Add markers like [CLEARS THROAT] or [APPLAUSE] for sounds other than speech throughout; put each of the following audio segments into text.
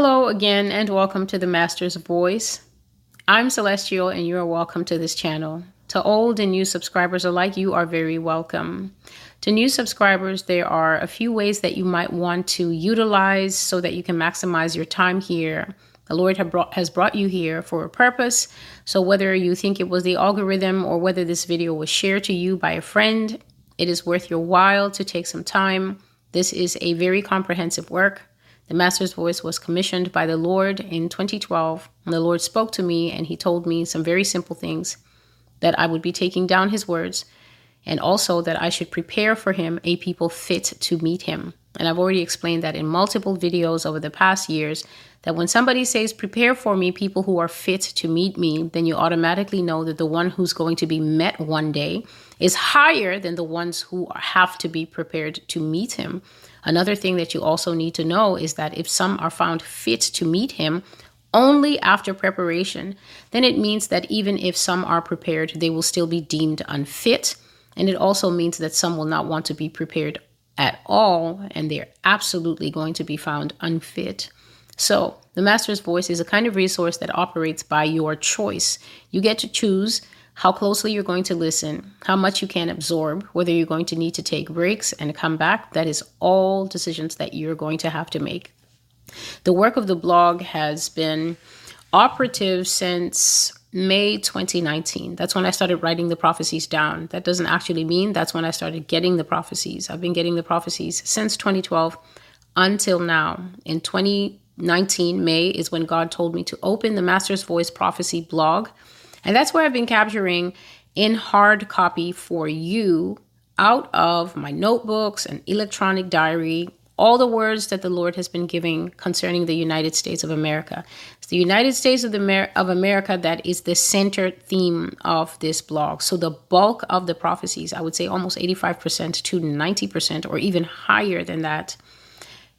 Hello again, and welcome to the Master's Voice. I'm Celestial, and you are welcome to this channel. To old and new subscribers alike, you are very welcome. To new subscribers, there are a few ways that you might want to utilize so that you can maximize your time here. The Lord brought, has brought you here for a purpose. So, whether you think it was the algorithm or whether this video was shared to you by a friend, it is worth your while to take some time. This is a very comprehensive work. The Master's Voice was commissioned by the Lord in 2012. And the Lord spoke to me and He told me some very simple things that I would be taking down His words and also that I should prepare for Him a people fit to meet Him. And I've already explained that in multiple videos over the past years that when somebody says, Prepare for me people who are fit to meet me, then you automatically know that the one who's going to be met one day is higher than the ones who have to be prepared to meet Him. Another thing that you also need to know is that if some are found fit to meet him only after preparation, then it means that even if some are prepared, they will still be deemed unfit. And it also means that some will not want to be prepared at all, and they're absolutely going to be found unfit. So, the Master's Voice is a kind of resource that operates by your choice. You get to choose how closely you're going to listen, how much you can absorb, whether you're going to need to take breaks and come back. That is all decisions that you're going to have to make. The work of the blog has been operative since May 2019. That's when I started writing the prophecies down. That doesn't actually mean that's when I started getting the prophecies. I've been getting the prophecies since 2012 until now. In 2019, May is when God told me to open the Master's Voice Prophecy blog and that's where I've been capturing in hard copy for you out of my notebooks and electronic diary all the words that the Lord has been giving concerning the United States of America. It's the United States of, the of America that is the center theme of this blog. So the bulk of the prophecies, I would say almost 85% to 90% or even higher than that,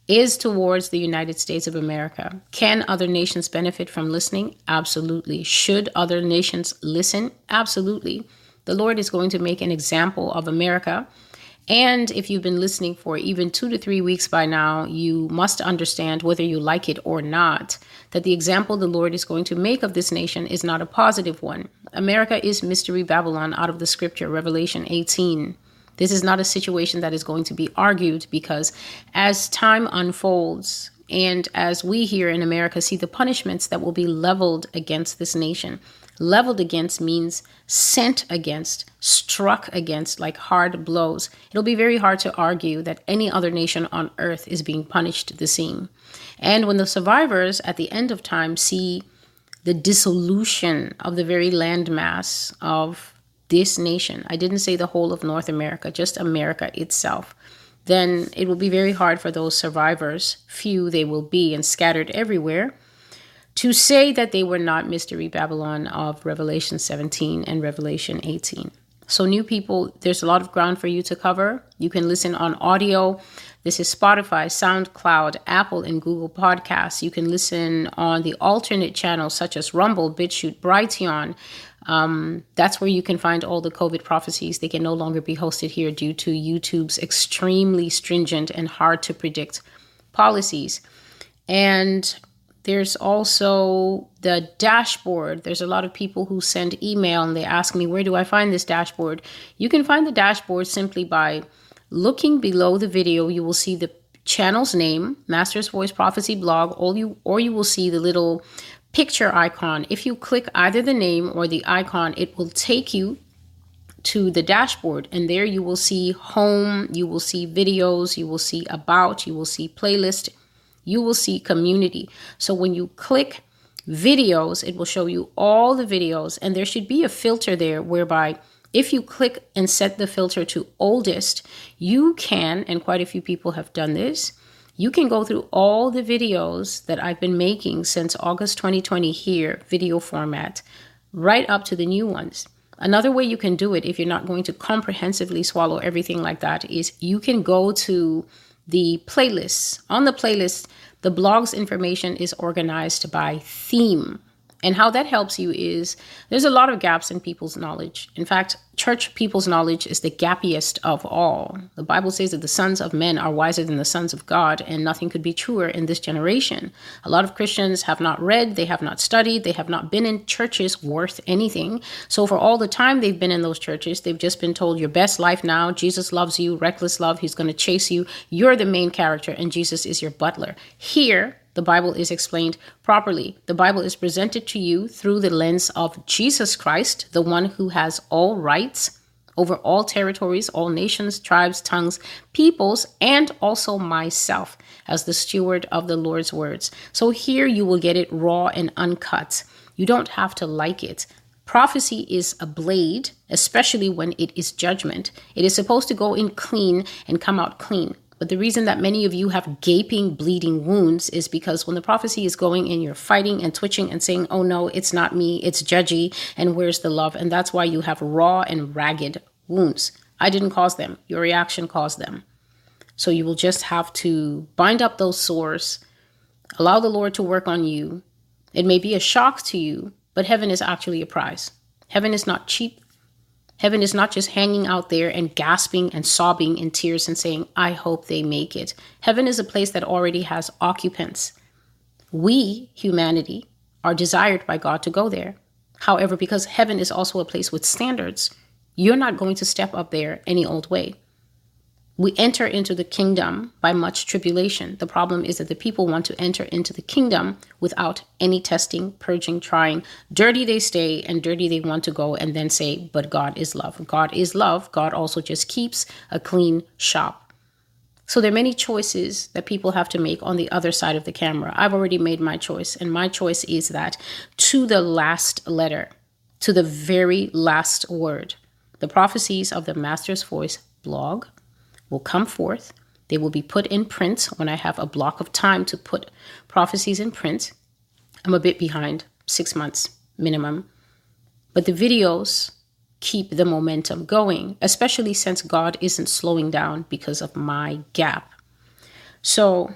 is towards the United States of America. Can other nations benefit from listening? Absolutely. Should other nations listen? Absolutely. The Lord is going to make an example of America. And if you've been listening for even two to three weeks by now, you must understand, whether you like it or not, that the example the Lord is going to make of this nation is not a positive one. America is Mystery Babylon out of the scripture, Revelation 18. This is not a situation that is going to be argued because as time unfolds, and as we here in America see the punishments that will be leveled against this nation, leveled against means sent against, struck against like hard blows. It'll be very hard to argue that any other nation on earth is being punished the same. And when the survivors at the end of time see the dissolution of the very landmass of this nation, I didn't say the whole of North America, just America itself, then it will be very hard for those survivors, few they will be and scattered everywhere, to say that they were not Mystery Babylon of Revelation 17 and Revelation 18. So, new people, there's a lot of ground for you to cover. You can listen on audio. This is Spotify, SoundCloud, Apple, and Google Podcasts. You can listen on the alternate channels such as Rumble, BitChute, Brighteon, um, that's where you can find all the COVID prophecies. They can no longer be hosted here due to YouTube's extremely stringent and hard to predict policies. And there's also the dashboard. There's a lot of people who send email and they ask me, Where do I find this dashboard? You can find the dashboard simply by looking below the video. You will see the channel's name, Master's Voice Prophecy Blog, or you, or you will see the little picture icon. If you click either the name or the icon, it will take you to the dashboard and there you will see home, you will see videos, you will see about, you will see playlist, you will see community. So when you click videos, it will show you all the videos and there should be a filter there whereby if you click and set the filter to oldest, you can, and quite a few people have done this, you can go through all the videos that I've been making since August 2020 here, video format, right up to the new ones. Another way you can do it if you're not going to comprehensively swallow everything like that is you can go to the playlists. On the playlist, the blog's information is organized by theme. And how that helps you is there's a lot of gaps in people's knowledge. In fact, church people's knowledge is the gappiest of all. The Bible says that the sons of men are wiser than the sons of God, and nothing could be truer in this generation. A lot of Christians have not read, they have not studied, they have not been in churches worth anything. So, for all the time they've been in those churches, they've just been told your best life now, Jesus loves you, reckless love, he's going to chase you, you're the main character, and Jesus is your butler. Here, the Bible is explained properly. The Bible is presented to you through the lens of Jesus Christ, the one who has all rights over all territories, all nations, tribes, tongues, peoples, and also myself as the steward of the Lord's words. So here you will get it raw and uncut. You don't have to like it. Prophecy is a blade, especially when it is judgment. It is supposed to go in clean and come out clean. But the reason that many of you have gaping, bleeding wounds is because when the prophecy is going in, you're fighting and twitching and saying, oh no, it's not me, it's judgy, and where's the love? And that's why you have raw and ragged wounds. I didn't cause them, your reaction caused them. So you will just have to bind up those sores, allow the Lord to work on you. It may be a shock to you, but heaven is actually a prize. Heaven is not cheap. Heaven is not just hanging out there and gasping and sobbing in tears and saying, I hope they make it. Heaven is a place that already has occupants. We, humanity, are desired by God to go there. However, because heaven is also a place with standards, you're not going to step up there any old way. We enter into the kingdom by much tribulation. The problem is that the people want to enter into the kingdom without any testing, purging, trying. Dirty they stay and dirty they want to go and then say, but God is love. God is love. God also just keeps a clean shop. So there are many choices that people have to make on the other side of the camera. I've already made my choice, and my choice is that to the last letter, to the very last word, the prophecies of the Master's Voice blog will come forth. They will be put in print when I have a block of time to put prophecies in print. I'm a bit behind, six months minimum. But the videos keep the momentum going, especially since God isn't slowing down because of my gap. So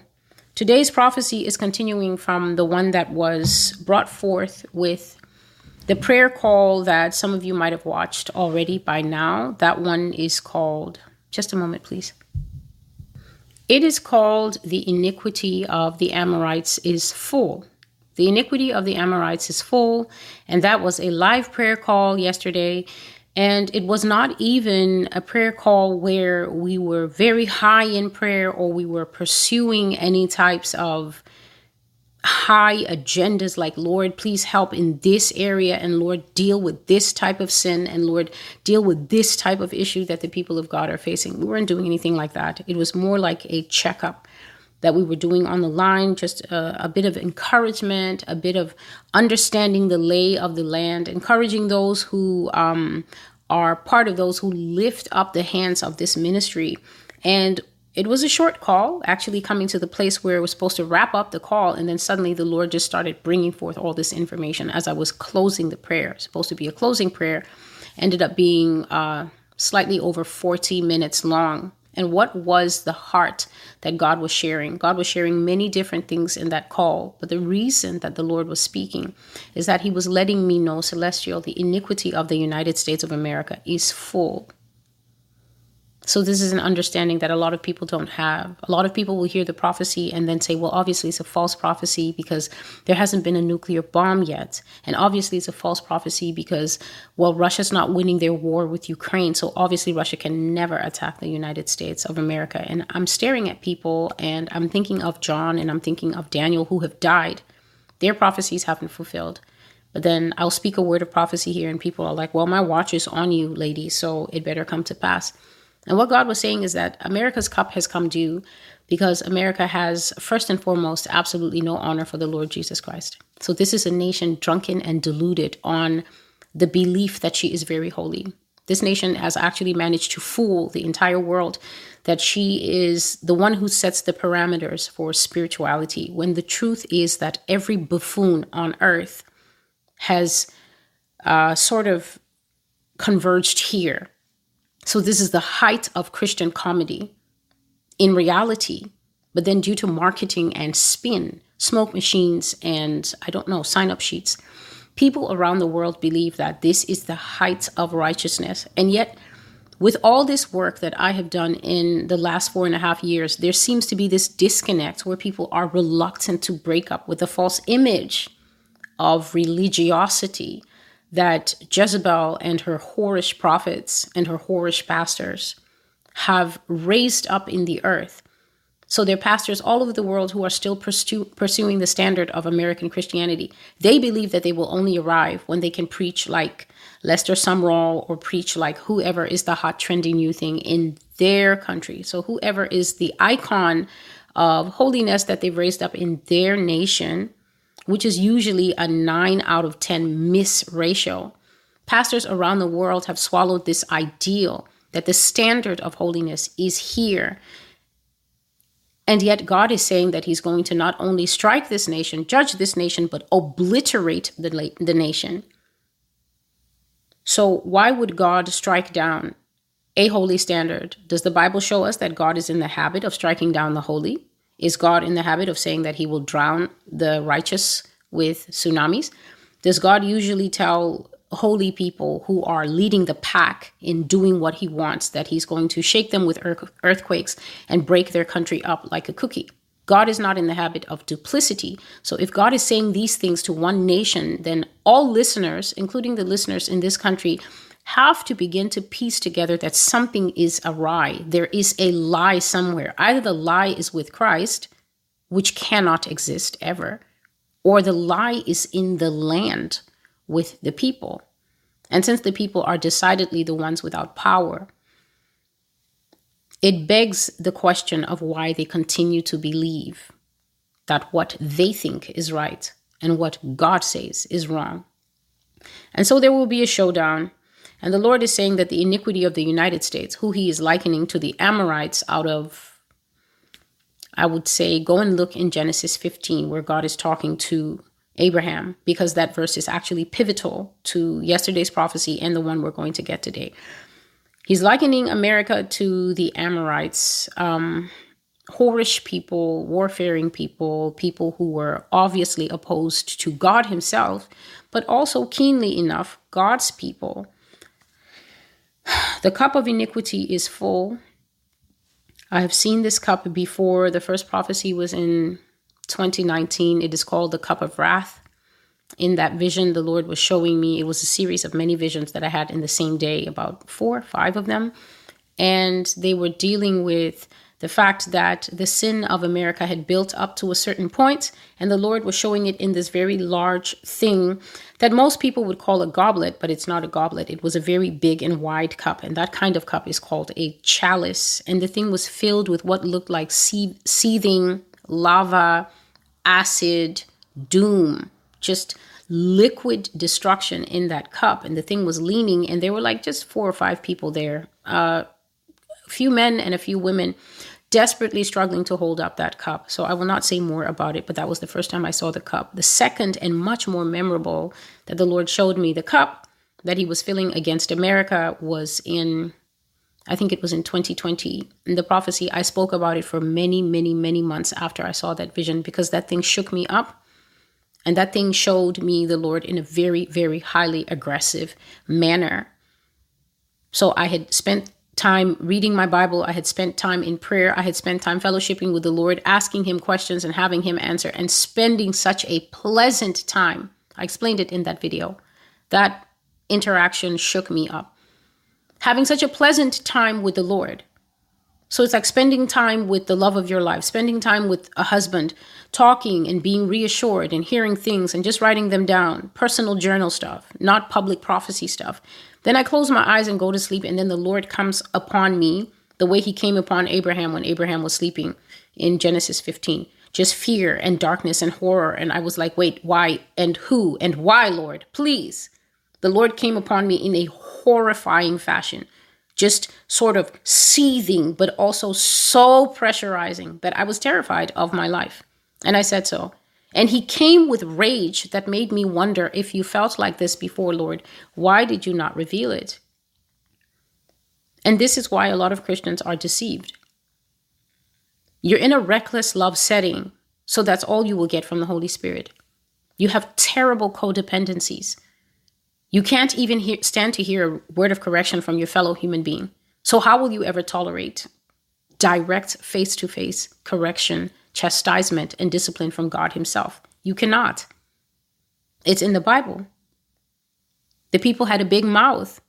today's prophecy is continuing from the one that was brought forth with the prayer call that some of you might have watched already by now. That one is called just a moment, please. It is called the iniquity of the Amorites is full. The iniquity of the Amorites is full. And that was a live prayer call yesterday. And it was not even a prayer call where we were very high in prayer or we were pursuing any types of high agendas like, Lord, please help in this area, and Lord, deal with this type of sin, and Lord, deal with this type of issue that the people of God are facing. We weren't doing anything like that. It was more like a checkup that we were doing on the line, just a, a bit of encouragement, a bit of understanding the lay of the land, encouraging those who um, are part of those who lift up the hands of this ministry. And it was a short call, actually coming to the place where it was supposed to wrap up the call, and then suddenly the Lord just started bringing forth all this information as I was closing the prayer. Supposed to be a closing prayer, ended up being uh, slightly over 40 minutes long. And what was the heart that God was sharing? God was sharing many different things in that call, but the reason that the Lord was speaking is that He was letting me know, Celestial, the iniquity of the United States of America is full so, this is an understanding that a lot of people don't have. A lot of people will hear the prophecy and then say, well, obviously it's a false prophecy because there hasn't been a nuclear bomb yet. And obviously it's a false prophecy because, well, Russia's not winning their war with Ukraine. So, obviously, Russia can never attack the United States of America. And I'm staring at people and I'm thinking of John and I'm thinking of Daniel who have died. Their prophecies haven't fulfilled. But then I'll speak a word of prophecy here, and people are like, well, my watch is on you, lady, so it better come to pass. And what God was saying is that America's cup has come due because America has, first and foremost, absolutely no honor for the Lord Jesus Christ. So this is a nation drunken and deluded on the belief that she is very holy. This nation has actually managed to fool the entire world that she is the one who sets the parameters for spirituality, when the truth is that every buffoon on earth has uh, sort of converged here so this is the height of Christian comedy in reality, but then due to marketing and spin, smoke machines, and I don't know, sign up sheets, People around the world believe that this is the height of righteousness. And yet, with all this work that I have done in the last four and a half years, there seems to be this disconnect where people are reluctant to break up with the false image of religiosity that Jezebel and her whorish prophets and her whorish pastors have raised up in the earth. So there are pastors all over the world who are still pursue, pursuing the standard of American Christianity. They believe that they will only arrive when they can preach like Lester Sumrall or preach like whoever is the hot trendy new thing in their country. So whoever is the icon of holiness that they've raised up in their nation, which is usually a 9 out of 10 miss ratio. Pastors around the world have swallowed this ideal that the standard of holiness is here. And yet, God is saying that He's going to not only strike this nation, judge this nation, but obliterate the, the nation. So, why would God strike down a holy standard? Does the Bible show us that God is in the habit of striking down the holy? Is God in the habit of saying that He will drown the righteous with tsunamis? Does God usually tell holy people who are leading the pack in doing what he wants, that he's going to shake them with earthquakes and break their country up like a cookie. God is not in the habit of duplicity. So if God is saying these things to one nation, then all listeners, including the listeners in this country, have to begin to piece together that something is awry. There is a lie somewhere. Either the lie is with Christ, which cannot exist ever, or the lie is in the land with the people. And since the people are decidedly the ones without power, it begs the question of why they continue to believe that what they think is right and what God says is wrong. And so there will be a showdown. And the Lord is saying that the iniquity of the United States, who he is likening to the Amorites out of, I would say, go and look in Genesis 15, where God is talking to Abraham because that verse is actually pivotal to yesterday's prophecy and the one we're going to get today. He's likening America to the Amorites, um, whorish people, warfaring people, people who were obviously opposed to God Himself, but also keenly enough, God's people. [SIGHS] The cup of iniquity is full. I have seen this cup before. The first prophecy was in 2019. It is called the Cup of Wrath. In that vision, the Lord was showing me, it was a series of many visions that I had in the same day, about four, five of them. And they were dealing with the fact that the sin of America had built up to a certain point, and the Lord was showing it in this very large thing that most people would call a goblet, but it's not a goblet. It was a very big and wide cup, and that kind of cup is called a chalice. And the thing was filled with what looked like seething lava, acid, doom, just liquid destruction in that cup. And the thing was leaning, and there were like just four or five people there, uh, a few men and a few women desperately struggling to hold up that cup. So I will not say more about it, but that was the first time I saw the cup. The second and much more memorable that the Lord showed me the cup that he was filling against America was in I think it was in 2020. In the prophecy, I spoke about it for many, many, many months after I saw that vision because that thing shook me up. And that thing showed me the Lord in a very, very highly aggressive manner. So I had spent time reading my Bible. I had spent time in prayer. I had spent time fellowshipping with the Lord, asking Him questions and having Him answer, and spending such a pleasant time. I explained it in that video. That interaction shook me up having such a pleasant time with the Lord. So it's like spending time with the love of your life, spending time with a husband, talking and being reassured and hearing things and just writing them down, personal journal stuff, not public prophecy stuff. Then I close my eyes and go to sleep, and then the Lord comes upon me the way he came upon Abraham when Abraham was sleeping in Genesis 15. Just fear and darkness and horror. And I was like, wait, why and who and why, Lord? Please. The Lord came upon me in a horrifying fashion, just sort of seething, but also so pressurizing that I was terrified of my life. And I said so. And he came with rage that made me wonder if you felt like this before, Lord, why did you not reveal it? And this is why a lot of Christians are deceived. You're in a reckless love setting, so that's all you will get from the Holy Spirit. You have terrible codependencies. You can't even hear, stand to hear a word of correction from your fellow human being. So, how will you ever tolerate direct face to face correction, chastisement, and discipline from God Himself? You cannot. It's in the Bible. The people had a big mouth.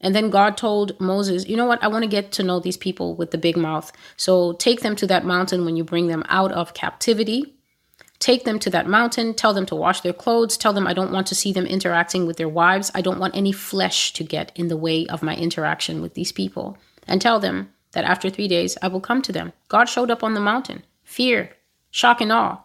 And then God told Moses, you know what? I want to get to know these people with the big mouth. So take them to that mountain when you bring them out of captivity. Take them to that mountain, tell them to wash their clothes, tell them I don't want to see them interacting with their wives. I don't want any flesh to get in the way of my interaction with these people. And tell them that after three days I will come to them. God showed up on the mountain. Fear, shock, and awe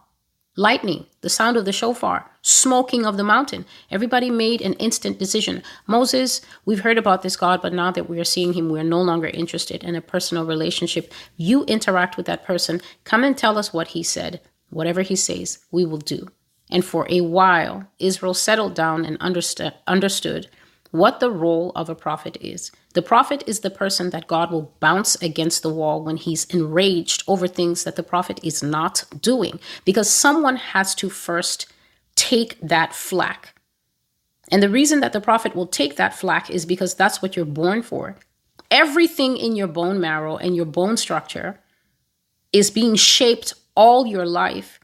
lightning, the sound of the shofar, smoking of the mountain. Everybody made an instant decision. Moses, we've heard about this God, but now that we are seeing him, we're no longer interested in a personal relationship. You interact with that person. Come and tell us what he said. Whatever he says, we will do. And for a while, Israel settled down and understood what the role of a prophet is. The prophet is the person that God will bounce against the wall when he's enraged over things that the prophet is not doing, because someone has to first take that flack. And the reason that the prophet will take that flack is because that's what you're born for. Everything in your bone marrow and your bone structure is being shaped all your life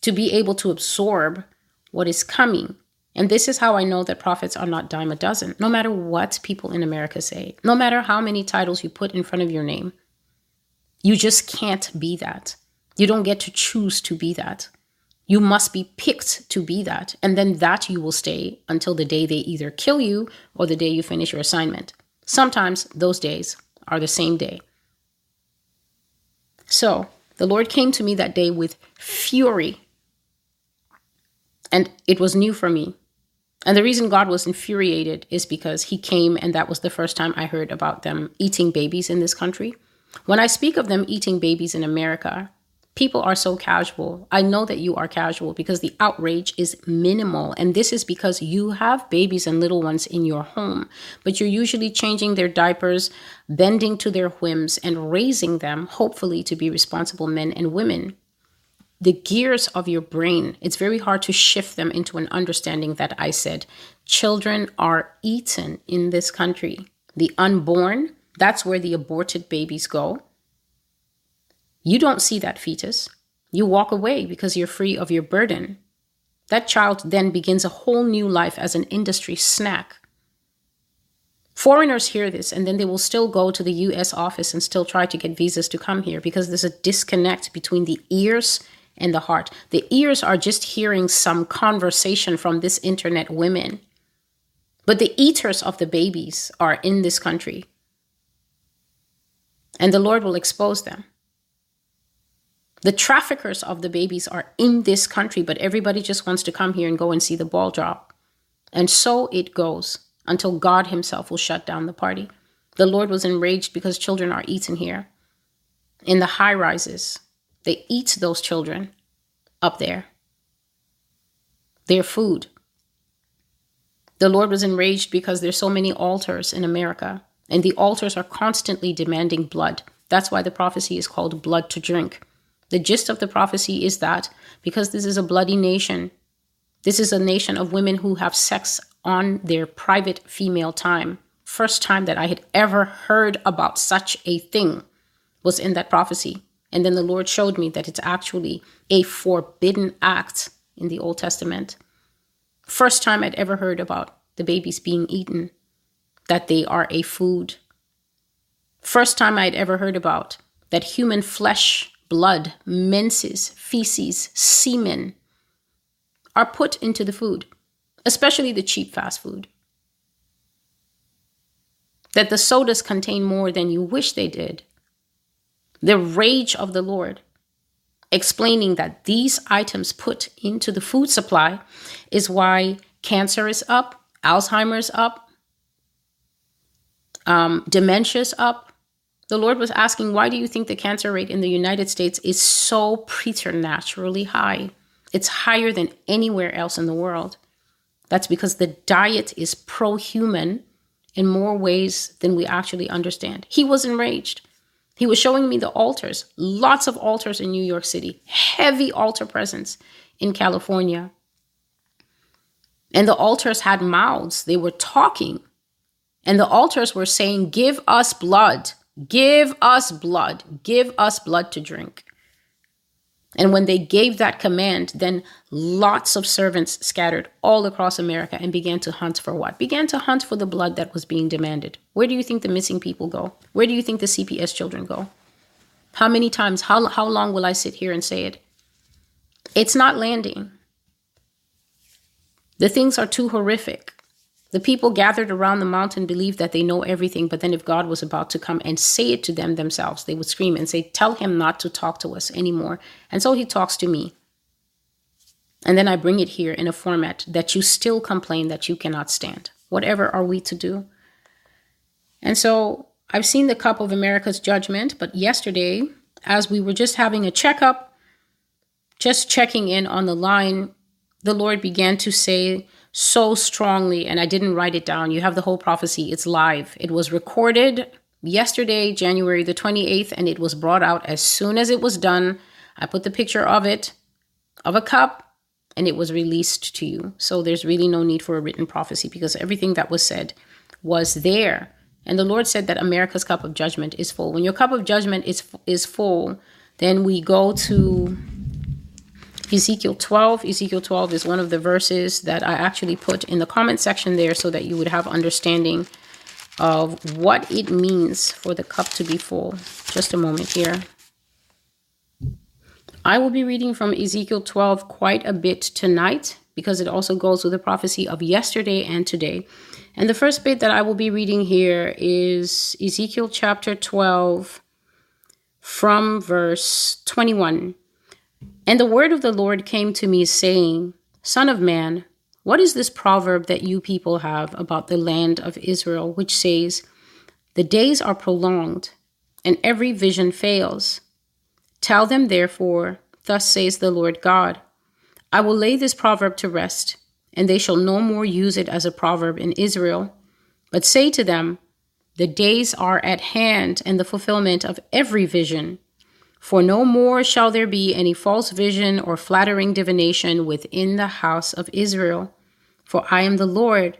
to be able to absorb what is coming. And this is how I know that prophets are not dime a dozen, no matter what people in America say, no matter how many titles you put in front of your name. You just can't be that. You don't get to choose to be that. You must be picked to be that. And then that you will stay until the day they either kill you or the day you finish your assignment. Sometimes those days are the same day. So the Lord came to me that day with fury. And it was new for me. And the reason God was infuriated is because he came and that was the first time I heard about them eating babies in this country. When I speak of them eating babies in America, people are so casual. I know that you are casual because the outrage is minimal. And this is because you have babies and little ones in your home, but you're usually changing their diapers, bending to their whims, and raising them, hopefully, to be responsible men and women the gears of your brain, it's very hard to shift them into an understanding that I said children are eaten in this country. The unborn, that's where the aborted babies go. You don't see that fetus. You walk away because you're free of your burden. That child then begins a whole new life as an industry snack. Foreigners hear this and then they will still go to the US office and still try to get visas to come here because there's a disconnect between the ears and the heart. The ears are just hearing some conversation from this internet women. But the eaters of the babies are in this country. And the Lord will expose them. The traffickers of the babies are in this country, but everybody just wants to come here and go and see the ball drop. And so it goes until God Himself will shut down the party. The Lord was enraged because children are eaten here in the high rises, they eat those children up there, their food. The Lord was enraged because there's so many altars in America, and the altars are constantly demanding blood. That's why the prophecy is called blood to drink. The gist of the prophecy is that because this is a bloody nation, this is a nation of women who have sex on their private female time. First time that I had ever heard about such a thing was in that prophecy. And then the Lord showed me that it's actually a forbidden act in the Old Testament. First time I'd ever heard about the babies being eaten, that they are a food. First time I'd ever heard about that human flesh, blood, menses, feces, semen are put into the food, especially the cheap fast food. That the sodas contain more than you wish they did the rage of the Lord, explaining that these items put into the food supply is why cancer is up, Alzheimer's up, um, dementia's up. The Lord was asking, why do you think the cancer rate in the United States is so preternaturally high? It's higher than anywhere else in the world. That's because the diet is pro human in more ways than we actually understand. He was enraged. He was showing me the altars, lots of altars in New York City, heavy altar presence in California. And the altars had mouths, they were talking. And the altars were saying, Give us blood, give us blood, give us blood to drink. And when they gave that command, then lots of servants scattered all across America and began to hunt for what? Began to hunt for the blood that was being demanded. Where do you think the missing people go? Where do you think the CPS children go? How many times, how, how long will I sit here and say it? It's not landing. The things are too horrific. The people gathered around the mountain believed that they know everything, but then if God was about to come and say it to them themselves, they would scream and say, Tell him not to talk to us anymore. And so he talks to me. And then I bring it here in a format that you still complain that you cannot stand. Whatever are we to do? And so I've seen the cup of America's judgment, but yesterday, as we were just having a checkup, just checking in on the line, the Lord began to say so strongly, and I didn't write it down. You have the whole prophecy, it's live. It was recorded yesterday, January the 28th, and it was brought out as soon as it was done. I put the picture of it, of a cup, and it was released to you. So there's really no need for a written prophecy because everything that was said was there. And the Lord said that America's cup of judgment is full. When your cup of judgment is is full, then we go to Ezekiel 12. Ezekiel 12 is one of the verses that I actually put in the comment section there so that you would have understanding of what it means for the cup to be full. Just a moment here. I will be reading from Ezekiel 12 quite a bit tonight because it also goes with the prophecy of yesterday and today. And the first bit that I will be reading here is Ezekiel chapter 12 from verse 21. And the word of the Lord came to me, saying, Son of man, what is this proverb that you people have about the land of Israel, which says, The days are prolonged, and every vision fails? Tell them, therefore, Thus says the Lord God I will lay this proverb to rest, and they shall no more use it as a proverb in Israel. But say to them, The days are at hand, and the fulfillment of every vision. For no more shall there be any false vision or flattering divination within the house of Israel. For I am the Lord.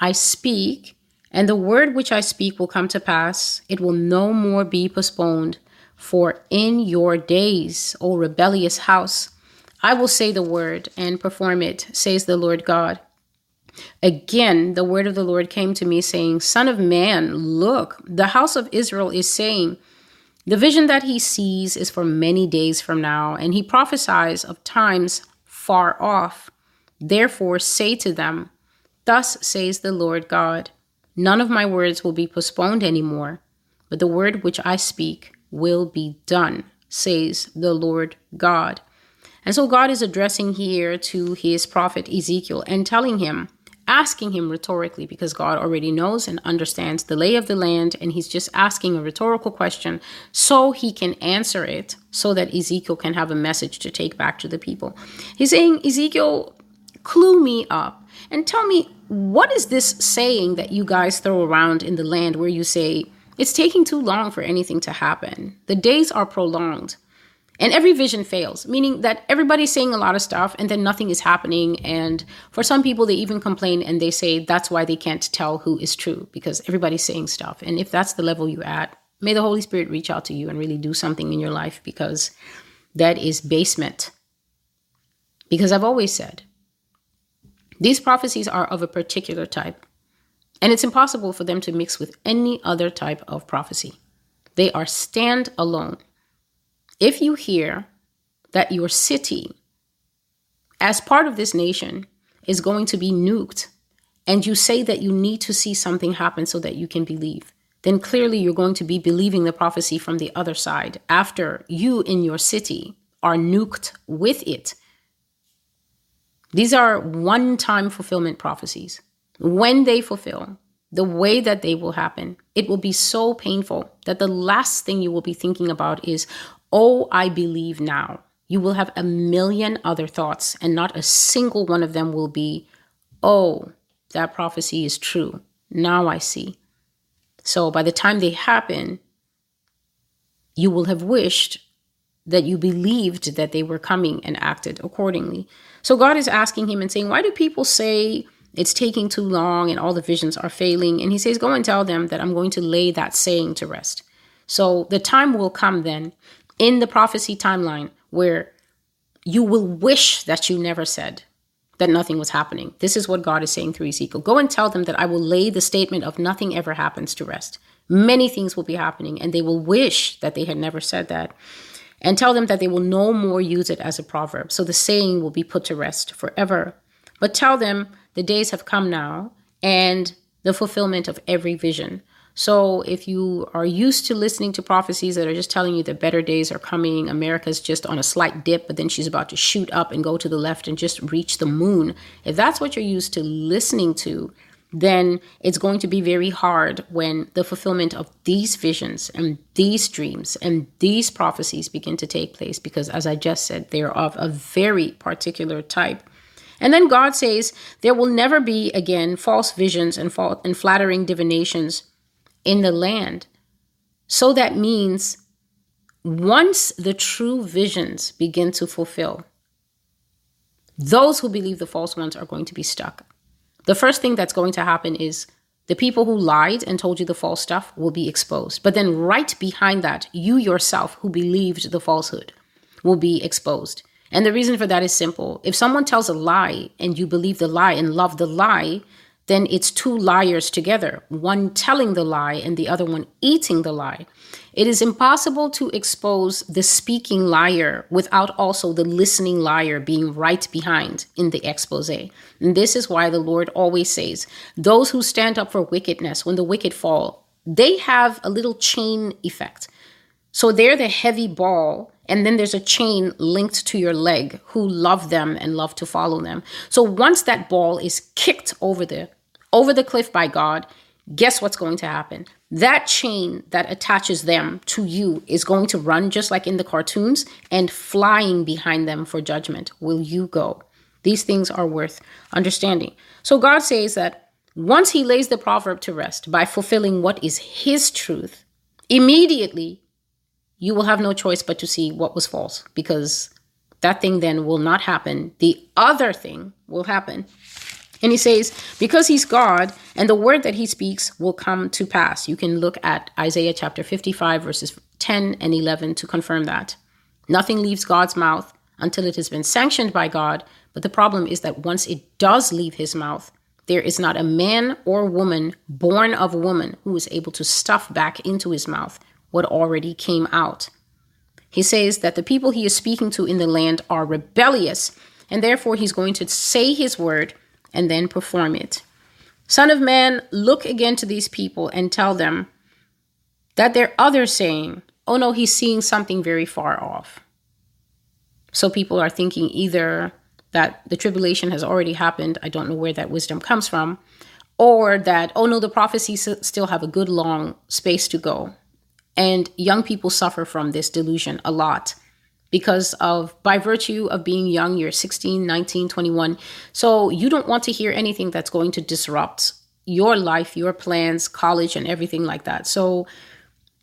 I speak, and the word which I speak will come to pass. It will no more be postponed. For in your days, O rebellious house, I will say the word and perform it, says the Lord God. Again, the word of the Lord came to me, saying, Son of man, look, the house of Israel is saying, the vision that he sees is for many days from now, and he prophesies of times far off. Therefore, say to them, Thus says the Lord God None of my words will be postponed anymore, but the word which I speak will be done, says the Lord God. And so God is addressing here to his prophet Ezekiel and telling him, asking him rhetorically because God already knows and understands the lay of the land, and he's just asking a rhetorical question so he can answer it so that Ezekiel can have a message to take back to the people. He's saying, Ezekiel, clue me up and tell me what is this saying that you guys throw around in the land where you say, it's taking too long for anything to happen. The days are prolonged. And every vision fails, meaning that everybody's saying a lot of stuff and then nothing is happening. And for some people, they even complain and they say that's why they can't tell who is true because everybody's saying stuff. And if that's the level you're at, may the Holy Spirit reach out to you and really do something in your life because that is basement. Because I've always said these prophecies are of a particular type, and it's impossible for them to mix with any other type of prophecy. They are stand alone. If you hear that your city, as part of this nation, is going to be nuked, and you say that you need to see something happen so that you can believe, then clearly you're going to be believing the prophecy from the other side after you in your city are nuked with it. These are one time fulfillment prophecies. When they fulfill, the way that they will happen, it will be so painful that the last thing you will be thinking about is, Oh, I believe now. You will have a million other thoughts, and not a single one of them will be, Oh, that prophecy is true. Now I see. So by the time they happen, you will have wished that you believed that they were coming and acted accordingly. So God is asking him and saying, Why do people say it's taking too long and all the visions are failing? And he says, Go and tell them that I'm going to lay that saying to rest. So the time will come then in the prophecy timeline where you will wish that you never said that nothing was happening. This is what God is saying through Ezekiel. Go and tell them that I will lay the statement of nothing ever happens to rest. Many things will be happening, and they will wish that they had never said that. And tell them that they will no more use it as a proverb. So the saying will be put to rest forever. But tell them the days have come now, and the fulfillment of every vision. So if you are used to listening to prophecies that are just telling you that better days are coming, America's just on a slight dip, but then she's about to shoot up and go to the left and just reach the moon. If that's what you're used to listening to, then it's going to be very hard when the fulfillment of these visions and these dreams and these prophecies begin to take place because as I just said, they're of a very particular type. And then God says, There will never be again false visions and, and flattering divinations in the land. So that means once the true visions begin to fulfill, those who believe the false ones are going to be stuck. The first thing that's going to happen is the people who lied and told you the false stuff will be exposed. But then, right behind that, you yourself who believed the falsehood will be exposed. And the reason for that is simple. If someone tells a lie and you believe the lie and love the lie, then it's two liars together, one telling the lie and the other one eating the lie. It is impossible to expose the speaking liar without also the listening liar being right behind in the expose. And this is why the Lord always says, Those who stand up for wickedness, when the wicked fall, they have a little chain effect. So they're the heavy ball and then there's a chain linked to your leg who love them and love to follow them. So once that ball is kicked over the over the cliff by God, guess what's going to happen? That chain that attaches them to you is going to run just like in the cartoons and flying behind them for judgment. Will you go? These things are worth understanding. So God says that once he lays the proverb to rest by fulfilling what is his truth, immediately you will have no choice but to see what was false because that thing then will not happen. The other thing will happen. And he says, because he's God and the word that he speaks will come to pass. You can look at Isaiah chapter 55, verses 10 and 11 to confirm that. Nothing leaves God's mouth until it has been sanctioned by God. But the problem is that once it does leave his mouth, there is not a man or woman born of woman who is able to stuff back into his mouth what already came out. He says that the people he is speaking to in the land are rebellious, and therefore he's going to say his word and then perform it. Son of man, look again to these people and tell them that their other saying, oh no, he's seeing something very far off. So people are thinking either that the tribulation has already happened, I don't know where that wisdom comes from, or that, oh no, the prophecies still have a good long space to go. And young people suffer from this delusion a lot because of by virtue of being young you're 16 19 21 so you don't want to hear anything that's going to disrupt your life your plans college and everything like that. So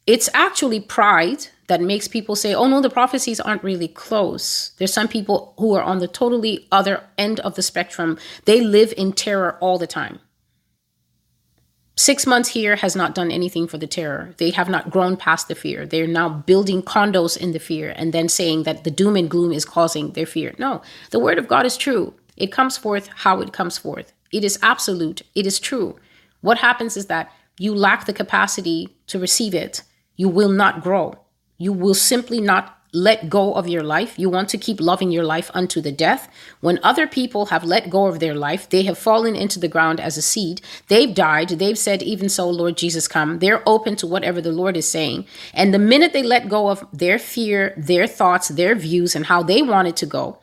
it's actually pride that makes people say oh no the prophecies aren't really close. There's some people who are on the totally other end of the spectrum. They live in terror all the time Six months here has not done anything for the terror. They have not grown past the fear. They're now building condos in the fear and then saying that the doom and gloom is causing their fear. No, the word of God is true. It comes forth how it comes forth. It is absolute. It is true. What happens is that you lack the capacity to receive it. You will not grow. You will simply not let go of your life. You want to keep loving your life unto the death. When other people have let go of their life, they have fallen into the ground as a seed. They've died. They've said, Even so, Lord Jesus, come. They're open to whatever the Lord is saying. And the minute they let go of their fear, their thoughts, their views, and how they want it to go,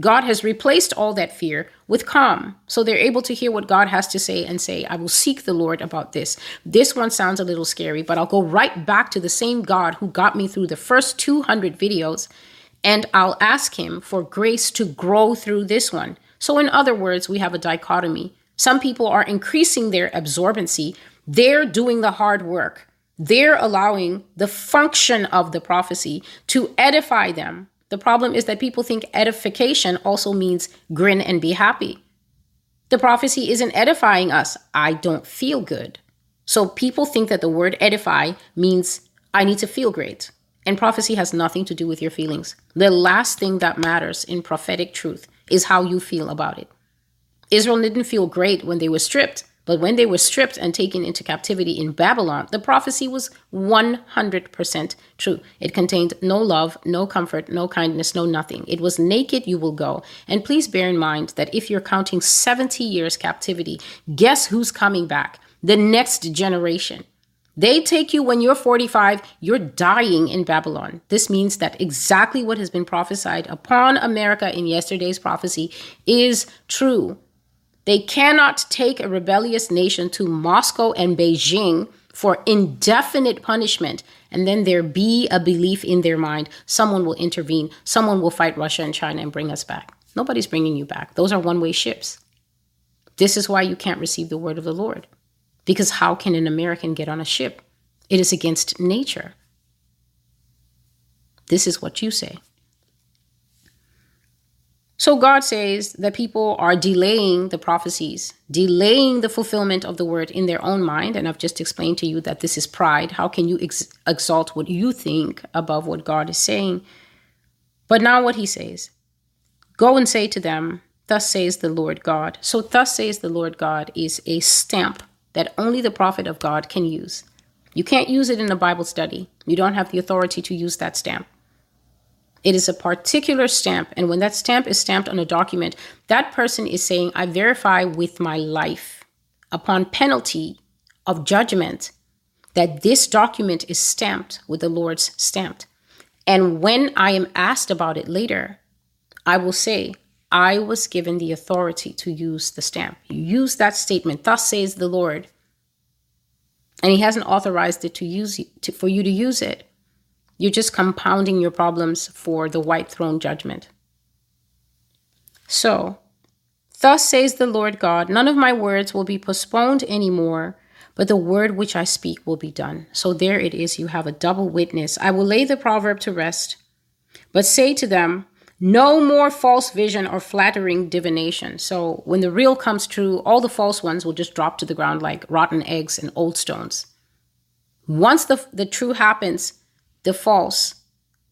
God has replaced all that fear with calm. So they're able to hear what God has to say and say, I will seek the Lord about this. This one sounds a little scary, but I'll go right back to the same God who got me through the first 200 videos and I'll ask Him for grace to grow through this one. So, in other words, we have a dichotomy. Some people are increasing their absorbency, they're doing the hard work. They're allowing the function of the prophecy to edify them. The problem is that people think edification also means grin and be happy. The prophecy isn't edifying us. I don't feel good. So people think that the word edify means I need to feel great. And prophecy has nothing to do with your feelings. The last thing that matters in prophetic truth is how you feel about it. Israel didn't feel great when they were stripped, but when they were stripped and taken into captivity in Babylon, the prophecy was 100% true. It contained no love, no comfort, no kindness, no nothing. It was naked, you will go. And please bear in mind that if you're counting 70 years captivity, guess who's coming back? The next generation. They take you when you're 45, you're dying in Babylon. This means that exactly what has been prophesied upon America in yesterday's prophecy is true. They cannot take a rebellious nation to Moscow and Beijing for indefinite punishment and then there be a belief in their mind someone will intervene, someone will fight Russia and China and bring us back. Nobody's bringing you back. Those are one way ships. This is why you can't receive the word of the Lord. Because how can an American get on a ship? It is against nature. This is what you say. So God says that people are delaying the prophecies, delaying the fulfillment of the word in their own mind. And I've just explained to you that this is pride. How can you ex- exalt what you think above what God is saying? But now what he says Go and say to them, Thus says the Lord God. So, thus says the Lord God is a stamp that only the prophet of God can use. You can't use it in a Bible study. You don't have the authority to use that stamp. It is a particular stamp. And when that stamp is stamped on a document, that person is saying, I verify with my life upon penalty of judgment that this document is stamped with the Lord's stamp. And when I am asked about it later, I will say, I was given the authority to use the stamp. You use that statement, thus says the Lord. And he hasn't authorized it to use to, for you to use it. You're just compounding your problems for the white throne judgment. So, thus says the Lord God, none of my words will be postponed anymore, but the word which I speak will be done. So there it is. You have a double witness. I will lay the proverb to rest, but say to them, no more false vision or flattering divination. So when the real comes true, all the false ones will just drop to the ground like rotten eggs and old stones. Once the, the true happens, the false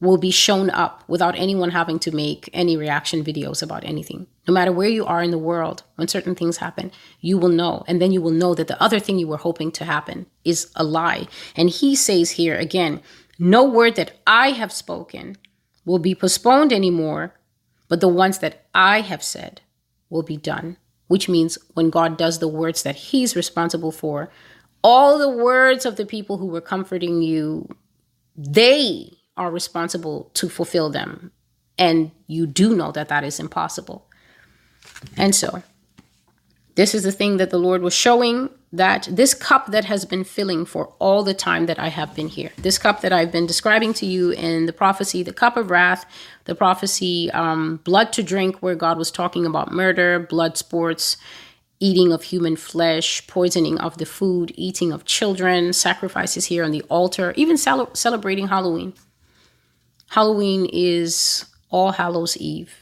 will be shown up without anyone having to make any reaction videos about anything. No matter where you are in the world, when certain things happen, you will know. And then you will know that the other thing you were hoping to happen is a lie. And he says here again, no word that I have spoken will be postponed anymore, but the ones that I have said will be done. Which means when God does the words that he's responsible for, all the words of the people who were comforting you they are responsible to fulfill them. And you do know that that is impossible. And so, this is the thing that the Lord was showing that this cup that has been filling for all the time that I have been here, this cup that I've been describing to you in the prophecy, the cup of wrath, the prophecy, um, blood to drink, where God was talking about murder, blood sports, eating of human flesh, poisoning of the food, eating of children, sacrifices here on the altar, even cel- celebrating Halloween. Halloween is All Hallows Eve,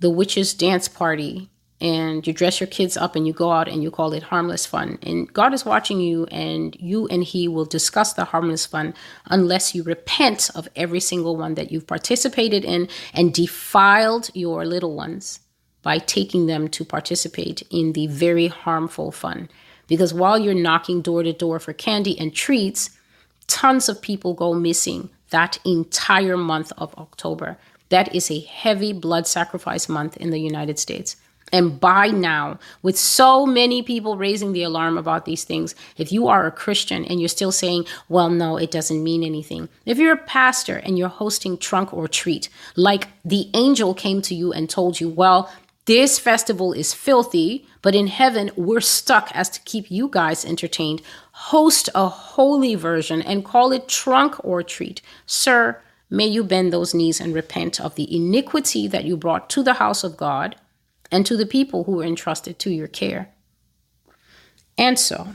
the witches' dance party, and you dress your kids up and you go out and you call it harmless fun. And God is watching you, and you and He will discuss the harmless fun unless you repent of every single one that you've participated in and defiled your little ones by taking them to participate in the very harmful fun. Because while you're knocking door to door for candy and treats, tons of people go missing that entire month of October. That is a heavy blood sacrifice month in the United States. And by now, with so many people raising the alarm about these things, if you are a Christian and you're still saying, well, no, it doesn't mean anything. If you're a pastor and you're hosting trunk or treat, like the angel came to you and told you, well, this festival is filthy, but in heaven, we're stuck as to keep you guys entertained. Host a holy version and call it trunk or treat. Sir, may you bend those knees and repent of the iniquity that you brought to the house of God and to the people who were entrusted to your care. And so,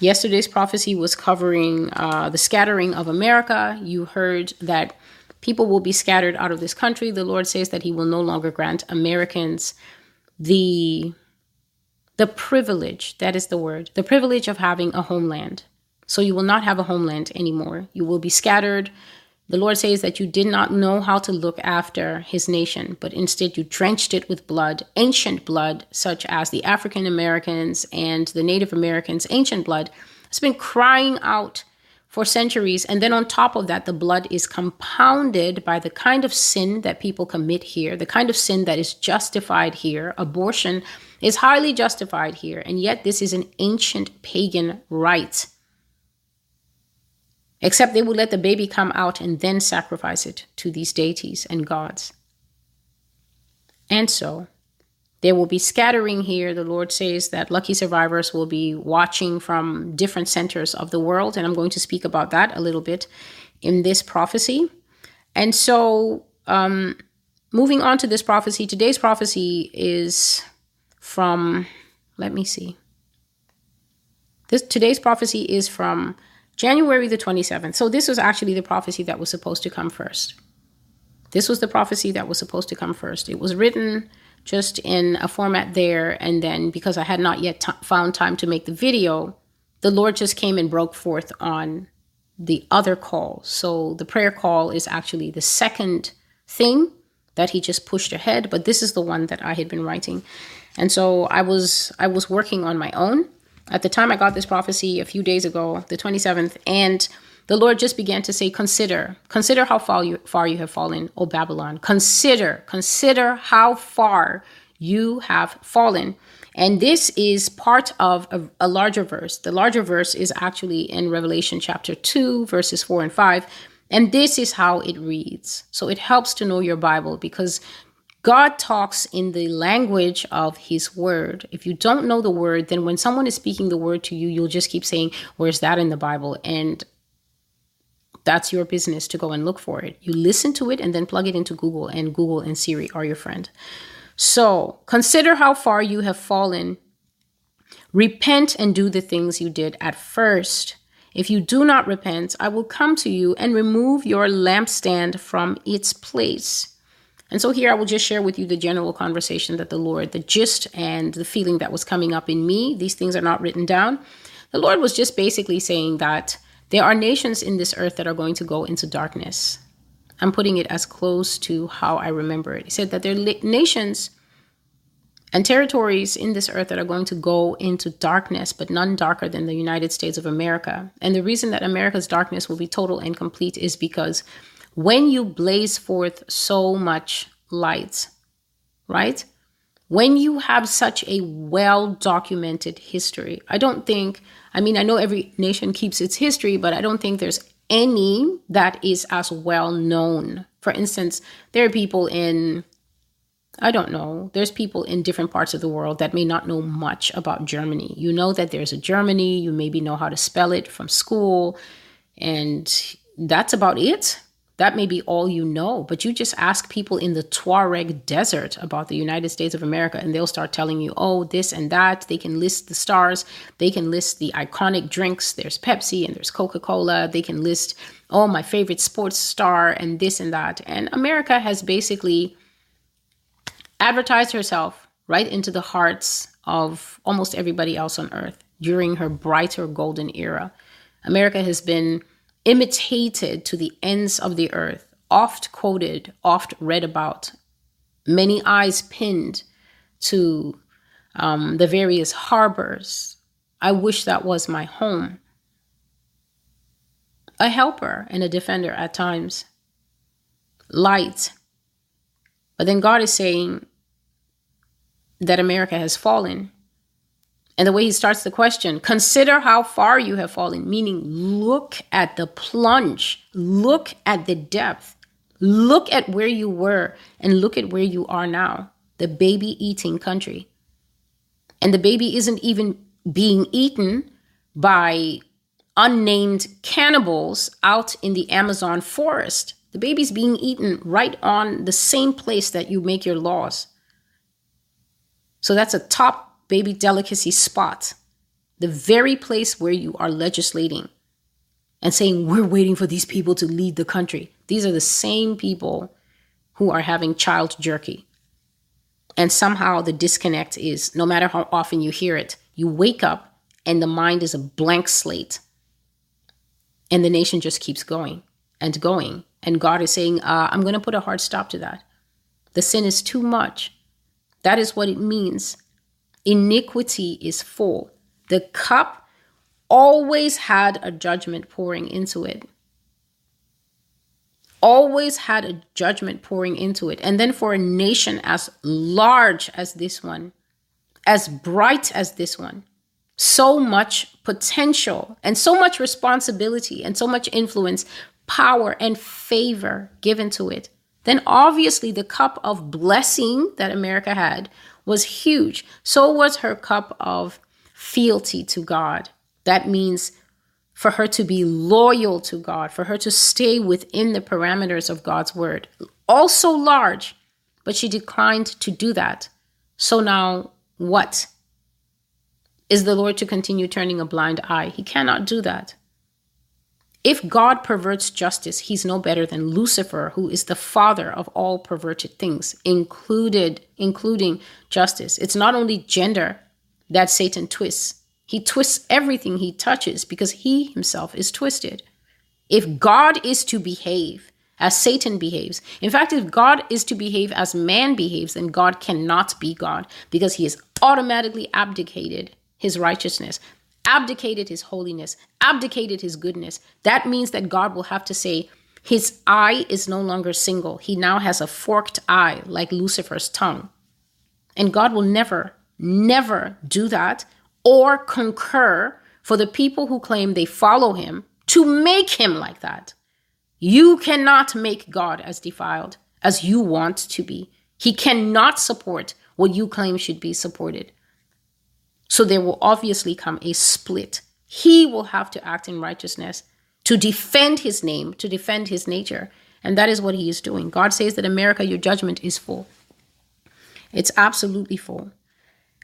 Yesterday's prophecy was covering uh, the scattering of America. You heard that people will be scattered out of this country. The Lord says that He will no longer grant Americans the the privilege that is the word the privilege of having a homeland. So you will not have a homeland anymore. You will be scattered. The lord says that you did not know how to look after his nation but instead you drenched it with blood ancient blood such as the african americans and the native americans ancient blood. Has been crying out for centuries. And then on top of that, the blood is compounded by the kind of sin that people commit here, the kind of sin that is justified here. Abortion is highly justified here. And yet, this is an ancient pagan rite. Except they would let the baby come out and then sacrifice it to these deities and gods. And so, there will be scattering here. The Lord says that lucky survivors will be watching from different centers of the world. And I'm going to speak about that a little bit in this prophecy. And so, um, moving on to this prophecy, today's prophecy is from, let me see. This today's prophecy is from January the 27th. So this was actually the prophecy that was supposed to come first. This was the prophecy that was supposed to come first. It was written just in a format there. And then because I had not yet t- found time to make the video, the Lord just came and broke forth on the other call. So the prayer call is actually the second thing that he just pushed ahead, but this is the one that I had been writing. And so I was I was working on my own. At the time I got this prophecy a few days ago, the 27th, and the Lord just began to say, Consider, consider how far you, far you have fallen, O Babylon. Consider, consider how far you have fallen. And this is part of a, a, larger verse. The larger verse is actually in Revelation chapter 2, verses 4 and 5. And this is how it reads. So it helps to know your Bible because God talks in the language of his word. If you don't know the word, then when someone is speaking the word to you, you'll just keep saying, Where's that in the Bible? And that's your business to go and look for it. You listen to it and then plug it into Google, and Google and Siri are your friend. So consider how far you have fallen. Repent and do the things you did at first. If you do not repent, I will come to you and remove your lampstand from its place. And so here I will just share with you the general conversation that the Lord, the gist and the feeling that was coming up in me. These things are not written down. The Lord was just basically saying that there are nations in this earth that are going to go into darkness. I'm putting it as close to how I remember it. He said that there are nations and territories in this earth that are going to go into darkness, but none darker than the United States of America. And the reason that America's darkness will be total and complete is because when you blaze forth so much light, right? When you have such a well documented history, I don't think I mean, I know every nation keeps its history, but I don't think there's any that is as well known. For instance, there are people in, I don't know, there's people in different parts of the world that may not know much about Germany. You know that there's a Germany, you maybe know how to spell it from school, and that's about it that may be all you know, but you just ask people in the Tuareg desert about the United States of America, and they'll start telling you, oh, this and that. They can list the stars, they can list the iconic drinks. There's Pepsi and there's Coca Cola. They can list, oh, my favorite sports star, and this and that. And America has basically advertised herself right into the hearts of almost everybody else on earth during her brighter golden era. America has been imitated to the ends of the earth, oft quoted, oft read about, many eyes pinned to um, the various harbors. I wish that was my home. A helper and a defender at times, light. But then God is saying that America has fallen and the way he starts the question, consider how far you have fallen, meaning look at the plunge, look at the depth, look at where you were, and look at where you are now the baby eating country. And the baby isn't even being eaten by unnamed cannibals out in the Amazon forest. The baby's being eaten right on the same place that you make your laws. So that's a top baby delicacy spot the very place where you are legislating and saying, we're waiting for these people to lead the country. These are the same people who are having child jerky. And somehow the disconnect is no matter how often you hear it, you wake up and the mind is a blank slate. And the nation just keeps going and going. And God is saying, uh, I'm going to put a hard stop to that. The sin is too much. That is what it means. Iniquity is full. The cup always had a judgment pouring into it. Always had a judgment pouring into it. And then for a nation as large as this one, as bright as this one, so much potential and so much responsibility and so much influence, power, and favor given to it, then obviously the cup of blessing that America had was huge. So was her cup of fealty to God. That means for her to be loyal to God, for her to stay within the parameters of God's word. Also large, but she declined to do that. So now what? Is the Lord to continue turning a blind eye? He cannot do that. If God perverts justice, he's no better than Lucifer, who is the father of all perverted things, included including justice. It's not only gender that Satan twists. He twists everything he touches because he himself is twisted. If God is to behave as Satan behaves, in fact, if God is to behave as man behaves, then God cannot be God because he has automatically abdicated his righteousness, abdicated his holiness, abdicated his goodness. That means that God will have to say, his eye is no longer single. He now has a forked eye like Lucifer's tongue. And God will never, never do that or concur for the people who claim they follow him to make him like that. You cannot make God as defiled as you want to be. He cannot support what you claim should be supported. So there will obviously come a split. He will have to act in righteousness to defend his name, to defend his nature. And that is what he is doing. God says that America, your judgment is full. It's absolutely full.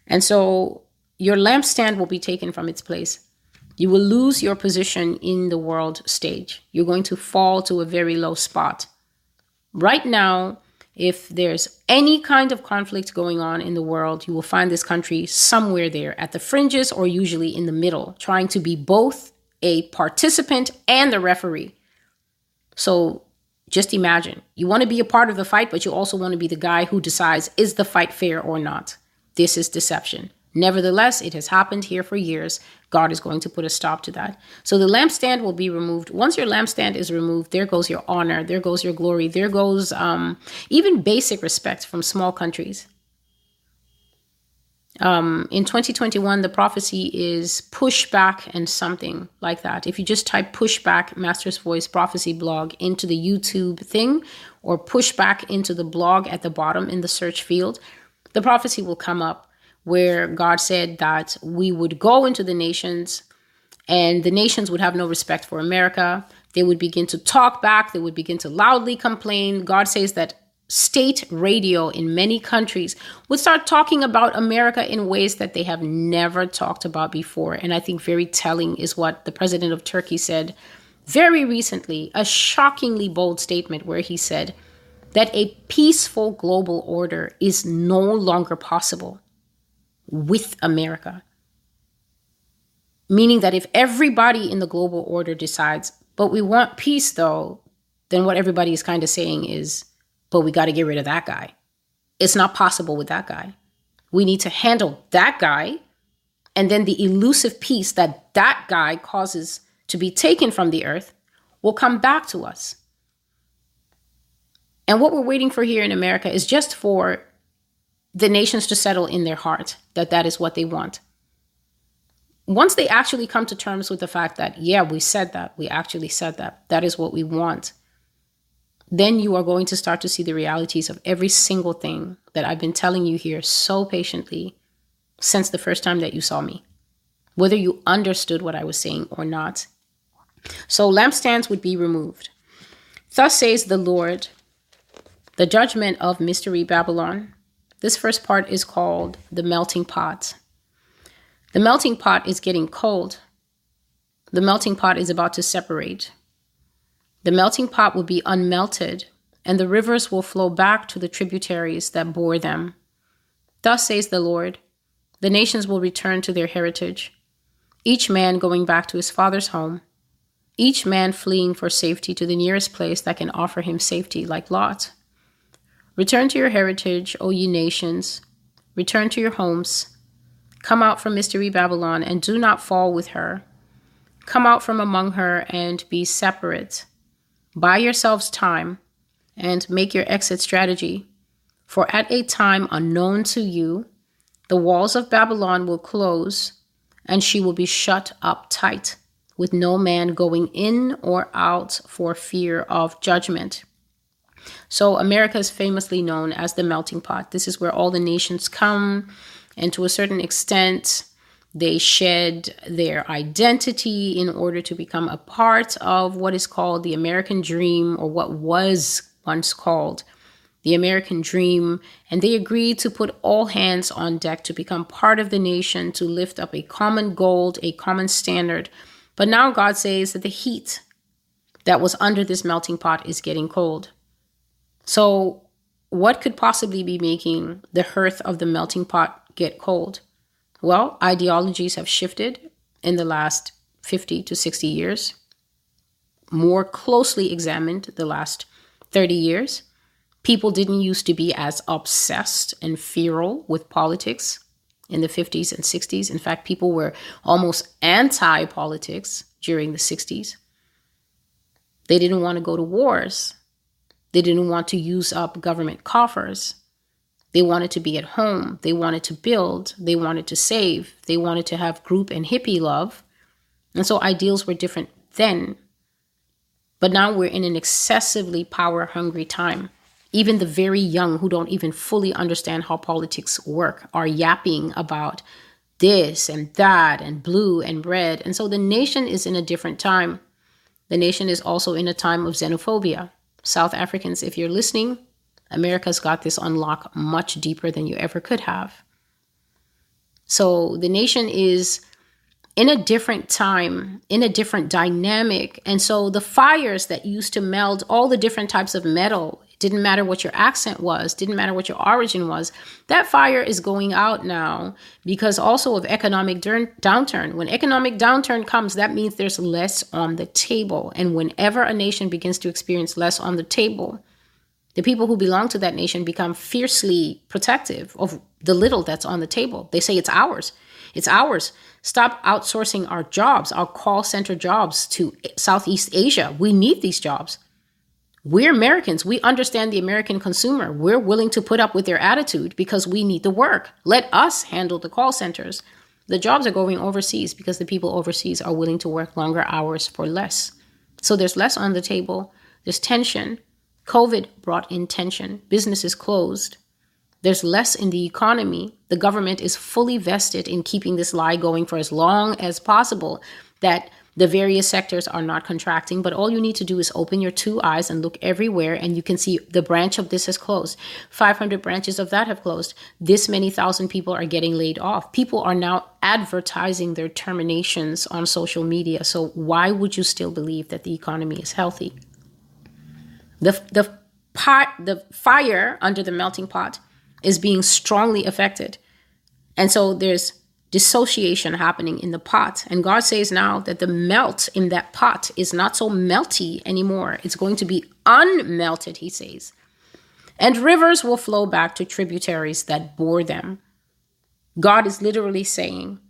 And so your lampstand will be taken from its place. You will lose your position in the world stage. You're going to fall to a very low spot. Right now, if there's any kind of conflict going on in the world, you will find this country somewhere there at the fringes or usually in the middle, trying to be both a participant and the referee. So just imagine you want to be a part of the fight, but you also want to be the guy who decides is the fight fair or not. This is deception. Nevertheless, it has happened here for years. God is going to put a stop to that. So the lampstand will be removed. Once your lampstand is removed, there goes your honor, there goes your glory, there goes um, even basic respect from small countries. Um, in 2021, the prophecy is pushback and something like that. If you just type pushback Master's Voice prophecy blog into the YouTube thing or pushback into the blog at the bottom in the search field, the prophecy will come up where God said that we would go into the nations and the nations would have no respect for America. They would begin to talk back, they would begin to loudly complain. God says that state radio in many countries would start talking about America in ways that they have never talked about before. And I think very telling is what the president of Turkey said very recently, a shockingly bold statement where he said that a peaceful global order is no longer possible with America. Meaning that if everybody in the global order decides, but we want peace though, then what everybody is kind of saying is, but we got to get rid of that guy. It's not possible with that guy. We need to handle that guy and then the elusive peace that that guy causes to be taken from the earth will come back to us. And what we're waiting for here in America is just for the nations to settle in their heart that that is what they want. Once they actually come to terms with the fact that, yeah, we said that, we actually said that, that is what we want, then you are going to start to see the realities of every single thing that I've been telling you here so patiently since the first time that you saw me, whether you understood what I was saying or not. So, lampstands would be removed. Thus says the Lord, the judgment of Mystery Babylon this first part is called The Melting Pot. The melting pot is getting cold. The melting pot is about to separate. The melting pot will be unmelted, and the rivers will flow back to the tributaries that bore them. Thus says the Lord the nations will return to their heritage, each man going back to his father's home, each man fleeing for safety to the nearest place that can offer him safety, like Lot. Return to your heritage, O ye nations, return to your homes. Come out from Mystery Babylon and do not fall with her. Come out from among her and be separate. Buy yourselves time and make your exit strategy. For at a time unknown to you, the walls of Babylon will close, and she will be shut up tight, with no man going in or out for fear of judgment. So, America is famously known as the melting pot. This is where all the nations come, and to a certain extent, they shed their identity in order to become a part of what is called the American dream, or what was once called the American dream, and they agreed to put all hands on deck to become part of the nation, to lift up a common goal, a common standard. But now God says that the heat that was under this melting pot is getting cold. So, what could possibly be making the hearth of the melting pot get cold? Well, ideologies have shifted in the last 50 to 60 years, more closely examined the last 30 years. People didn't used to be as obsessed and feral with politics in the 50s and 60s. In fact, people were almost anti politics during the 60s. They didn't want to go to wars, they didn't want to use up government coffers. They wanted to be at home. They wanted to build. They wanted to save. They wanted to have group and hippie love. And so ideals were different then. But now we're in an excessively power hungry time even the very young who don't even fully understand how politics work are yapping about this and that and blue and red. And so the nation is in a different time. The nation is also in a time of xenophobia. South Africans, if you're listening, America's got this unlock much deeper than you ever could have. So the nation is in a different time, in a different dynamic. And so the fires that used to meld all the different types of metal didn't matter what your accent was, didn't matter what your origin was. That fire is going out now because also of economic downturn. When economic downturn comes, that means there's less on the table. And whenever a nation begins to experience less on the table, the people who belong to that nation become fiercely protective of the little that's on the table. They say it's ours. It's ours. Stop outsourcing our jobs, our call center jobs to Southeast Asia. We need these jobs. We're Americans. We understand the American consumer. We're willing to put up with their attitude because we need the work. Let us handle the call centers. The jobs are going overseas because the people overseas are willing to work longer hours for less. So there's less on the table. There's tension. COVID brought in tension. Businesses closed. There's less in the economy. The government is fully vested in keeping this lie going for as long as possible that the various sectors are not contracting, but all you need to do is open your two eyes and look everywhere, and you can see the branch of this has closed. 500 branches of that have closed. This many thousand people are getting laid off. People are now advertising their terminations on social media. So, why would you still believe that the economy is healthy? The, the pot, the fire under the melting pot is being strongly affected. And so there's dissociation happening in the pot. And God says now that the melt in that pot is not so melty anymore. It's going to be unmelted, he says. And rivers will flow back to tributaries that bore them. God is literally saying,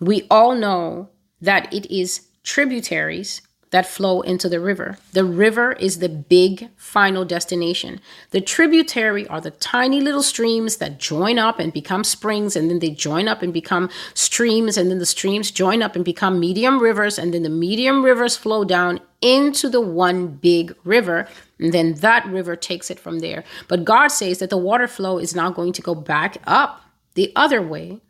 we all know that it is tributaries that flow into the river. The river is the big final destination. The tributary are the tiny little streams that join up and become springs, and then they join up and become streams, and then the streams join up and become medium rivers, and then the medium rivers flow down into the one big river, and then that river takes it from there. But God says that the water flow is now going to go back up the other way,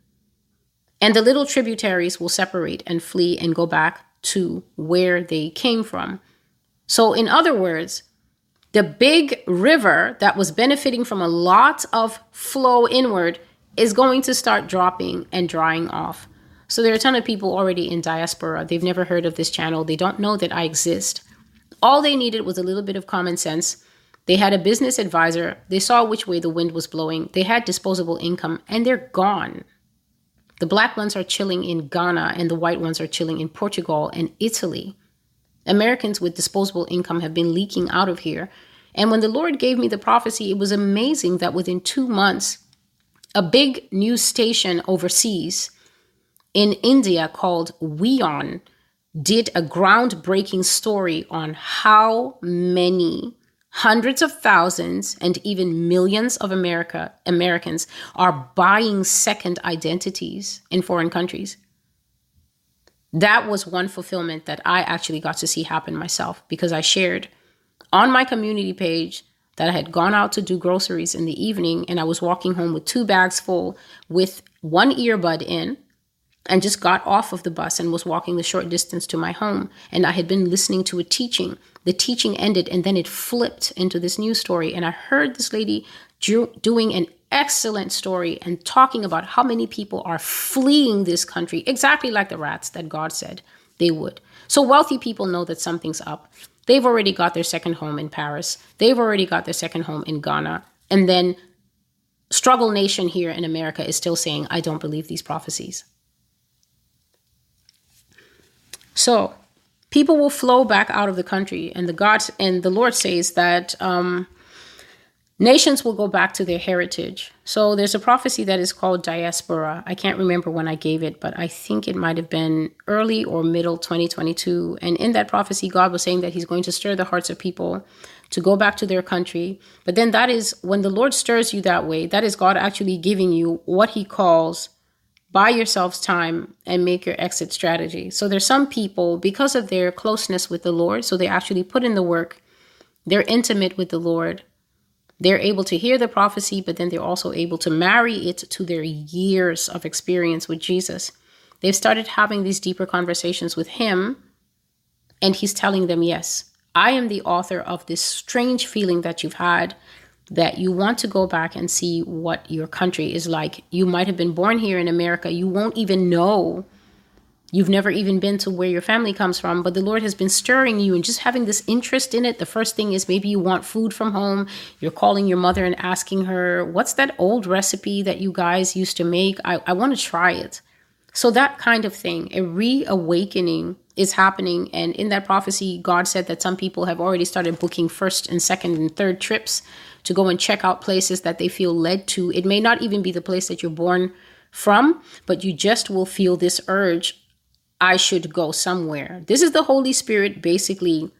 and the little tributaries will separate and flee and go back to where they came from. So, in other words, the big river that was benefiting from a lot of flow inward is going to start dropping and drying off. So there are a ton of people already in diaspora. They've never heard of this channel. They don't know that I exist. All they needed was a little bit of common sense. They had a business advisor. They saw which way the wind was blowing. They had disposable income and they're gone. The black ones are chilling in Ghana and the white ones are chilling in Portugal and Italy. Americans with disposable income have been leaking out of here. And when the Lord gave me the prophecy, it was amazing that within two months, a big news station overseas in India called WION did a groundbreaking story on how many hundreds of thousands and even millions of America Americans are buying second identities in foreign countries. That was one fulfillment that I actually got to see happen myself because I shared on my community page that I had gone out to do groceries in the evening and I was walking home with two bags full with one earbud in and just got off of the bus and was walking the short distance to my home. And I had been listening to a teaching. The teaching ended and then it flipped into this new story. And I heard this lady doing an excellent story and talking about how many people are fleeing this country, exactly like the rats that God said they would. So wealthy people know that something's up. They've already got their second home in Paris. They've already got their second home in Ghana. And then Struggle Nation here in America is still saying, I don't believe these prophecies. So people will flow back out of the country, and the God and the Lord says that um, nations will go back to their heritage. So there's a prophecy that is called diaspora. I can't remember when I gave it, but I think it might have been early or middle 2022. And in that prophecy, God was saying that He's going to stir the hearts of people to go back to their country. But then that is when the Lord stirs you that way, that is God actually giving you what He calls buy yourselves time and make your exit strategy. So there's some people because of their closeness with the Lord, so they actually put in the work. They're intimate with the Lord. They're able to hear the prophecy, but then they're also able to marry it to their years of experience with Jesus. They've started having these deeper conversations with him, and he's telling them, Yes, I am the author of this strange feeling that you've had that you want to go back and see what your country is like. You might have been born here in America. You won't even know. You've never even been to where your family comes from, but the Lord has been stirring you and just having this interest in it. The first thing is maybe you want food from home. You're calling your mother and asking her, What's that old recipe that you guys used to make? I, I want to try it. So, that kind of thing, a reawakening is happening. And in that prophecy, God said that some people have already started booking first and second and third trips to go and check out places that they feel led to. It may not even be the place that you're born from, but you just will feel this urge I should go somewhere. This is the Holy Spirit basically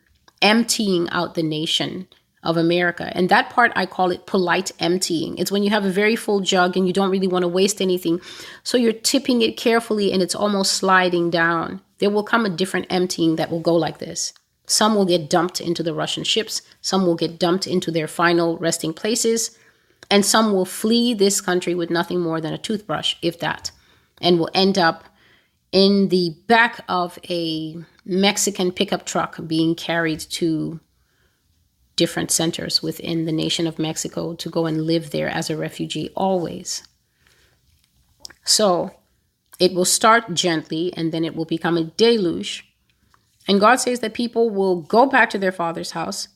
emptying out the nation of America. And that part, I call it polite emptying. It's when you have a very full jug and you don't really want to waste anything. So you're tipping it carefully and it's almost sliding down. There will come a different emptying that will go like this. Some will get dumped into the Russian ships, some will get dumped into their final resting places, and some will flee this country with nothing more than a toothbrush, if that, and will end up in the back of a Mexican pickup truck being carried to different centers within the nation of Mexico to go and live there as a refugee always. So it will start gently and then it will become a deluge and God says that people will go back to their father's house,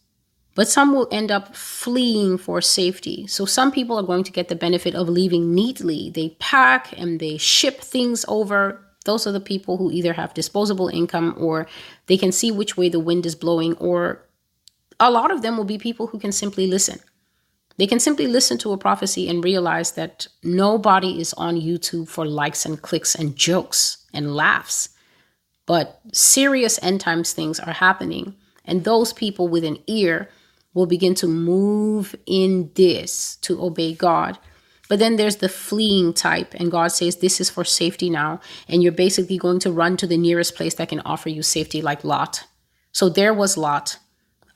but some will end up fleeing for safety. So some people are going to get the benefit of leaving neatly. They pack and they ship things over. Those are the people who either have disposable income or they can see which way the wind is blowing, or a lot of them will be people who can simply listen. They can simply listen to a prophecy and realize that nobody is on YouTube for likes and clicks and jokes and laughs. But serious end times things are happening, and those people with an ear will begin to move in this to obey God. But then there's the fleeing type, and God says this is for safety now, and you're basically going to run to the nearest place that can offer you safety, like Lot. So there was Lot,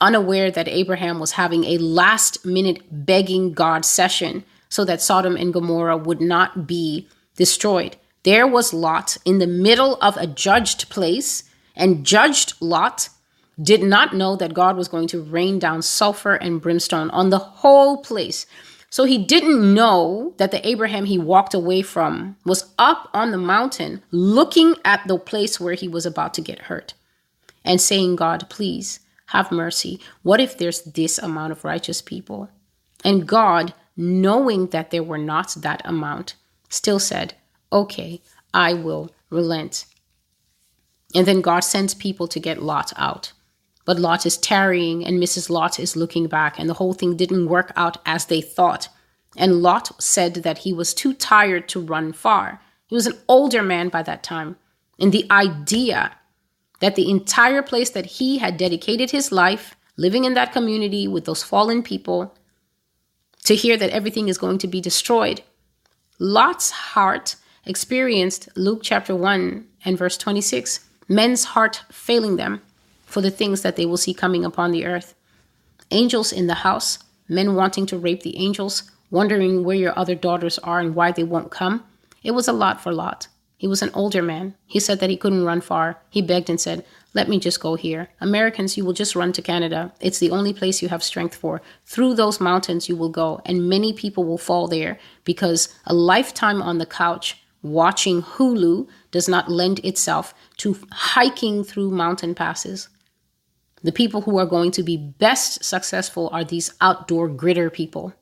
unaware that Abraham was having a last minute begging God session so that Sodom and Gomorrah would not be destroyed. There was Lot in the middle of a judged place, and judged Lot did not know that God was going to rain down sulfur and brimstone on the whole place. So he didn't know that the Abraham he walked away from was up on the mountain looking at the place where he was about to get hurt and saying, God, please have mercy. What if there's this amount of righteous people? And God, knowing that there were not that amount, still said, Okay, I will relent. And then God sends people to get Lot out. But Lot is tarrying, and Mrs. Lot is looking back, and the whole thing didn't work out as they thought. And Lot said that he was too tired to run far. He was an older man by that time. And the idea that the entire place that he had dedicated his life, living in that community with those fallen people, to hear that everything is going to be destroyed. Lot's heart experienced Luke chapter 1 and verse 26 men's heart failing them for the things that they will see coming upon the earth. Angels in the house, men wanting to rape the angels, wondering where your other daughters are and why they won't come. It was a lot for Lot. He was an older man. He said that he couldn't run far. He begged and said, Let me just go here. Americans, you will just run to Canada. It's the only place you have strength for. Through those mountains, you will go, and many people will fall there because a lifetime on the couch watching Hulu does not lend itself to hiking through mountain passes. The people who are going to be best successful are these outdoor gritter people.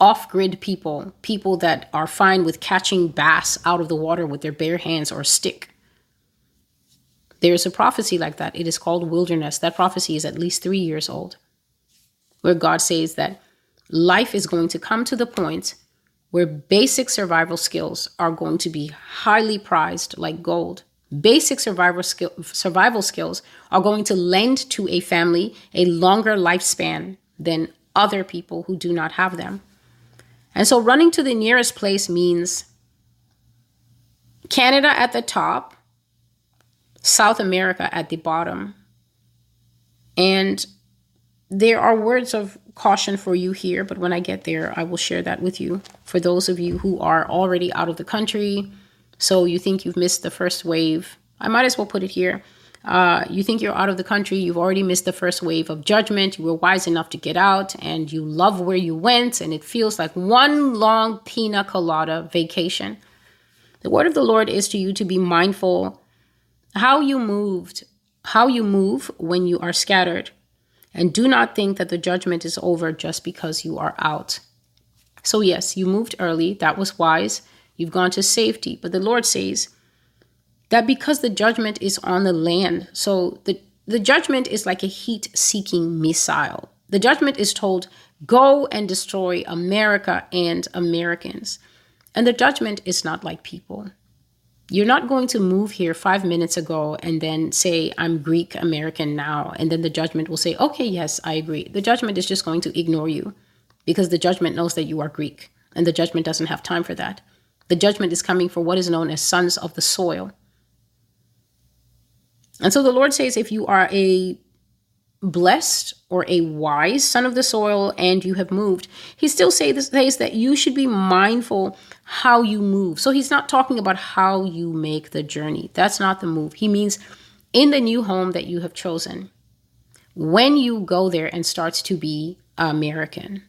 Off grid people, people that are fine with catching bass out of the water with their bare hands or a stick. There's a prophecy like that. It is called wilderness. That prophecy is at least three years old, where God says that life is going to come to the point where basic survival skills are going to be highly prized like gold. Basic survival, skill, survival skills are going to lend to a family a longer lifespan than other people who do not have them. And so running to the nearest place means Canada at the top, South America at the bottom. And there are words of caution for you here, but when I get there, I will share that with you. For those of you who are already out of the country, so you think you've missed the first wave, I might as well put it here. Uh, you think you're out of the country, you've already missed the first wave of judgment, you were wise enough to get out, and you love where you went, and it feels like one long pina colada vacation. The word of the Lord is to you to be mindful how you moved, how you move when you are scattered and do not think that the judgment is over just because you are out. So, yes, you moved early. That was wise. You've gone to safety. But the Lord says that because the judgment is on the land, so the, the judgment is like a heat seeking missile. The judgment is told, go and destroy America and Americans. And the judgment is not like people. You're not going to move here five minutes ago and then say, I'm Greek American now. And then the judgment will say, okay, yes, I agree. The judgment is just going to ignore you because the judgment knows that you are Greek and the judgment doesn't have time for that. The judgment is coming for what is known as sons of the soil. And so the Lord says, if you are a blessed or a wise son of the soil and you have moved, he still says that you should be mindful how you move. So he's not talking about how you make the journey. That's not the move. He means in the new home that you have chosen, when you go there and start to be American,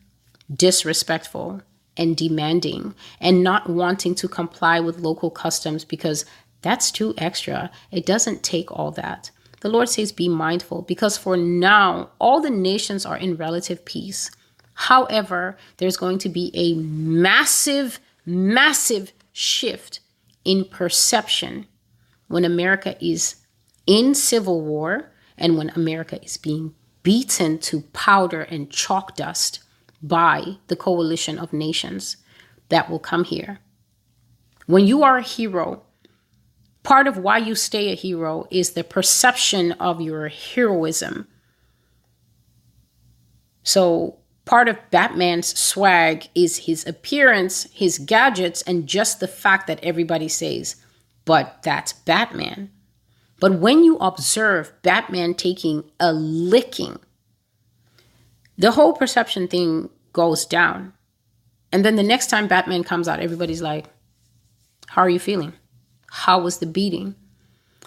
disrespectful, and demanding, and not wanting to comply with local customs because that's too extra. It doesn't take all that. The Lord says, Be mindful, because for now, all the nations are in relative peace. However, there's going to be a massive, massive shift in perception when America is in civil war and when America is being beaten to powder and chalk dust by the coalition of nations that will come here. When you are a hero, part of why you stay a hero is the perception of your heroism. So, part of Batman's swag is his appearance, his gadgets, and just the fact that everybody says, but that's Batman. But when you observe Batman taking a licking, the whole perception thing goes down. And then the next time Batman comes out, everybody's like, How are you feeling? How was the beating?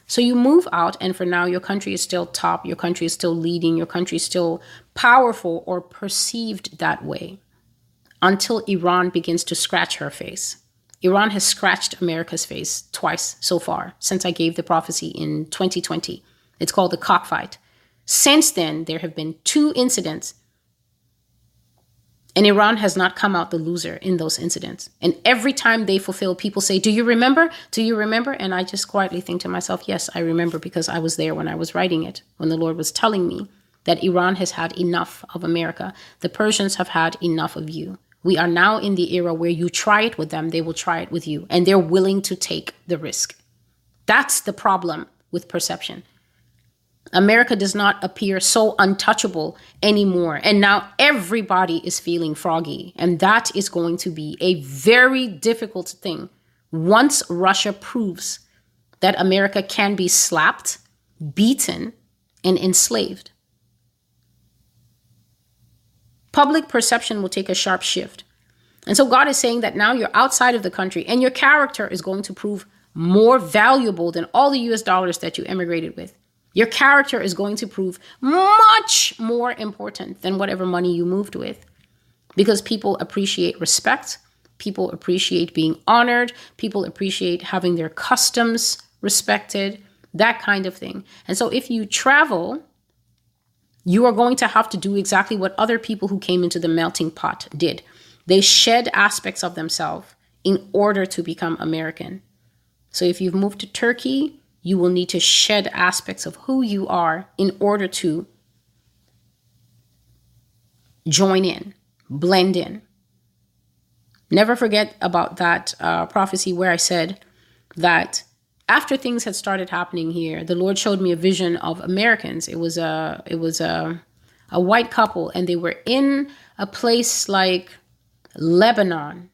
So you move out, and for now, your country is still top, your country is still leading, your country is still powerful or perceived that way until Iran begins to scratch her face. Iran has scratched America's face twice so far since I gave the prophecy in 2020. It's called the cockfight. Since then, there have been two incidents and Iran has not come out the loser in those incidents. And every time they fulfill, people say, Do you remember? Do you remember? And I just quietly think to myself, Yes, I remember because I was there when I was writing it, when the Lord was telling me that Iran has had enough of America. The Persians have had enough of you. We are now in the era where you try it with them, they will try it with you, and they're willing to take the risk. That's the problem with perception. America does not appear so untouchable anymore. And now everybody is feeling froggy. And that is going to be a very difficult thing once Russia proves that America can be slapped, beaten, and enslaved. Public perception will take a sharp shift. And so God is saying that now you're outside of the country and your character is going to prove more valuable than all the US dollars that you emigrated with. Your character is going to prove much more important than whatever money you moved with because people appreciate respect, people appreciate being honored, people appreciate having their customs respected, that kind of thing. And so if you travel, you are going to have to do exactly what other people who came into the melting pot did. They shed aspects of themselves in order to become American. So if you've moved to Turkey, you will need to shed aspects of who you are in order to join in, blend in. Never forget about that uh, prophecy where I said that after things had started happening here, the Lord showed me a vision of Americans. It was a it was a a white couple, and they were in a place like Lebanon,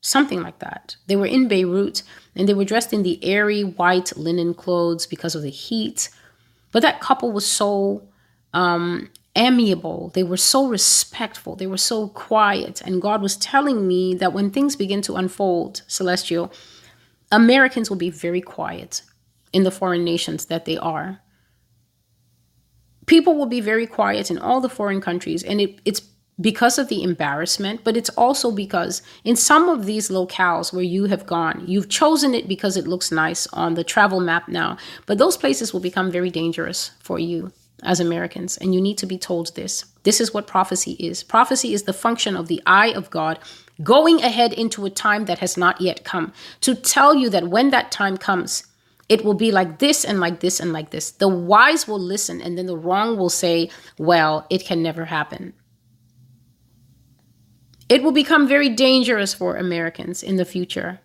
something like that. They were in Beirut, and they were dressed in the airy white linen clothes because of the heat. But that couple was so um, amiable. They were so respectful. They were so quiet. And God was telling me that when things begin to unfold, Celestial, Americans will be very quiet in the foreign nations that they are. People will be very quiet in all the foreign countries, and it, it's because of the embarrassment, but it's also because in some of these locales where you have gone, you've chosen it because it looks nice on the travel map now, but those places will become very dangerous for you as Americans, and you need to be told this. This is what prophecy is. Prophecy is the function of the eye of God going ahead into a time that has not yet come to tell you that when that time comes, it will be like this and like this and like this. The wise will listen, and then the wrong will say, Well, it can never happen. It will become very dangerous for Americans in the future.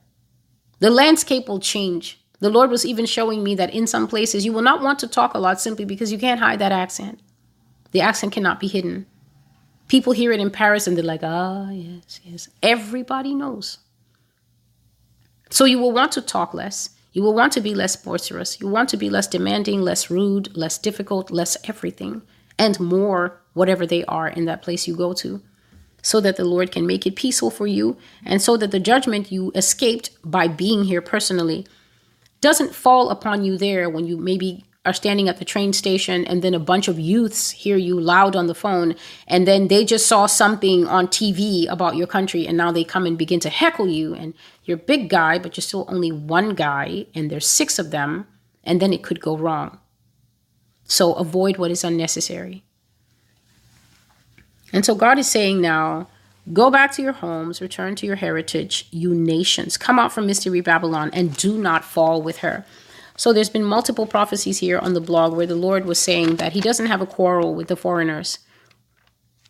The landscape will change. The Lord was even showing me that in some places you will not want to talk a lot simply because you can't hide that accent. The accent cannot be hidden. People hear it in Paris and they're like, ah, yes, yes. Everybody knows. So you will want to talk less. You will want to be less boisterous. You want to be less demanding, less rude, less difficult, less everything, and more whatever they are in that place you go to so that the Lord can make it peaceful for you and so that the judgment you escaped by being here personally doesn't fall upon you there when you maybe are standing at the train station and then a bunch of youths hear you loud on the phone and then they just saw something on TV about your country and now they come and begin to heckle you and you're a big guy but you're still only one guy and there's six of them and then it could go wrong. So avoid what is unnecessary. And so God is saying now, go back to your homes, return to your heritage, you nations. Come out from Mystery Babylon and do not fall with her. So there's been multiple prophecies here on the blog where the Lord was saying that he doesn't have a quarrel with the foreigners.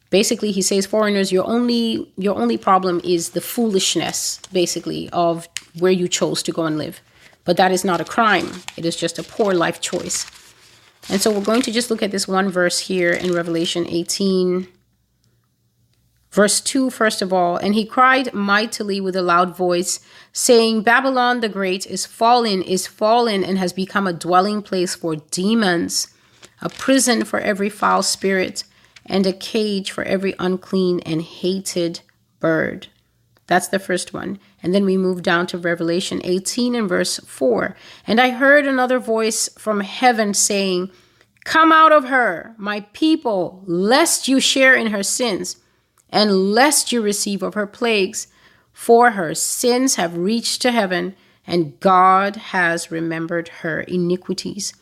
Basically, he says foreigners, your only your only problem is the foolishness basically of where you chose to go and live. But that is not a crime. It is just a poor life choice. And so we're going to just look at this one verse here in Revelation 18 Verse 2, first of all, and he cried mightily with a loud voice, saying, Babylon the Great is fallen, is fallen, and has become a dwelling place for demons, a prison for every foul spirit, and a cage for every unclean and hated bird. That's the first one. And then we move down to Revelation 18 and verse 4. And I heard another voice from heaven saying, Come out of her, my people, lest you share in her sins, and lest you receive of her plagues. For her sins have reached to heaven, and God has remembered her iniquities.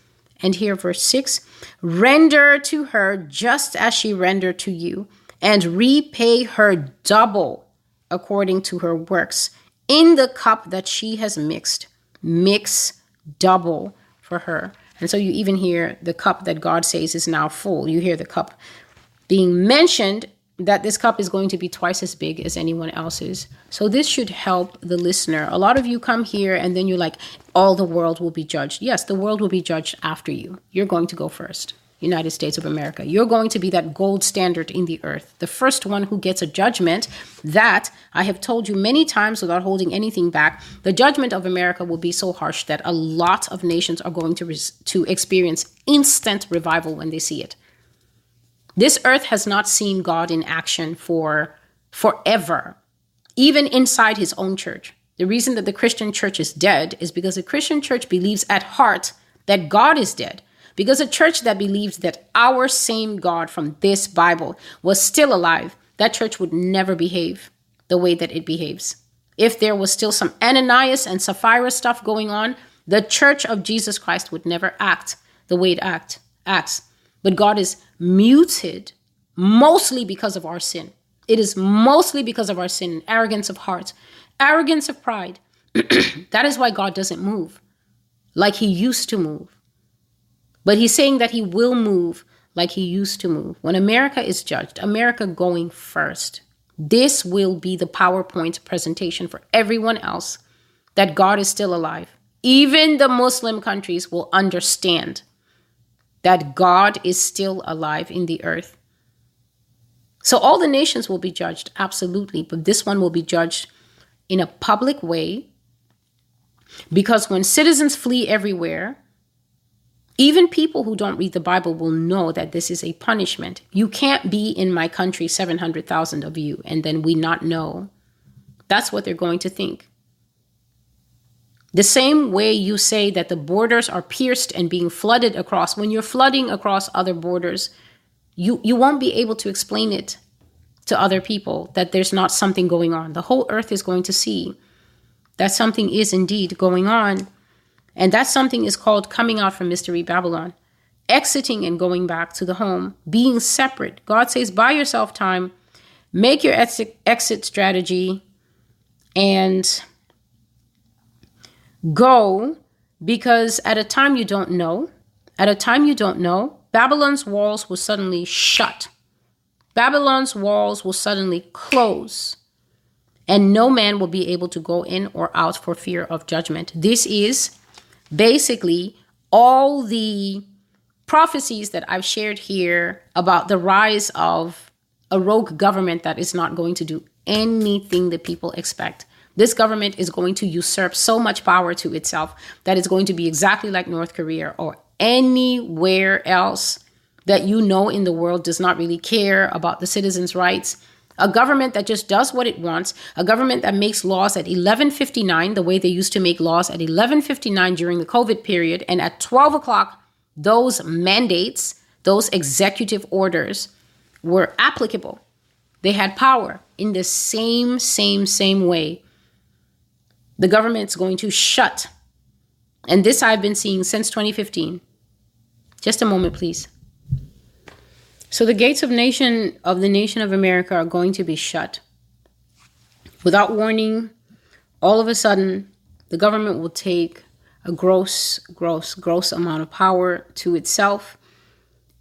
And here, verse 6 Render to her just as she rendered to you, and repay her double according to her works. In the cup that she has mixed, mix double for her. And so you even hear the cup that God says is now full. You hear the cup being mentioned that this cup is going to be twice as big as anyone else's. So this should help the listener. A lot of you come here and then you're like, all the world will be judged. Yes, the world will be judged after you. You're going to go first. United States of America. You're going to be that gold standard in the earth, the first one who gets a judgment that I have told you many times without holding anything back. The judgment of America will be so harsh that a lot of nations are going to, res- to experience instant revival when they see it. This earth has not seen God in action for forever, even inside his own church. The reason that the Christian church is dead is because the Christian church believes at heart that God is dead because a church that believes that our same God from this Bible was still alive, that church would never behave the way that it behaves. If there was still some Ananias and Sapphira stuff going on, the church of Jesus Christ would never act the way it act, acts. But God is muted mostly because of our sin. It is mostly because of our sin arrogance of heart, arrogance of pride. [CLEARS THROAT] that is why God doesn't move like he used to move. But he's saying that he will move like he used to move. When America is judged, America going first, this will be the PowerPoint presentation for everyone else that God is still alive. Even the Muslim countries will understand that God is still alive in the earth. So all the nations will be judged, absolutely, but this one will be judged in a public way because when citizens flee everywhere, even people who don't read the Bible will know that this is a punishment. You can't be in my country, 700,000 of you, and then we not know. That's what they're going to think. The same way you say that the borders are pierced and being flooded across, when you're flooding across other borders, you, you won't be able to explain it to other people that there's not something going on. The whole earth is going to see that something is indeed going on. And that something is called coming out from Mystery Babylon, exiting and going back to the home, being separate. God says, buy yourself time, make your exit, exit strategy, and go because at a time you don't know, at a time you don't know, Babylon's walls will suddenly shut. Babylon's walls will suddenly close, and no man will be able to go in or out for fear of judgment. This is basically all the prophecies that I've shared here about the rise of a rogue government that is not going to do anything the people expect. This government is going to usurp so much power to itself that it's going to be exactly like North Korea or anywhere else that you know in the world does not really care about the citizens' rights a government that just does what it wants, a government that makes laws at 11:59, the way they used to make laws at 11:59 during the COVID period, and at 12 o'clock, those mandates, those executive orders, were applicable. They had power in the same, same, same way. The government's going to shut. And this I've been seeing since 2015. Just a moment, please. So the gates of nation of the nation of America are going to be shut. Without warning, all of a sudden, the government will take a gross, gross, gross amount of power to itself.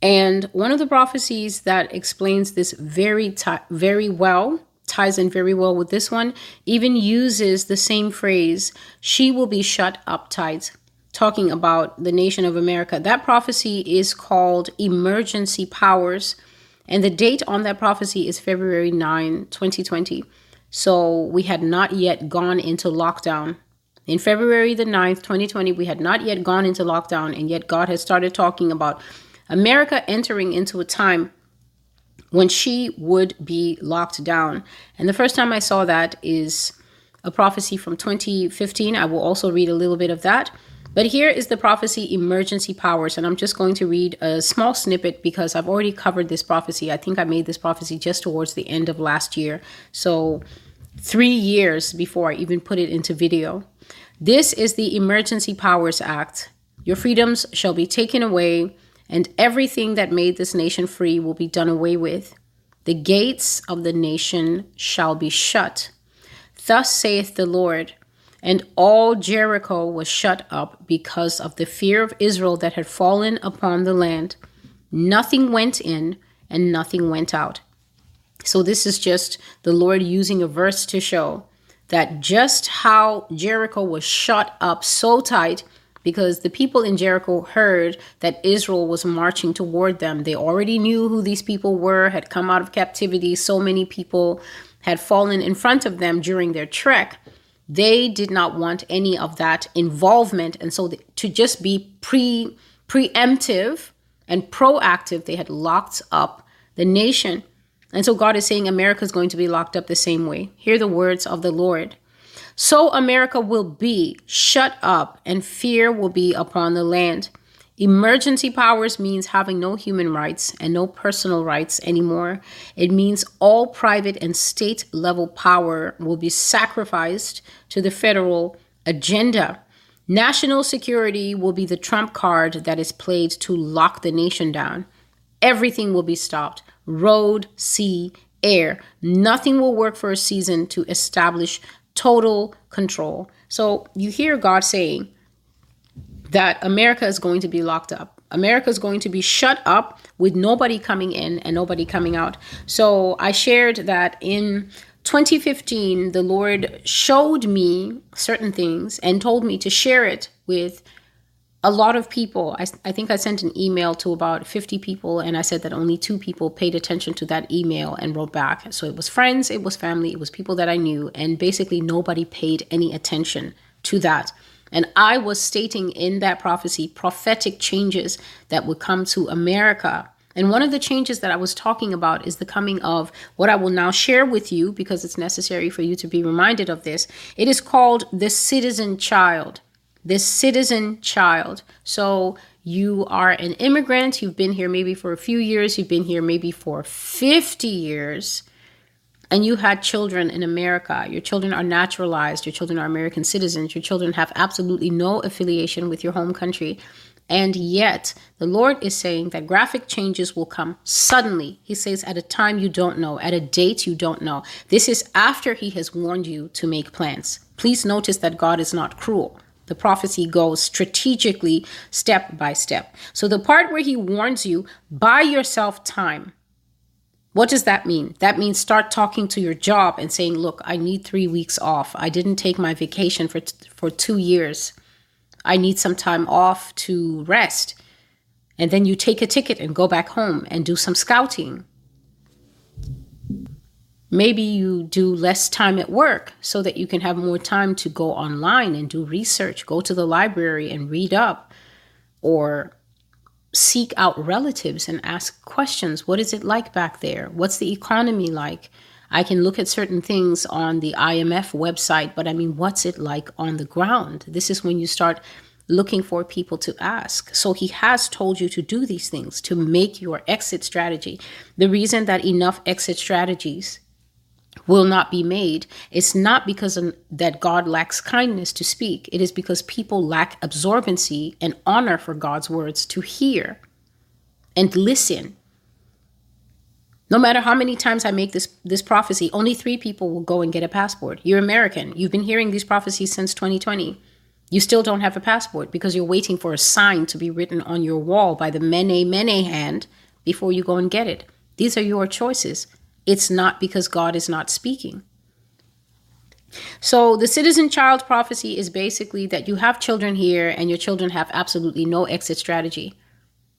And one of the prophecies that explains this very, t- very well, ties in very well with this one, even uses the same phrase, she will be shut up tight talking about the nation of America. That prophecy is called Emergency Powers, and the date on that prophecy is February 9, 2020. So we had not yet gone into lockdown. In February the 9th, 2020, we had not yet gone into lockdown, and yet God has started talking about America entering into a time when she would be locked down. And the first time I saw that is a prophecy from 2015. I will also read a little bit of that. But here is the prophecy emergency powers. And I'm just going to read a small snippet because I've already covered this prophecy. I think I made this prophecy just towards the end of last year. So, three years before I even put it into video. This is the Emergency Powers Act. Your freedoms shall be taken away, and everything that made this nation free will be done away with. The gates of the nation shall be shut. Thus saith the Lord and all Jericho was shut up because of the fear of Israel that had fallen upon the land. Nothing went in and nothing went out. So, this is just the Lord using a verse to show that just how Jericho was shut up so tight because the people in Jericho heard that Israel was marching toward them. They already knew who these people were, had come out of captivity. So many people had fallen in front of them during their trek. They did not want any of that involvement. And so to just be pre preemptive and proactive, they had locked up the nation. And so God is saying America is going to be locked up the same way. Hear the words of the Lord. So America will be shut up, and fear will be upon the land. Emergency powers means having no human rights and no personal rights anymore. It means all private and state level power will be sacrificed to the federal agenda. National security will be the trump card that is played to lock the nation down. Everything will be stopped road, sea, air. Nothing will work for a season to establish total control. So you hear God saying, that America is going to be locked up. America is going to be shut up with nobody coming in and nobody coming out. So I shared that in 2015, the Lord showed me certain things and told me to share it with a lot of people. I, I think I sent an email to about 50 people, and I said that only two people paid attention to that email and wrote back. So it was friends, it was family, it was people that I knew, and basically nobody paid any attention to that. And I was stating in that prophecy prophetic changes that would come to America. And one of the changes that I was talking about is the coming of what I will now share with you because it's necessary for you to be reminded of this. It is called the citizen child. The citizen child. So you are an immigrant, you've been here maybe for a few years, you've been here maybe for 50 years and you had children in America, your children are naturalized, your children are American citizens, your children have absolutely no affiliation with your home country. And yet, the Lord is saying that graphic changes will come suddenly. He says, at a time you don't know, at a date you don't know. This is after He has warned you to make plans. Please notice that God is not cruel. The prophecy goes strategically, step by step. So, the part where He warns you, buy yourself time. What does that mean? That means start talking to your job and saying, "Look, I need 3 weeks off. I didn't take my vacation for t- for 2 years. I need some time off to rest." And then you take a ticket and go back home and do some scouting. Maybe you do less time at work so that you can have more time to go online and do research, go to the library and read up or seek out relatives and ask questions. What is it like back there? What's the economy like? I can look at certain things on the IMF website, but I mean, what's it like on the ground? This is when you start looking for people to ask. So he has told you to do these things to make your exit strategy. The reason that enough exit strategies will not be made it's not because of, that god lacks kindness to speak. It is because people lack absorbency and honor for god's words to hear and listen. No matter how many times i make this this prophecy only 3 people will go and get a passport. You're american. You've been hearing these prophecies since 2020 you still don't have a passport because you're waiting for a sign to be written on your wall by the mene mene hand before you go and get it. These are your choices it's not because God is not speaking. So, the citizen child prophecy is basically that you have children here and your children have absolutely no exit strategy.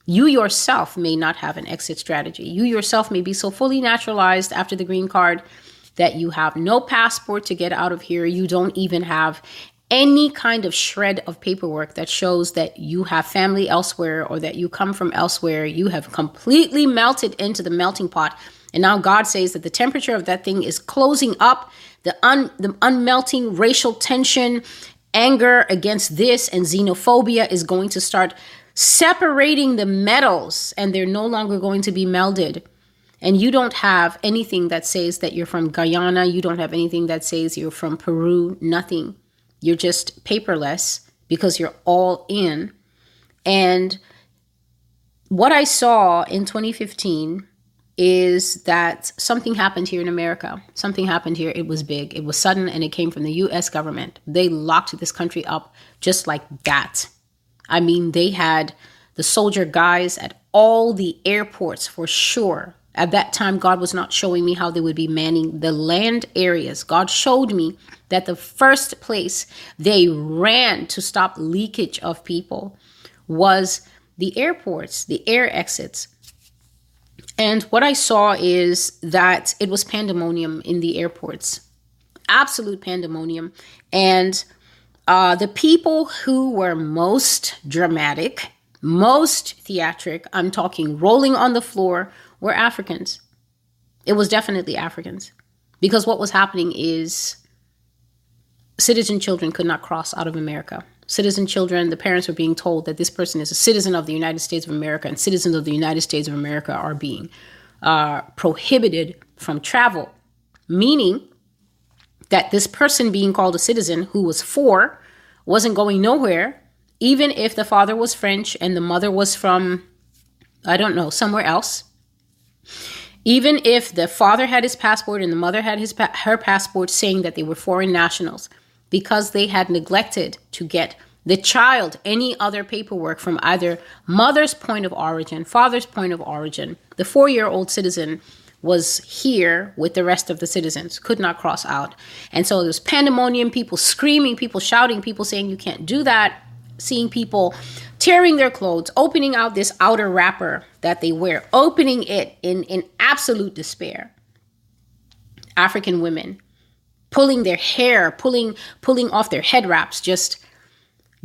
You yourself may not have an exit strategy. You yourself may be so fully naturalized after the green card that you have no passport to get out of here. You don't even have any kind of shred of paperwork that shows that you have family elsewhere or that you come from elsewhere. You have completely melted into the melting pot And now God says that the temperature of that thing is closing up, the, un, the unmelting racial tension, anger against this, and xenophobia is going to start separating the metals, and they're no longer going to be melded. And you don't have anything that says that you're from Guyana, you don't have anything that says you're from Peru, nothing. You're just paperless because you're all in. And what I saw in 2015 is that something happened here in America. Something happened here. It was big, it was sudden, and it came from the US government. They locked this country up just like that. I mean, they had the soldier guys at all the airports for sure. At that time, God was not showing me how they would be manning the land areas. God showed me that the first place they ran to stop leakage of people was the airports, the air exits. And what I saw is that it was pandemonium in the airports, absolute pandemonium. And uh, the people who were most dramatic, most theatric, I'm talking rolling on the floor, were Africans. It was definitely Africans. Because what was happening is citizen children could not cross out of America. Citizen children, the parents were being told that this person is a citizen of the United States of America, and citizens of the United States of America are being uh, prohibited from travel, meaning that this person being called a citizen who was four wasn't going nowhere, even if the father was French and the mother was from, I don't know, somewhere else. Even if the father had his passport and the mother had his her passport saying that they were foreign nationals, because they had neglected to get the child any other paperwork from either mother's point of origin, father's point of origin. The four year old citizen was here with the rest of the citizens, could not cross out. And so there's pandemonium, people screaming, people shouting, people saying you can't do that, seeing people tearing their clothes, opening out this outer wrapper that they wear, opening it in, in absolute despair. African women pulling their hair, pulling pulling off their head wraps, just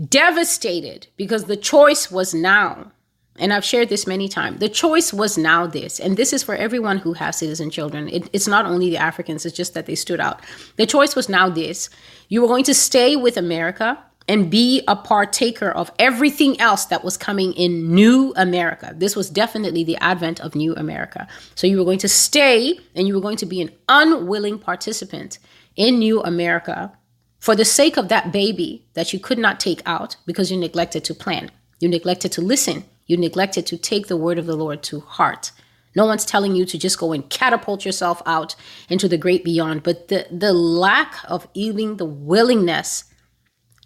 devastated because the choice was now. And I've shared this many times. The choice was now this, and this is for everyone who has citizen children. It, it's not only the Africans; it's just that they stood out. The choice was now this: you were going to stay with America and be a partaker of everything else that was coming in New America. This was definitely the advent of New America. So you were going to stay, and you were going to be an unwilling participant in New America for the sake of that baby that you could not take out because you neglected to plan, you neglected to listen, you neglected to take the word of the Lord to heart. No one's telling you to just go and catapult yourself out into the great beyond, but the, the lack of even the willingness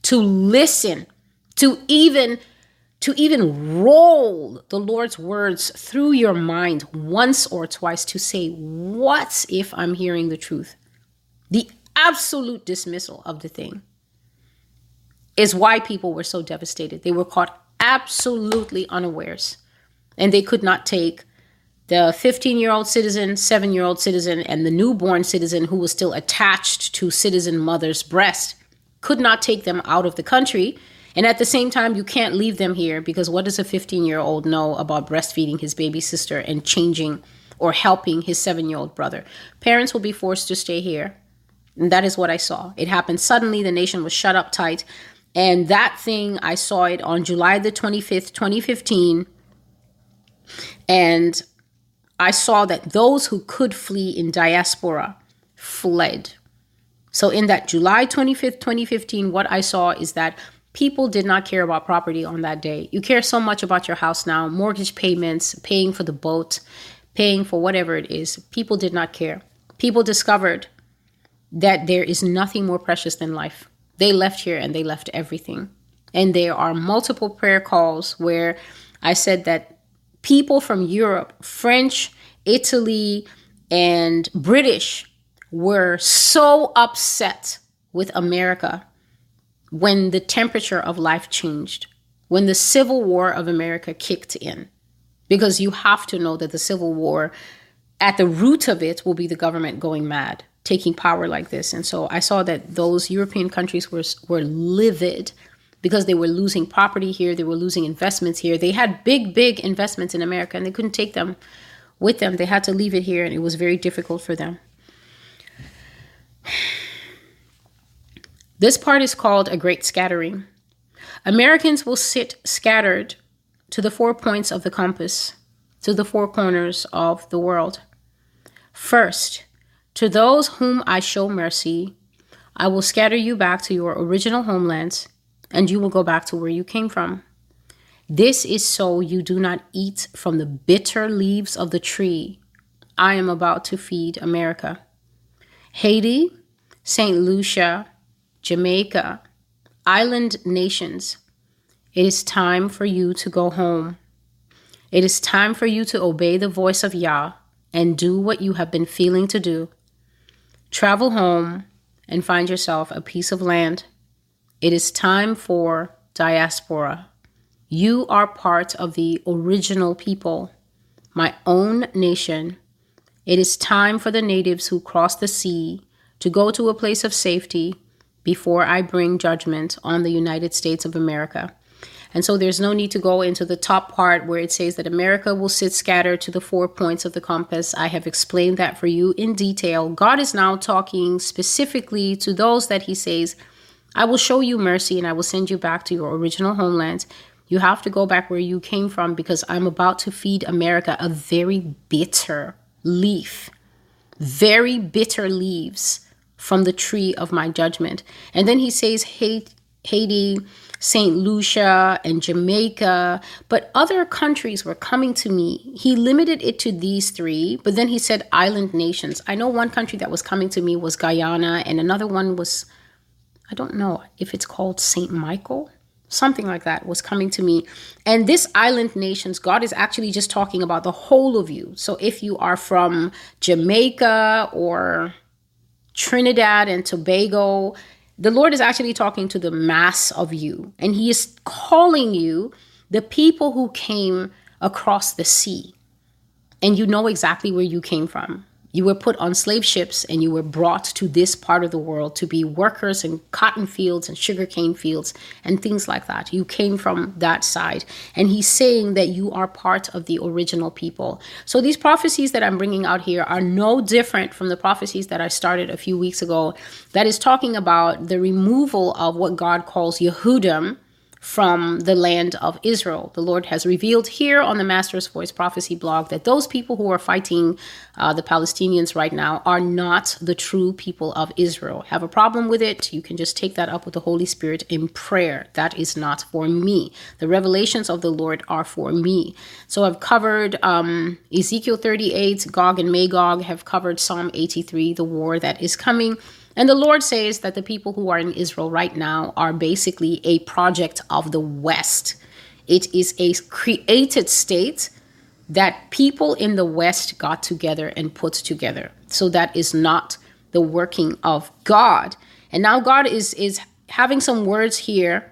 to listen, to even to even roll the Lord's words through your mind once or twice to say, What if I'm hearing the truth? The absolute dismissal of the thing is why people were so devastated. They were caught absolutely unawares and they could not take the 15 year old citizen, seven year old citizen, and the newborn citizen who was still attached to citizen mother's breast could not take them out of the country. And at the same time, you can't leave them here because what does a 15 year old know about breastfeeding his baby sister and changing or helping his seven year old brother? Parents will be forced to stay here and that is what I saw. It happened suddenly. The nation was shut up tight. And that thing, I saw it on July the 25th, 2015. And I saw that those who could flee in diaspora fled. So, in that July 25th, 2015, what I saw is that people did not care about property on that day. You care so much about your house now, mortgage payments, paying for the boat, paying for whatever it is. People did not care. People discovered that there is nothing more precious than life. They left here and they left everything. And there are multiple prayer calls where I said that people from Europe, French, Italy, and British were so upset with America when the temperature of life changed, when the Civil War of America kicked in. Because you have to know that the Civil War, at the root of it, will be the government going mad taking power like this. And so I saw that those European countries were were livid because they were losing property here, they were losing investments here. They had big, big investments in America and they couldn't take them with them. They had to leave it here, and it was very difficult for them. [SIGHS] This part is called a great scattering. Americans will sit scattered to the four points of the compass, to the four corners of the world. First, to those whom I show mercy, I will scatter you back to your original homelands, and you will go back to where you came from. This is so you do not eat from the bitter leaves of the tree I am about to feed America. Haiti, St. Lucia, Jamaica, island nations, it is time for you to go home. It is time for you to obey the voice of Yah and do what you have been feeling to do. Travel home and find yourself a piece of land. It is time for diaspora. You are part of the original people, my own nation. It is time for the natives who crossed the sea to go to a place of safety before I bring judgment on the United States of America. And so there's no need to go into the top part where it says that America will sit scattered to the four points of the compass. I have explained that for you in detail. God is now talking specifically to those that He says, I will show you mercy and I will send you back to your original homeland. You have to go back where you came from because I'm about to feed America a very bitter leaf, very bitter leaves from the tree of my judgment. And then he says, Haiti, St. Lucia, and Jamaica, but other countries were coming to me. He limited it to these three, but then he said island nations. I know one country that was coming to me was Guyana, and another one was, I don't know if it's called St. Michael something like that was coming to me and this island nations god is actually just talking about the whole of you so if you are from jamaica or trinidad and tobago the lord is actually talking to the mass of you and he is calling you the people who came across the sea. And you know exactly where you came from you were put on slave ships and you were brought to this part of the world to be workers in cotton fields and sugarcane fields and things like that. You came from that side. And he's saying that you are part of the original people. So these prophecies that I'm bringing out here are no different from the prophecies that I started a few weeks ago that is talking about the removal of what God calls Yehudim from the land of Israel. The Lord has revealed here on the Master's Voice Prophecy blog that those people who are fighting uh, the Palestinians right now are not the true people of Israel. Have a problem with it? You can just take that up with the Holy Spirit in prayer. That is not for me. The revelations of the Lord are for me. So I've covered um, Ezekiel 38, Gog and Magog, have covered Psalm 83, the war that is coming. And the Lord says that the people who are in Israel right now are basically a project of the West. It is a created state that people in the West got together and put together. So that is not the working of God. And now God is is having some words here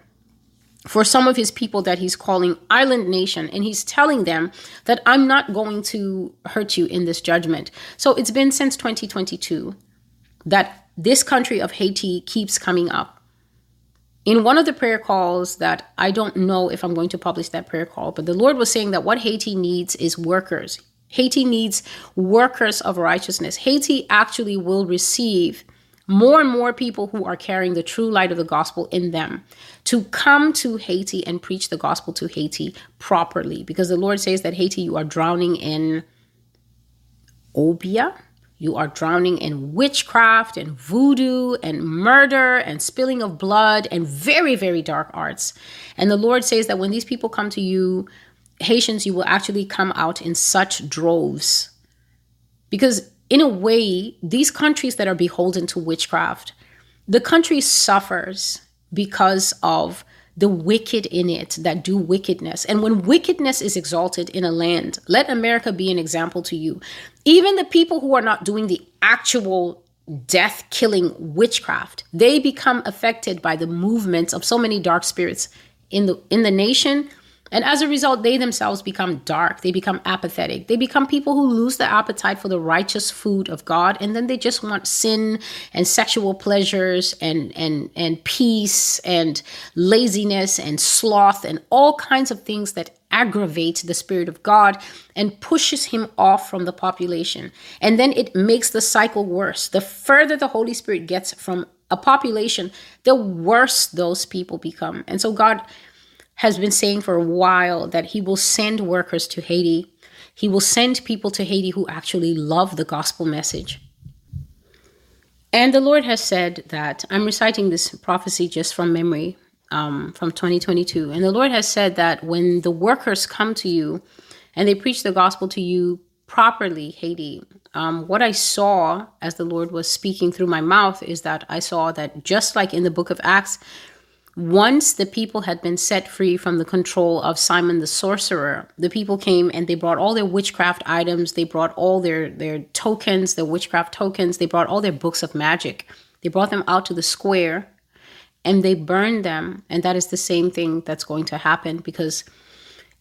for some of his people that he's calling island nation and he's telling them that I'm not going to hurt you in this judgment. So it's been since 2022 that this country of Haiti keeps coming up. In one of the prayer calls that I don't know if I'm going to publish that prayer call, but the Lord was saying that what Haiti needs is workers. Haiti needs workers of righteousness. Haiti actually will receive more and more people who are carrying the true light of the gospel in them to come to Haiti and preach the gospel to Haiti properly. Because the Lord says that Haiti, you are drowning in obia, you are drowning in witchcraft and voodoo and murder and spilling of blood and very, very dark arts. And the Lord says that when these people come to you, Haitians, you will actually come out in such droves. Because, in a way, these countries that are beholden to witchcraft, the country suffers because of the wicked in it that do wickedness. And when wickedness is exalted in a land, let America be an example to you. Even the people who are not doing the actual death killing witchcraft, they become affected by the movements of so many dark spirits in the in the nation and as a result, they themselves become dark. They become apathetic. They become people who lose the appetite for the righteous food of God. And then they just want sin and sexual pleasures and, and, and peace and laziness and sloth and all kinds of things that aggravate the Spirit of God and pushes him off from the population. And then it makes the cycle worse. The further the Holy Spirit gets from a population, the worse those people become. And so God has been saying for a while that he will send workers to Haiti. He will send people to Haiti who actually love the gospel message. And the Lord has said that I'm reciting this prophecy just from memory um, from 2022. And the Lord has said that when the workers come to you and they preach the gospel to you properly, Haiti, um, what I saw as the Lord was speaking through my mouth is that I saw that just like in the book of Acts, once the people had been set free from the control of Simon the sorcerer, the people came and they brought all their witchcraft items, they brought all their, their tokens, their witchcraft tokens, they brought all their books of magic. They brought them out to the square and they burned them. And that is the same thing that's going to happen because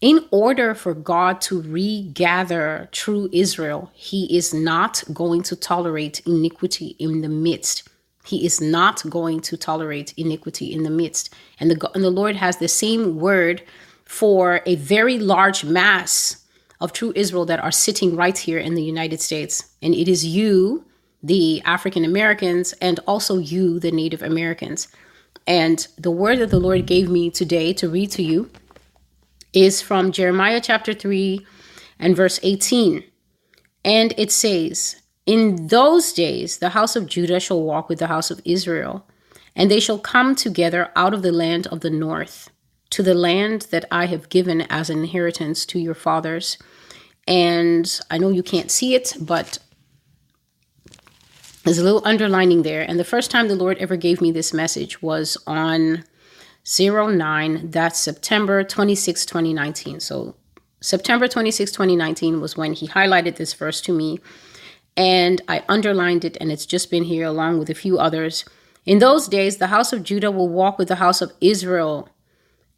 in order for God to regather true Israel, he is not going to tolerate iniquity in the midst he is not going to tolerate iniquity in the midst. And the, and the Lord has the same word for a very large mass of true Israel that are sitting right here in the United States. And it is you, the African Americans, and also you, the Native Americans. And the word that the Lord gave me today to read to you is from Jeremiah chapter 3 and verse 18. And it says, in those days, the house of Judah shall walk with the house of Israel, and they shall come together out of the land of the north to the land that I have given as an inheritance to your fathers. And I know you can't see it, but there's a little underlining there. And the first time the Lord ever gave me this message was on 09, that's September 26, 2019. So September 26, 2019 was when he highlighted this verse to me and I underlined it, and it's just been here along with a few others. In those days, the house of Judah will walk with the house of Israel.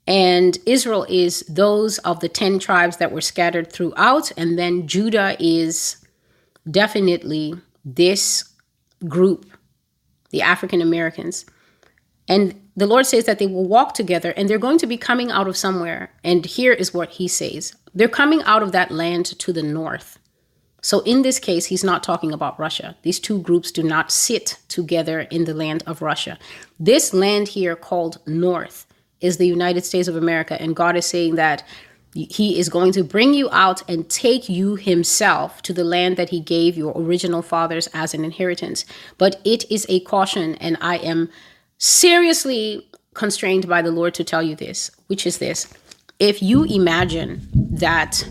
And Israel is those of the 10 tribes that were scattered throughout. And then Judah is definitely this group, the African Americans. And the Lord says that they will walk together and they're going to be coming out of somewhere. And here is what he says they're coming out of that land to the north. So in this case, he's not talking about Russia. These two groups do not sit together in the land of Russia. This land here called North is the United States of America. And God is saying that he is going to bring you out and take you himself to the land that he gave your original fathers as an inheritance. But it is a caution, and I am seriously constrained by the Lord to tell you this, which is this. If you imagine that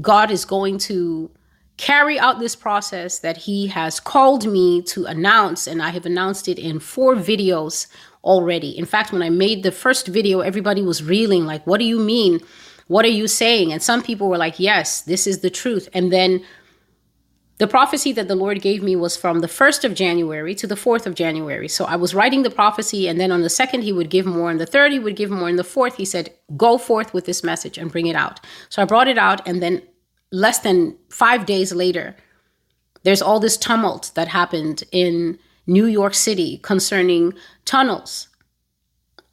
God is going to carry out this process that he has called me to announce, and I have announced it in four videos already. In fact, when I made the first video, everybody was reeling, like, what do you mean? What are you saying? And some people were like, yes, this is the truth. And then the prophecy that the Lord gave me was from the 1st of January to the 4th of January. So I was writing the prophecy, and then on the second, he would give more, and the third, he would give more, and the fourth, he said, Go forth with this message and bring it out. So I brought it out, and then less than five days later, there's all this tumult that happened in New York City concerning tunnels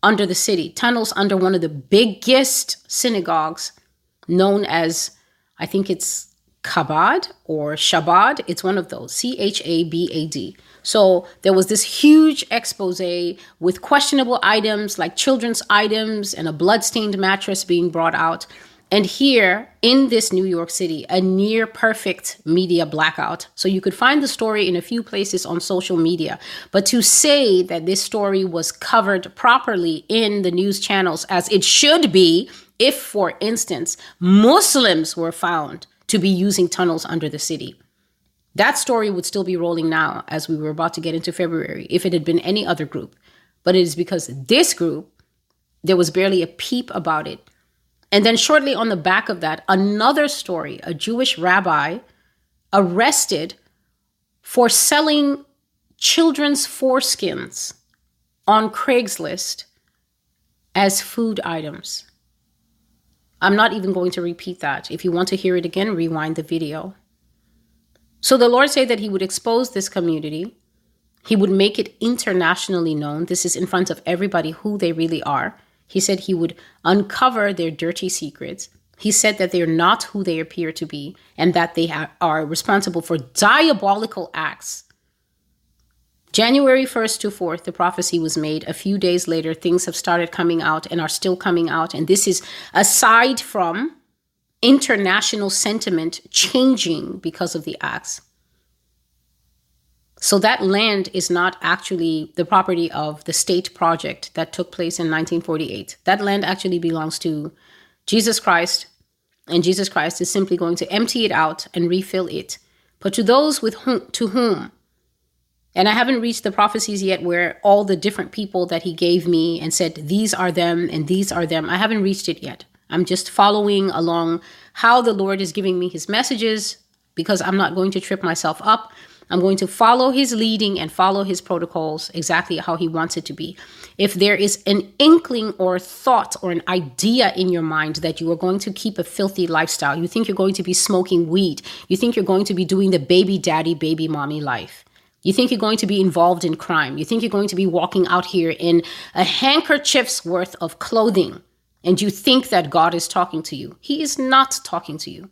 under the city, tunnels under one of the biggest synagogues known as, I think it's Chabad or Shabad. It's one of those, C H A B A D. So there was this huge expose with questionable items like children's items and a bloodstained mattress being brought out. And here in this New York City, a near perfect media blackout. So you could find the story in a few places on social media. But to say that this story was covered properly in the news channels as it should be, if, for instance, Muslims were found to be using tunnels under the city, that story would still be rolling now as we were about to get into February if it had been any other group. But it is because this group, there was barely a peep about it and then shortly on the back of that, another story a Jewish rabbi arrested for selling children's foreskins on Craigslist as food items. I'm not even going to repeat that. If you want to hear it again, rewind the video. So the Lord said that He would expose this community. He would make it internationally known. This is in front of everybody who they really are. He said he would uncover their dirty secrets. He said that they're not who they appear to be and that they ha- are responsible for diabolical acts. January 1st to 4th, the prophecy was made. A few days later, things have started coming out and are still coming out. And this is aside from international sentiment changing because of the acts. So that land is not actually the property of the state project that took place in 1948. That land actually belongs to Jesus Christ, and Jesus Christ is simply going to empty it out and refill it. But to those with whom, to whom, and I haven't reached the prophecies yet where all the different people that he gave me and said, these are them and these are them. I haven't reached it yet. I'm just following along how the Lord is giving me his messages because I'm not going to trip myself up. I'm going to follow his leading and follow his protocols exactly how he wants it to be. If there is an inkling or thought or an idea in your mind that you are going to keep a filthy lifestyle, you think you're going to be smoking weed, you think you're going to be doing the baby daddy, baby mommy life. You think you're going to be involved in crime. You think you're going to be walking out here in a handkerchief's worth of clothing, and you think that God is talking to you. He is not talking to you.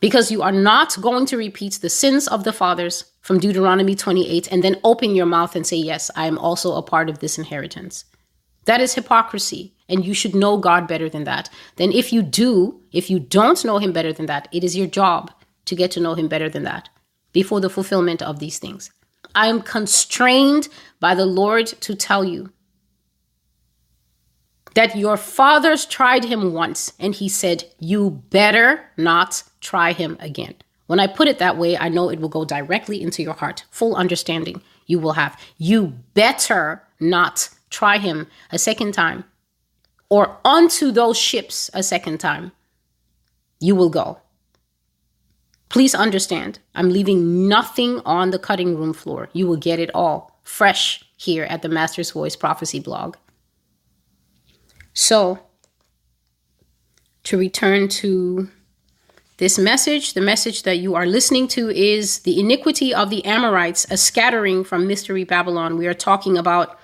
Because you are not going to repeat the sins of the fathers from Deuteronomy 28 and then open your mouth and say, Yes, I am also a part of this inheritance. That is hypocrisy, and you should know God better than that. Then, if you do, if you don't know Him better than that, it is your job to get to know Him better than that before the fulfillment of these things. I am constrained by the Lord to tell you that your fathers tried him once and he said, You better not try him again. When I put it that way, I know it will go directly into your heart. Full understanding you will have. You better not try him a second time or onto those ships a second time. You will go. Please understand, I'm leaving nothing on the cutting room floor. You will get it all fresh here at the Master's Voice Prophecy blog. So, to return to this message, the message that you are listening to is the iniquity of the Amorites, a scattering from Mystery Babylon. We are talking about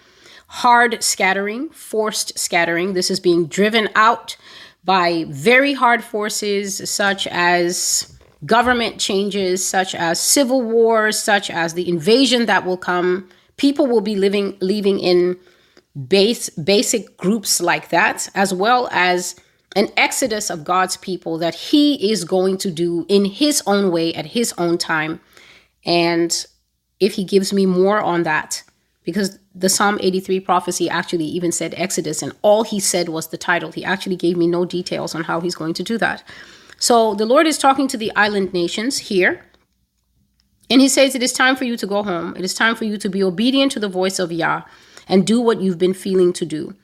hard scattering, forced scattering. This is being driven out by very hard forces such as government changes, such as civil wars, such as the invasion that will come. People will be living, leaving in base, basic groups like that, as well as an exodus of God's people that He is going to do in His own way at His own time. And if He gives me more on that, because the Psalm 83 prophecy actually even said Exodus, and all He said was the title. He actually gave me no details on how He's going to do that. So the Lord is talking to the island nations here. And he says, It is time for you to go home. It is time for you to be obedient to the voice of Yah and do what you've been feeling to do.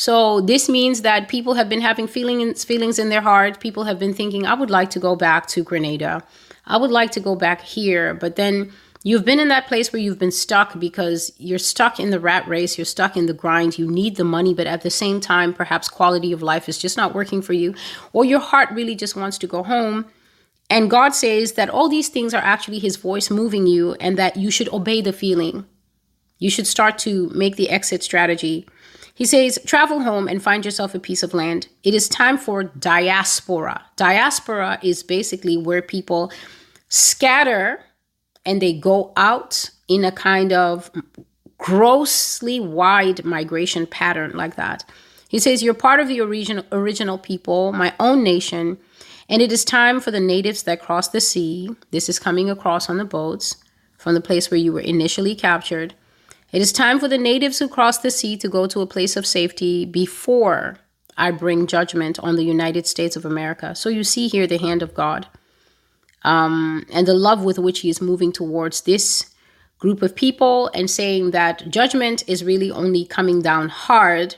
So this means that people have been having feelings feelings in their heart. People have been thinking, I would like to go back to Grenada. I would like to go back here, but then you've been in that place where you've been stuck because you're stuck in the rat race, you're stuck in the grind, you need the money, but at the same time, perhaps quality of life is just not working for you, or your heart really just wants to go home. And God says that all these things are actually His voice moving you and that you should obey the feeling. You should start to make the exit strategy. He says, travel home and find yourself a piece of land. It is time for diaspora. Diaspora is basically where people scatter and they go out in a kind of grossly wide migration pattern like that. He says, You're part of the original, original people, my own nation, and it is time for the natives that cross the sea. This is coming across on the boats from the place where you were initially captured it is time for the natives who cross the sea to go to a place of safety before I bring judgment on the United States of America. So you see here the hand of God um, and the love with which He is moving towards this group of people and saying that judgment is really only coming down hard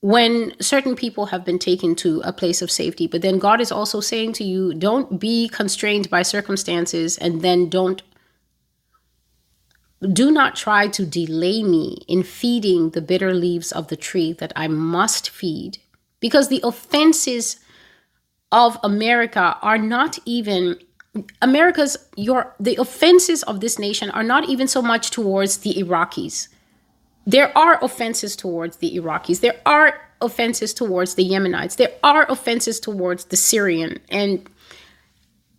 when certain people have been taken to a place of safety. But then God is also saying to you, don't be constrained by circumstances and then don't do not try to delay me in feeding the bitter leaves of the tree that I must feed, because the offenses of America are not even America's your the offenses of this nation are not even so much towards the Iraqis. there are offenses towards the Iraqis. There are offenses towards the Yemenites. There are offenses towards the Syrian. And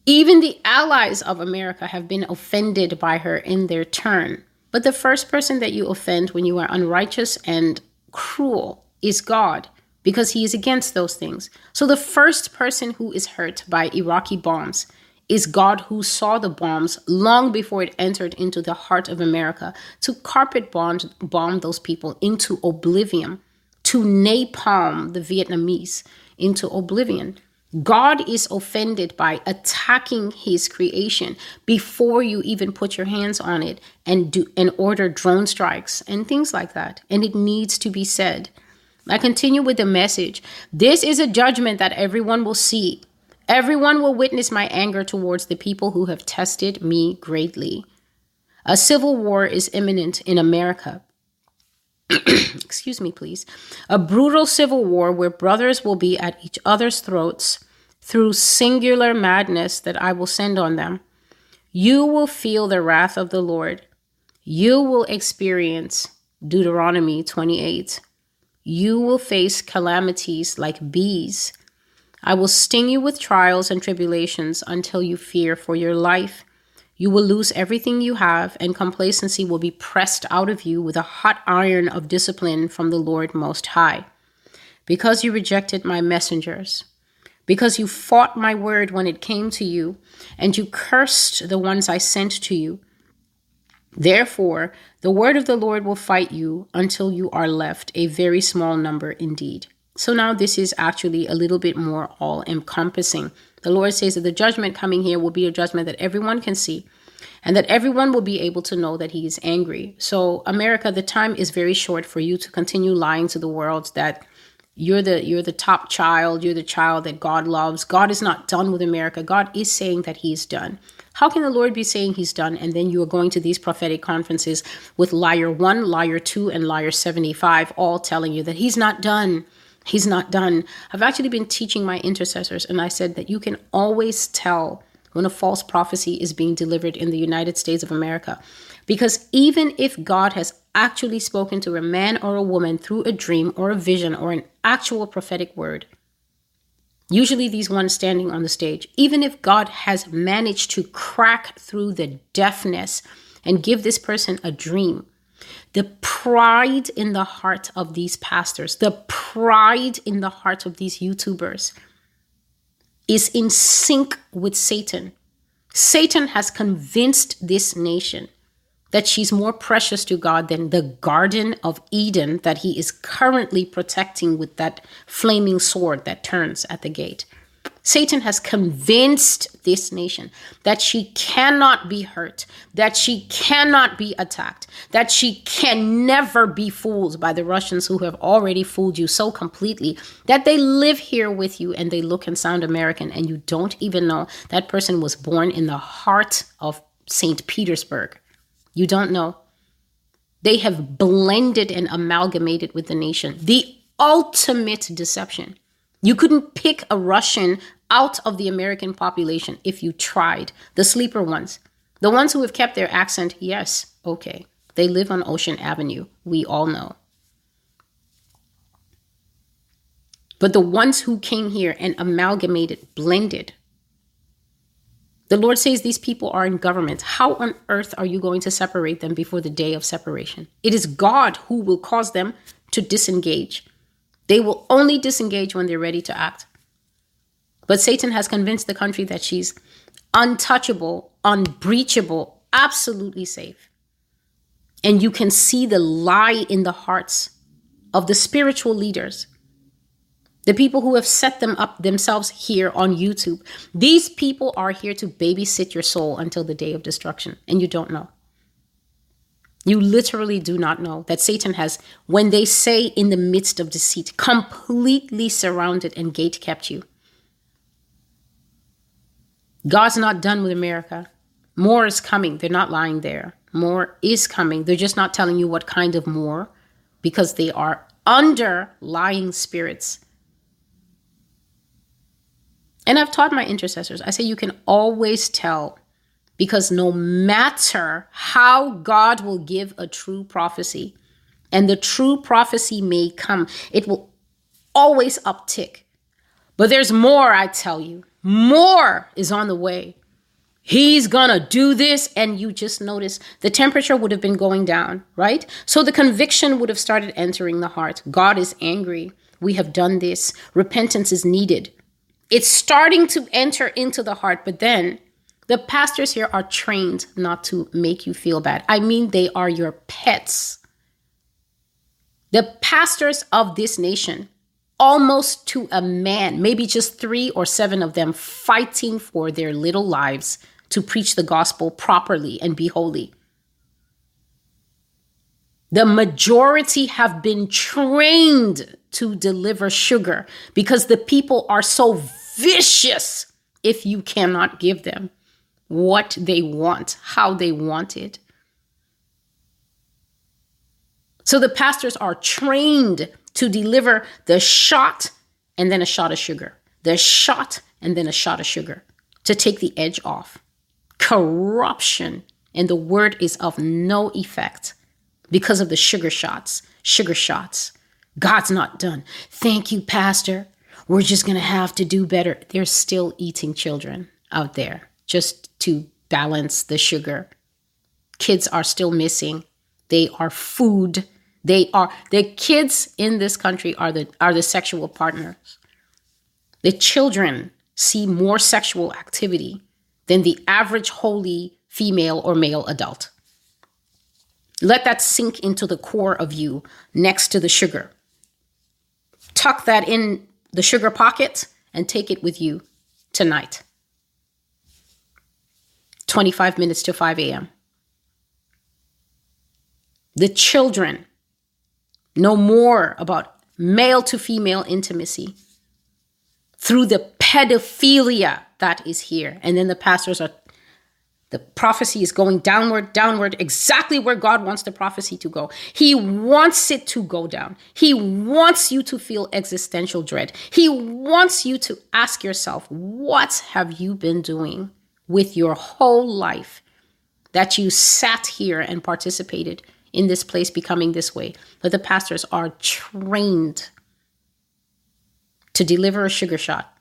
even the allies of America have been offended by her in their turn. But the first person that you offend when you are unrighteous and cruel is God because he is against those things. So the first person who is hurt by Iraqi bombs is God who saw the bombs long before it entered into the heart of America to carpet bomb, bomb those people into oblivion, to napalm the Vietnamese into oblivion. God is offended by attacking his creation before you even put your hands on it and do and order drone strikes and things like that. And it needs to be said. I continue with the message. This is a judgment that everyone will see. Everyone will witness my anger towards the people who have tested me greatly. A civil war is imminent in America. [CLEARS THROAT] Excuse me, please. A brutal civil war where brothers will be at each other's throats through singular madness that I will send on them. You will feel the wrath of the Lord. You will experience Deuteronomy 28. You will face calamities like bees I will sting you with trials and tribulations until you fear for your life. You will lose everything you have, and complacency will be pressed out of you with a hot iron of discipline from the Lord Most High. Because you rejected my messengers, because you fought my word when it came to you, and you cursed the ones I sent to you. Therefore, the word of the Lord will fight you until you are left a very small number indeed. So now this is actually a little bit more all encompassing. The Lord says that the judgment coming here will be a judgment that everyone can see and that everyone will be able to know that he is angry. So America, the time is very short for you to continue lying to the world that you're the you're the top child, you're the child that God loves. God is not done with America. God is saying that he's done. How can the Lord be saying he's done and then you are going to these prophetic conferences with liar 1, liar 2 and liar 75 all telling you that he's not done? He's not done. I've actually been teaching my intercessors, and I said that you can always tell when a false prophecy is being delivered in the United States of America. Because even if God has actually spoken to a man or a woman through a dream or a vision or an actual prophetic word, usually these ones standing on the stage, even if God has managed to crack through the deafness and give this person a dream, the pride in the heart of these pastors, the pride in the heart of these YouTubers is in sync with Satan. Satan has convinced this nation that she's more precious to God than the Garden of Eden that he is currently protecting with that flaming sword that turns at the gate. Satan has convinced this nation that she cannot be hurt, that she cannot be attacked, that she can never be fooled by the Russians who have already fooled you so completely that they live here with you and they look and sound American and you don't even know that person was born in the heart of St. Petersburg. You don't know. They have blended and amalgamated with the nation. The ultimate deception. You couldn't pick a Russian out of the American population if you tried. The sleeper ones, the ones who have kept their accent, yes, okay. They live on Ocean Avenue. We all know. But the ones who came here and amalgamated, blended, the Lord says these people are in government. How on earth are you going to separate them before the day of separation? It is God who will cause them to disengage. They will only disengage when they're ready to act. But Satan has convinced the country that she's untouchable, unbreachable, absolutely safe. And you can see the lie in the hearts of the spiritual leaders, the people who have set them up themselves here on YouTube. These people are here to babysit your soul until the day of destruction, and you don't know. You literally do not know that Satan has, when they say in the midst of deceit, completely surrounded and gate kept you. God's not done with America. More is coming. They're not lying there. More is coming. They're just not telling you what kind of more because they are under lying spirits. And I've taught my intercessors, I say you can always tell because no matter how God will give a true prophecy, and the true prophecy may come. It will always uptick. But there's more, I tell you. More is on the way. He's gonna do this, and you just notice the temperature would have been going down, right? So the conviction would have started entering the heart. God is angry. We have done this. Repentance is needed. It's starting to enter into the heart, but then the pastors here are trained not to make you feel bad. I mean, they are your pets. The pastors of this nation, almost to a man, maybe just three or seven of them fighting for their little lives to preach the gospel properly and be holy. The majority have been trained to deliver sugar because the people are so vicious if you cannot give them what they want, how they want it. So the pastors are trained to deliver the shot and then a shot of sugar, the shot and then a shot of sugar to take the edge off. Corruption, and the word is of no effect because of the sugar shots, sugar shots. God's not done. Thank you, Pastor. We're just going to have to do better. They're still eating children out there just to balance the sugar. Kids are still missing. They are food. They are the kids in this country are the are the sexual partners. The children see more sexual activity than the average holy female or male adult. Let that sink into the core of you next to the sugar. Tuck that in the sugar pocket and take it with you tonight. 25 minutes to 5 a.m. The children know more about male to female intimacy through the pedophilia that is here. And then the pastors are the prophecy is going downward, downward, exactly where God wants the prophecy to go. He wants it to go down. He wants you to feel existential dread. He wants you to ask yourself, what have you been doing with your whole life that you sat here and participated in this place becoming this way? But the pastors are trained to deliver a sugar shot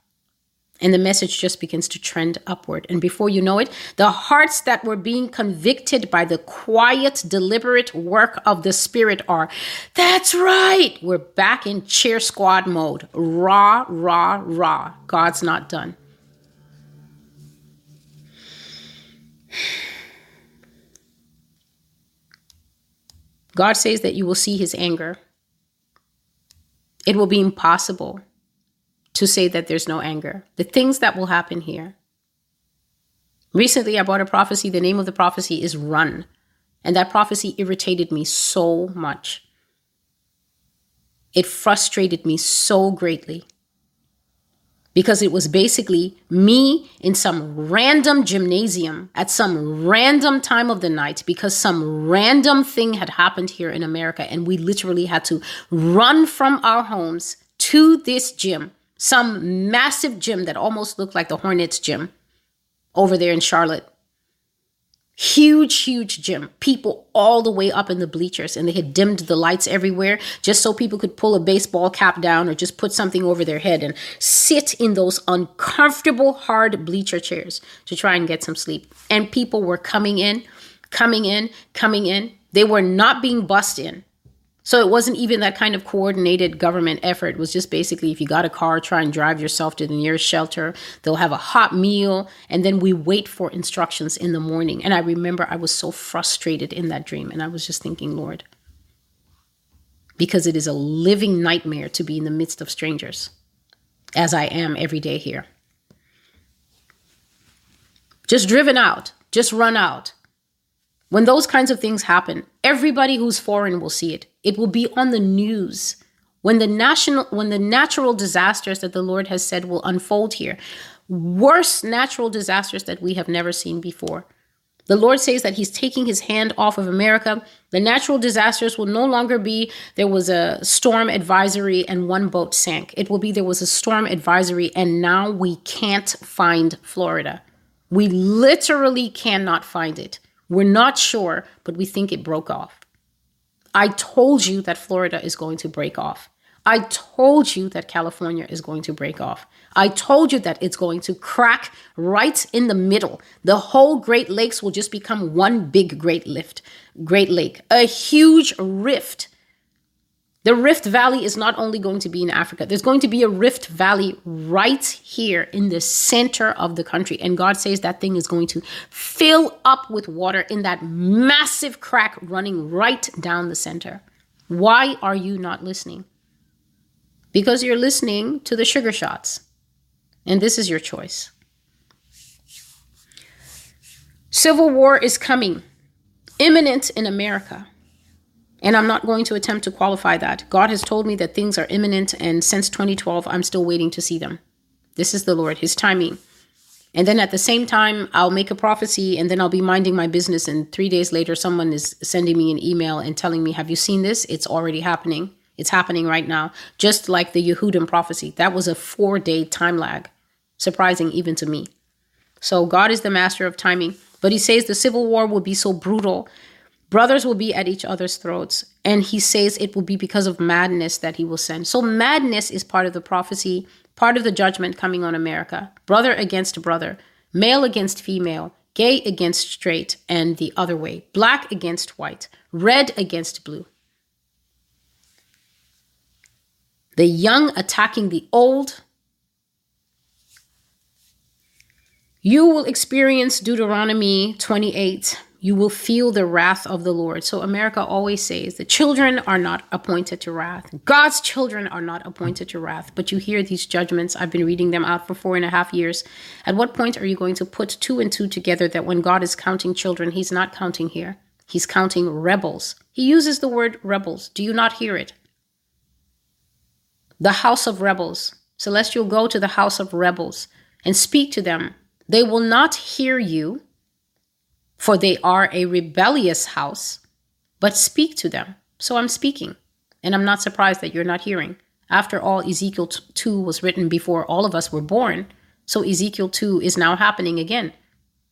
and the message just begins to trend upward. And before you know it, the hearts that were being convicted by the quiet, deliberate work of the Spirit are, that's right, we're back in cheer squad mode. Rah, rah, rah. God's not done. God says that you will see his anger. It will be impossible to say that there's no anger. The things that will happen here. Recently, I bought a prophecy. The name of the prophecy is Run. And that prophecy irritated me so much. It frustrated me so greatly because it was basically me in some random gymnasium at some random time of the night because some random thing had happened here in America and we literally had to run from our homes to this gym some massive gym that almost looked like the Hornets gym over there in Charlotte. Huge, huge gym. People all the way up in the bleachers, and they had dimmed the lights everywhere just so people could pull a baseball cap down or just put something over their head and sit in those uncomfortable, hard bleacher chairs to try and get some sleep. And people were coming in, coming in, coming in. They were not being bussed in. So it wasn't even that kind of coordinated government effort. It was just basically if you got a car, try and drive yourself to the nearest shelter. They'll have a hot meal, and then we wait for instructions in the morning. And I remember I was so frustrated in that dream, and I was just thinking, Lord, because it is a living nightmare to be in the midst of strangers, as I am every day here. Just driven out, just run out. When those kinds of things happen, everybody who's foreign will see it. It will be on the news. When the national when the natural disasters that the Lord has said will unfold here, worse natural disasters that we have never seen before. The Lord says that He's taking His hand off of America. The natural disasters will no longer be there was a storm advisory and one boat sank. It will be there was a storm advisory and now we can't find Florida. We literally cannot find it. We're not sure, but we think it broke off. I told you that Florida is going to break off. I told you that California is going to break off. I told you that it's going to crack right in the middle. The whole Great Lakes will just become one big Great Lift, Great Lake, a huge rift. The Rift Valley is not only going to be in Africa, there's going to be a Rift Valley right here in the center of the country. And God says that thing is going to fill up with water in that massive crack running right down the center. Why are you not listening? Because you're listening to the sugar shots. And this is your choice. Civil war is coming, imminent in America. And I'm not going to attempt to qualify that. God has told me that things are imminent, and since 2012, I'm still waiting to see them. This is the Lord, His timing. And then at the same time, I'll make a prophecy and then I'll be minding my business. And three days later, someone is sending me an email and telling me, Have you seen this? It's already happening. It's happening right now. Just like the Yehudim prophecy. That was a four day time lag surprising even to me. So God is the master of timing, but he says the civil war will be so brutal. Brothers will be at each other's throats, and he says it will be because of madness that he will send. So, madness is part of the prophecy, part of the judgment coming on America. Brother against brother, male against female, gay against straight, and the other way, black against white, red against blue. The young attacking the old, You will experience Deuteronomy 28. You will feel the wrath of the Lord. So, America always says the children are not appointed to wrath. God's children are not appointed to wrath. But you hear these judgments. I've been reading them out for four and a half years. At what point are you going to put two and two together that when God is counting children, He's not counting here? He's counting rebels. He uses the word rebels. Do you not hear it? The house of rebels. Celestial, go to the house of rebels and speak to them they will not hear you, for they are a rebellious house, but speak to them. So I'm speaking, and I'm not surprised that you're not hearing. After all, Ezekiel 2 was written before all of us were born, so Ezekiel 2 is now happening again.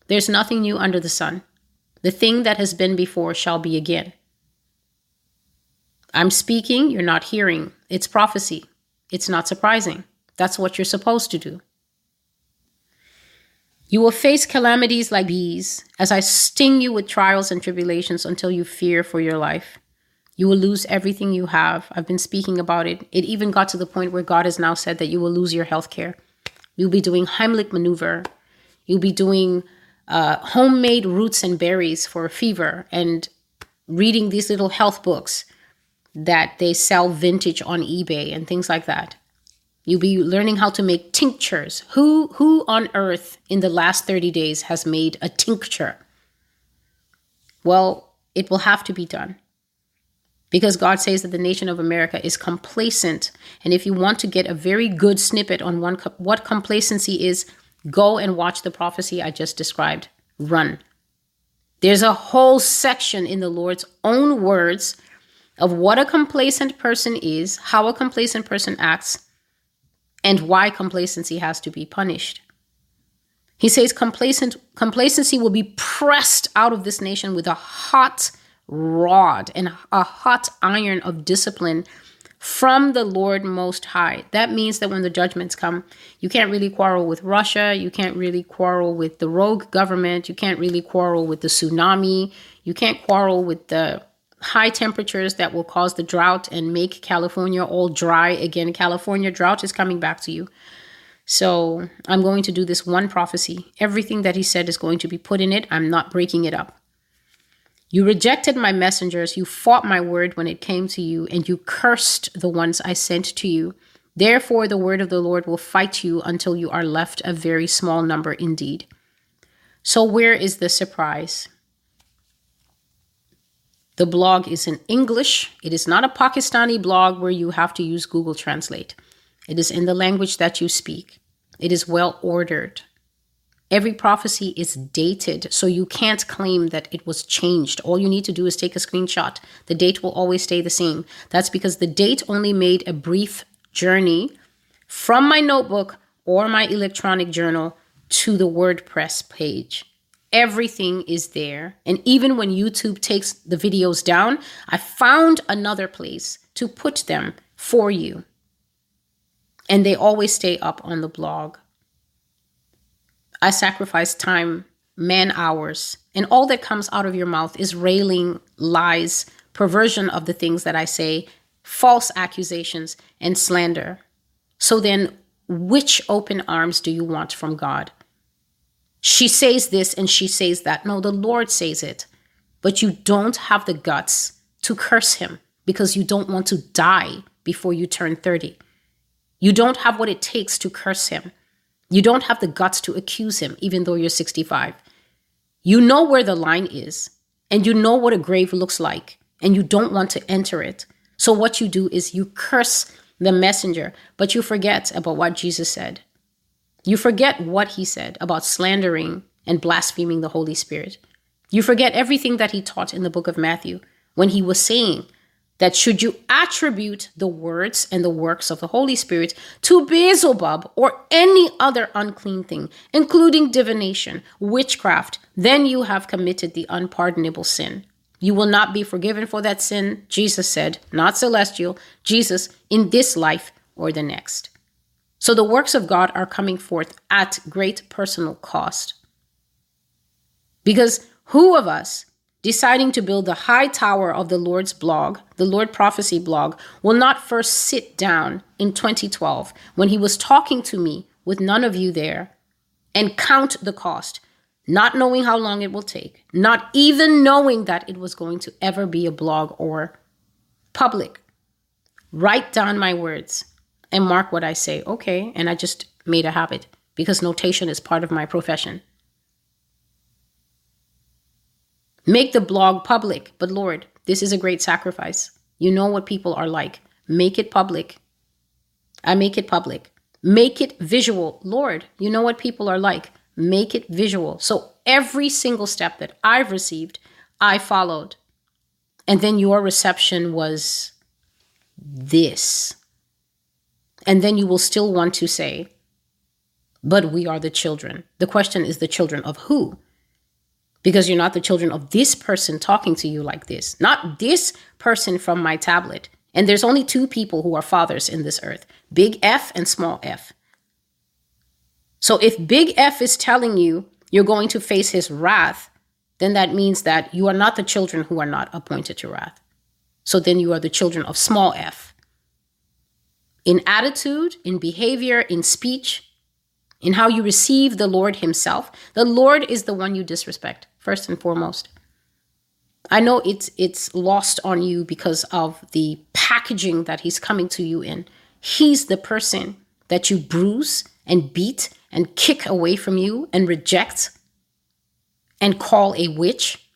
There's nothing new under the sun. The thing that has been before shall be again. I'm speaking, you're not hearing. It's prophecy. It's not surprising. That's what you're supposed to do. You will face calamities like bees as I sting you with trials and tribulations until you fear for your life. You will lose everything you have. I've been speaking about it. It even got to the point where God has now said that you will lose your health care. You'll be doing Heimlich maneuver. You'll be doing uh, homemade roots and berries for a fever and reading these little health books that they sell vintage on eBay and things like that. You'll be learning how to make tinctures. Who who on earth in the last 30 days has made a tincture? Well, it will have to be done. Because God says that the nation of America is complacent. And if you want to get a very good snippet on one, what complacency is, go and watch the prophecy I just described. Run. There's a whole section in the Lord's own words of what a complacent person is, how a complacent person acts, and why complacency has to be punished. He says complacent complacency will be pressed out of this nation with a hot rod and a hot iron of discipline from the Lord Most High. That means that when the judgments come, you can't really quarrel with Russia. You can't really quarrel with the rogue government. You can't really quarrel with the tsunami. You can't quarrel with the high temperatures that will cause the drought and make California all dry again. California drought is coming back to you. So I'm going to do this one prophecy. Everything that he said is going to be put in it. I'm not breaking it up. You rejected my messengers. You fought my word when it came to you, and you cursed the ones I sent to you. Therefore, the word of the Lord will fight you until you are left a very small number indeed. So, where is the surprise? The blog is in English. It is not a Pakistani blog where you have to use Google Translate. It is in the language that you speak. It is well ordered. Every prophecy is dated, so you can't claim that it was changed. All you need to do is take a screenshot. The date will always stay the same. That's because the date only made a brief journey from my notebook or my electronic journal to the WordPress page. Everything is there. And even when YouTube takes the videos down, I found another place to put them for you. And they always stay up on the blog. I sacrifice time, man hours, and all that comes out of your mouth is railing, lies, perversion of the things that I say, false accusations, and slander. So then, which open arms do you want from God? She says this and she says that. No, the Lord says it. But you don't have the guts to curse him because you don't want to die before you turn 30. You don't have what it takes to curse him. You don't have the guts to accuse him, even though you're 65. You know where the line is, and you know what a grave looks like, and you don't want to enter it. So, what you do is you curse the messenger, but you forget about what Jesus said. You forget what he said about slandering and blaspheming the Holy Spirit. You forget everything that he taught in the book of Matthew when he was saying that should you attribute the words and the works of the Holy Spirit to Beelzebub or any other unclean thing, including divination, witchcraft, then you have committed the unpardonable sin. You will not be forgiven for that sin, Jesus said, not celestial, Jesus, in this life or the next. So the works of God are coming forth at great personal cost. Because who of us deciding to build the high tower of the Lord's blog, the Lord Prophecy blog, will not first sit down in 2012 when he was talking to me with none of you there and count the cost, not knowing how long it will take, not even knowing that it was going to ever be a blog or public. Write down my words and mark what I say. Okay. And I just made a habit because notation is part of my profession. Make the blog public. But Lord, this is a great sacrifice. You know what people are like. Make it public. I make it public. Make it visual. Lord, you know what people are like. Make it visual. So every single step that I've received, I followed. And then your reception was this. And then you will still want to say, but we are the children. The question is the children of who? because you're not the children of this person talking to you like this, not this person from my tablet. And there's only two people who are fathers in this earth big F and small f. So if big F is telling you you're going to face his wrath, then that means that you are not the children who are not appointed to wrath. So then you are the children of small f. In attitude, in behavior, in speech, in how you receive the Lord Himself, the Lord is the one you disrespect first and foremost. I know it's it's lost on you because of the packaging that he's coming to you in. He's the person that you bruise and beat and kick away from you and reject and call a witch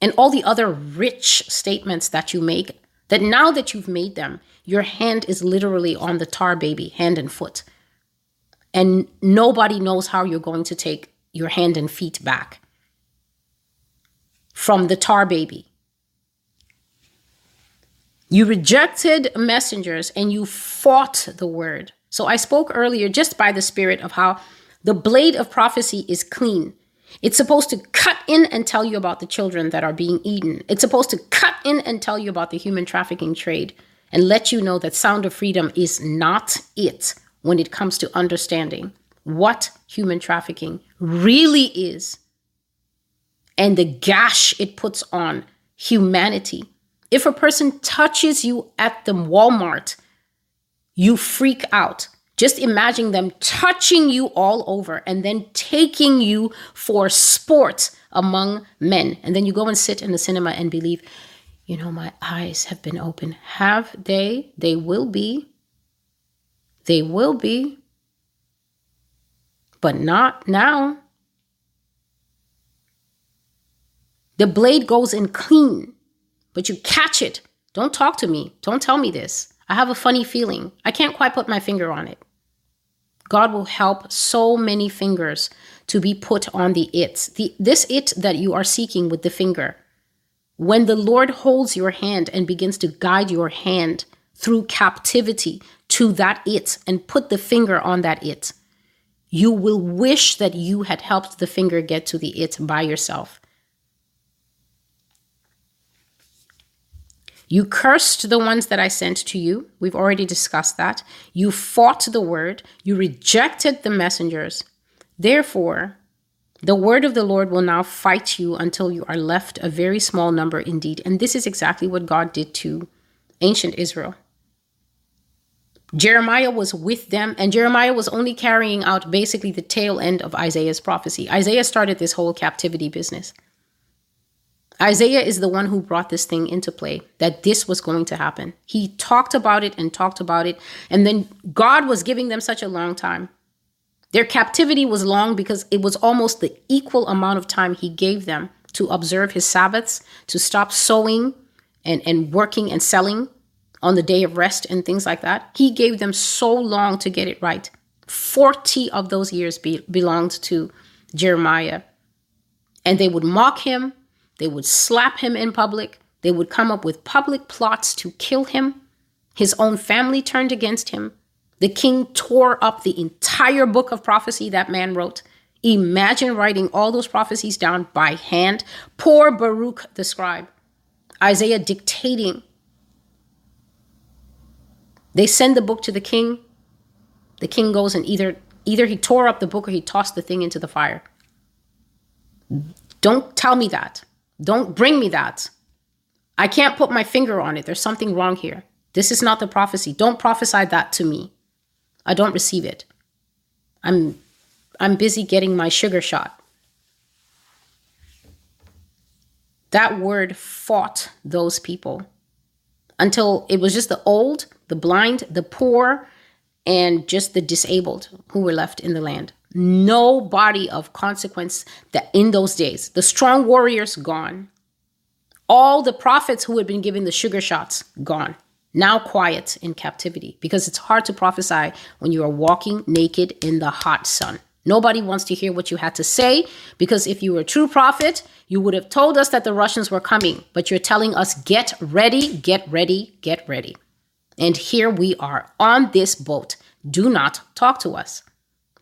and all the other rich statements that you make that now that you've made them your hand is literally on the tar baby hand and foot and nobody knows how you're going to take your hand and feet back from the tar baby. You rejected messengers and you fought the word. So I spoke earlier just by the spirit of how the blade of prophecy is clean. It's supposed to cut in and tell you about the children that are being eaten. It's supposed to cut in and tell you about the human trafficking trade and let you know that Sound of Freedom is not it when it comes to understanding what human trafficking really is and the gash it puts on humanity. If a person touches you at the Walmart, you freak out. Just imagine them touching you all over and then taking you for sport among men. And then you go and sit in the cinema and believe, you know, my eyes have been open. Have they? They will be. They will be. But not now. The blade goes in clean, but you catch it. Don't talk to me. Don't tell me this. I have a funny feeling. I can't quite put my finger on it. God will help so many fingers to be put on the it. The, this it that you are seeking with the finger. When the Lord holds your hand and begins to guide your hand through captivity to that it and put the finger on that it, You will wish that you had helped the finger get to the it by yourself. You cursed the ones that I sent to you. We've already discussed that. You fought the word. You rejected the messengers. Therefore, the word of the Lord will now fight you until you are left a very small number indeed. And this is exactly what God did to ancient Israel. Jeremiah was with them, and Jeremiah was only carrying out basically the tail end of Isaiah's prophecy. Isaiah started this whole captivity business. Isaiah is the one who brought this thing into play that this was going to happen. He talked about it and talked about it, and then God was giving them such a long time. Their captivity was long because it was almost the equal amount of time he gave them to observe his Sabbaths, to stop sowing and, and working and selling on the day of rest and things like that. He gave them so long to get it right. 40 of those years be, belonged to Jeremiah. And they would mock him, they would slap him in public. They would come up with public plots to kill him. His own family turned against him. The king tore up the entire book of prophecy that man wrote. Imagine writing all those prophecies down by hand. Poor Baruch the scribe. Isaiah dictating. They send the book to the king. The king goes and either either he tore up the book or he tossed the thing into the fire. Don't tell me that. Don't bring me that. I can't put my finger on it. There's something wrong here. This is not the prophecy. Don't prophesy that to me. I don't receive it. I'm I'm busy getting my sugar shot. That word fought those people until it was just the old, the blind, the poor, and just the disabled who were left in the land no body of consequence that in those days the strong warriors gone. All the prophets who had been given the sugar shots gone. Now quiet in captivity because it's hard to prophesy when you are walking naked in the hot sun. Nobody wants to hear what you had to say because if you were a true prophet you would have told us that the russians were coming. But you're telling us get ready get ready get ready. And here we are on this boat. Do not talk to us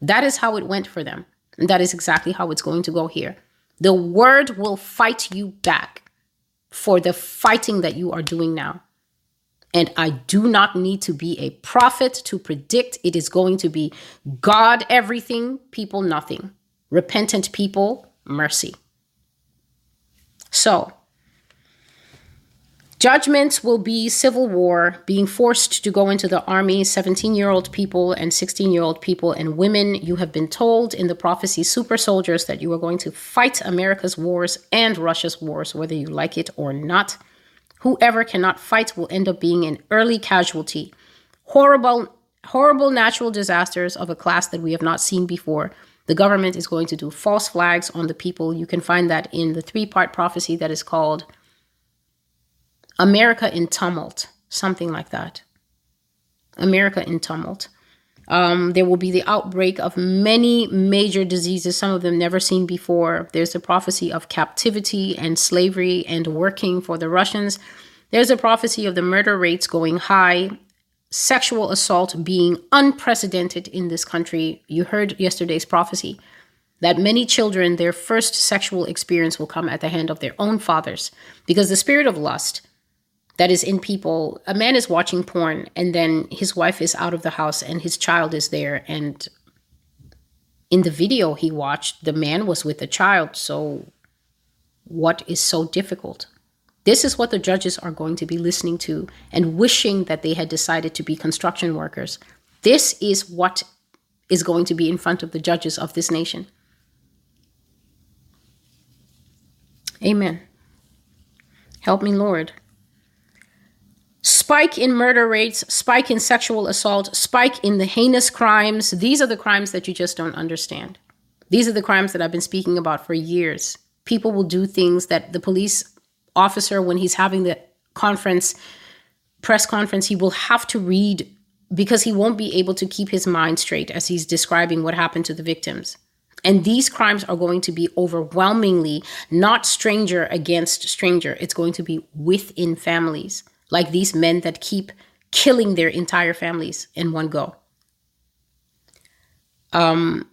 that is how it went for them. And that is exactly how it's going to go here. The word will fight you back for the fighting that you are doing now. And I do not need to be a prophet to predict it is going to be God everything, people nothing. Repentant people, mercy. So, Judgments will be civil war, being forced to go into the army, 17 year old people and 16 year old people and women. You have been told in the prophecy, super soldiers, that you are going to fight America's wars and Russia's wars, whether you like it or not. Whoever cannot fight will end up being an early casualty. Horrible, horrible natural disasters of a class that we have not seen before. The government is going to do false flags on the people. You can find that in the three part prophecy that is called America in Tumult, something like that. America in Tumult. Um, there will be the outbreak of many major diseases, some of them never seen before. There's a prophecy of captivity and slavery and working for the Russians. There's a prophecy of the murder rates going high, sexual assault being unprecedented in this country. You heard yesterday's prophecy that many children, their first sexual experience will come at the hand of their own fathers because the spirit of lust that is in people. A man is watching porn and then his wife is out of the house and his child is there. And in the video he watched, the man was with the child. So, what is so difficult? This is what the judges are going to be listening to and wishing that they had decided to be construction workers. This is what is going to be in front of the judges of this nation. Amen. Help me, Lord spike in murder rates, spike in sexual assault, spike in the heinous crimes. These are the crimes that you just don't understand. These are the crimes that I've been speaking about for years. People will do things that the police officer, when he's having the conference, press conference, he will have to read because he won't be able to keep his mind straight as he's describing what happened to the victims. And these crimes are going to be overwhelmingly not stranger against stranger. It's going to be within families like these men that keep killing their entire families in one go. Um,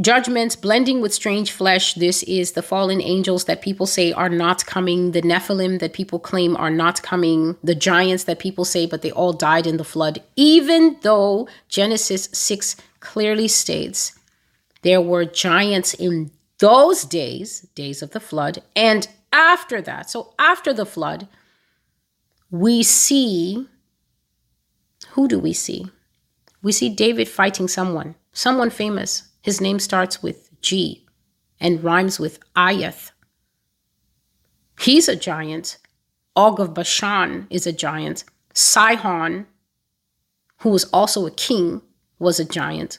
judgments blending with strange flesh. This is the fallen angels that people say are not coming. The nephilim that people claim are not coming. The giants that people say but they all died in the flood. Even though genesis 6 clearly states there were giants in those days days of the flood and after that so after the flood we see who do we see we see david fighting someone someone famous his name starts with G and rhymes with Ayath. He's a giant. Og of Bashan is a giant. Sihon, who was also a king, was a giant.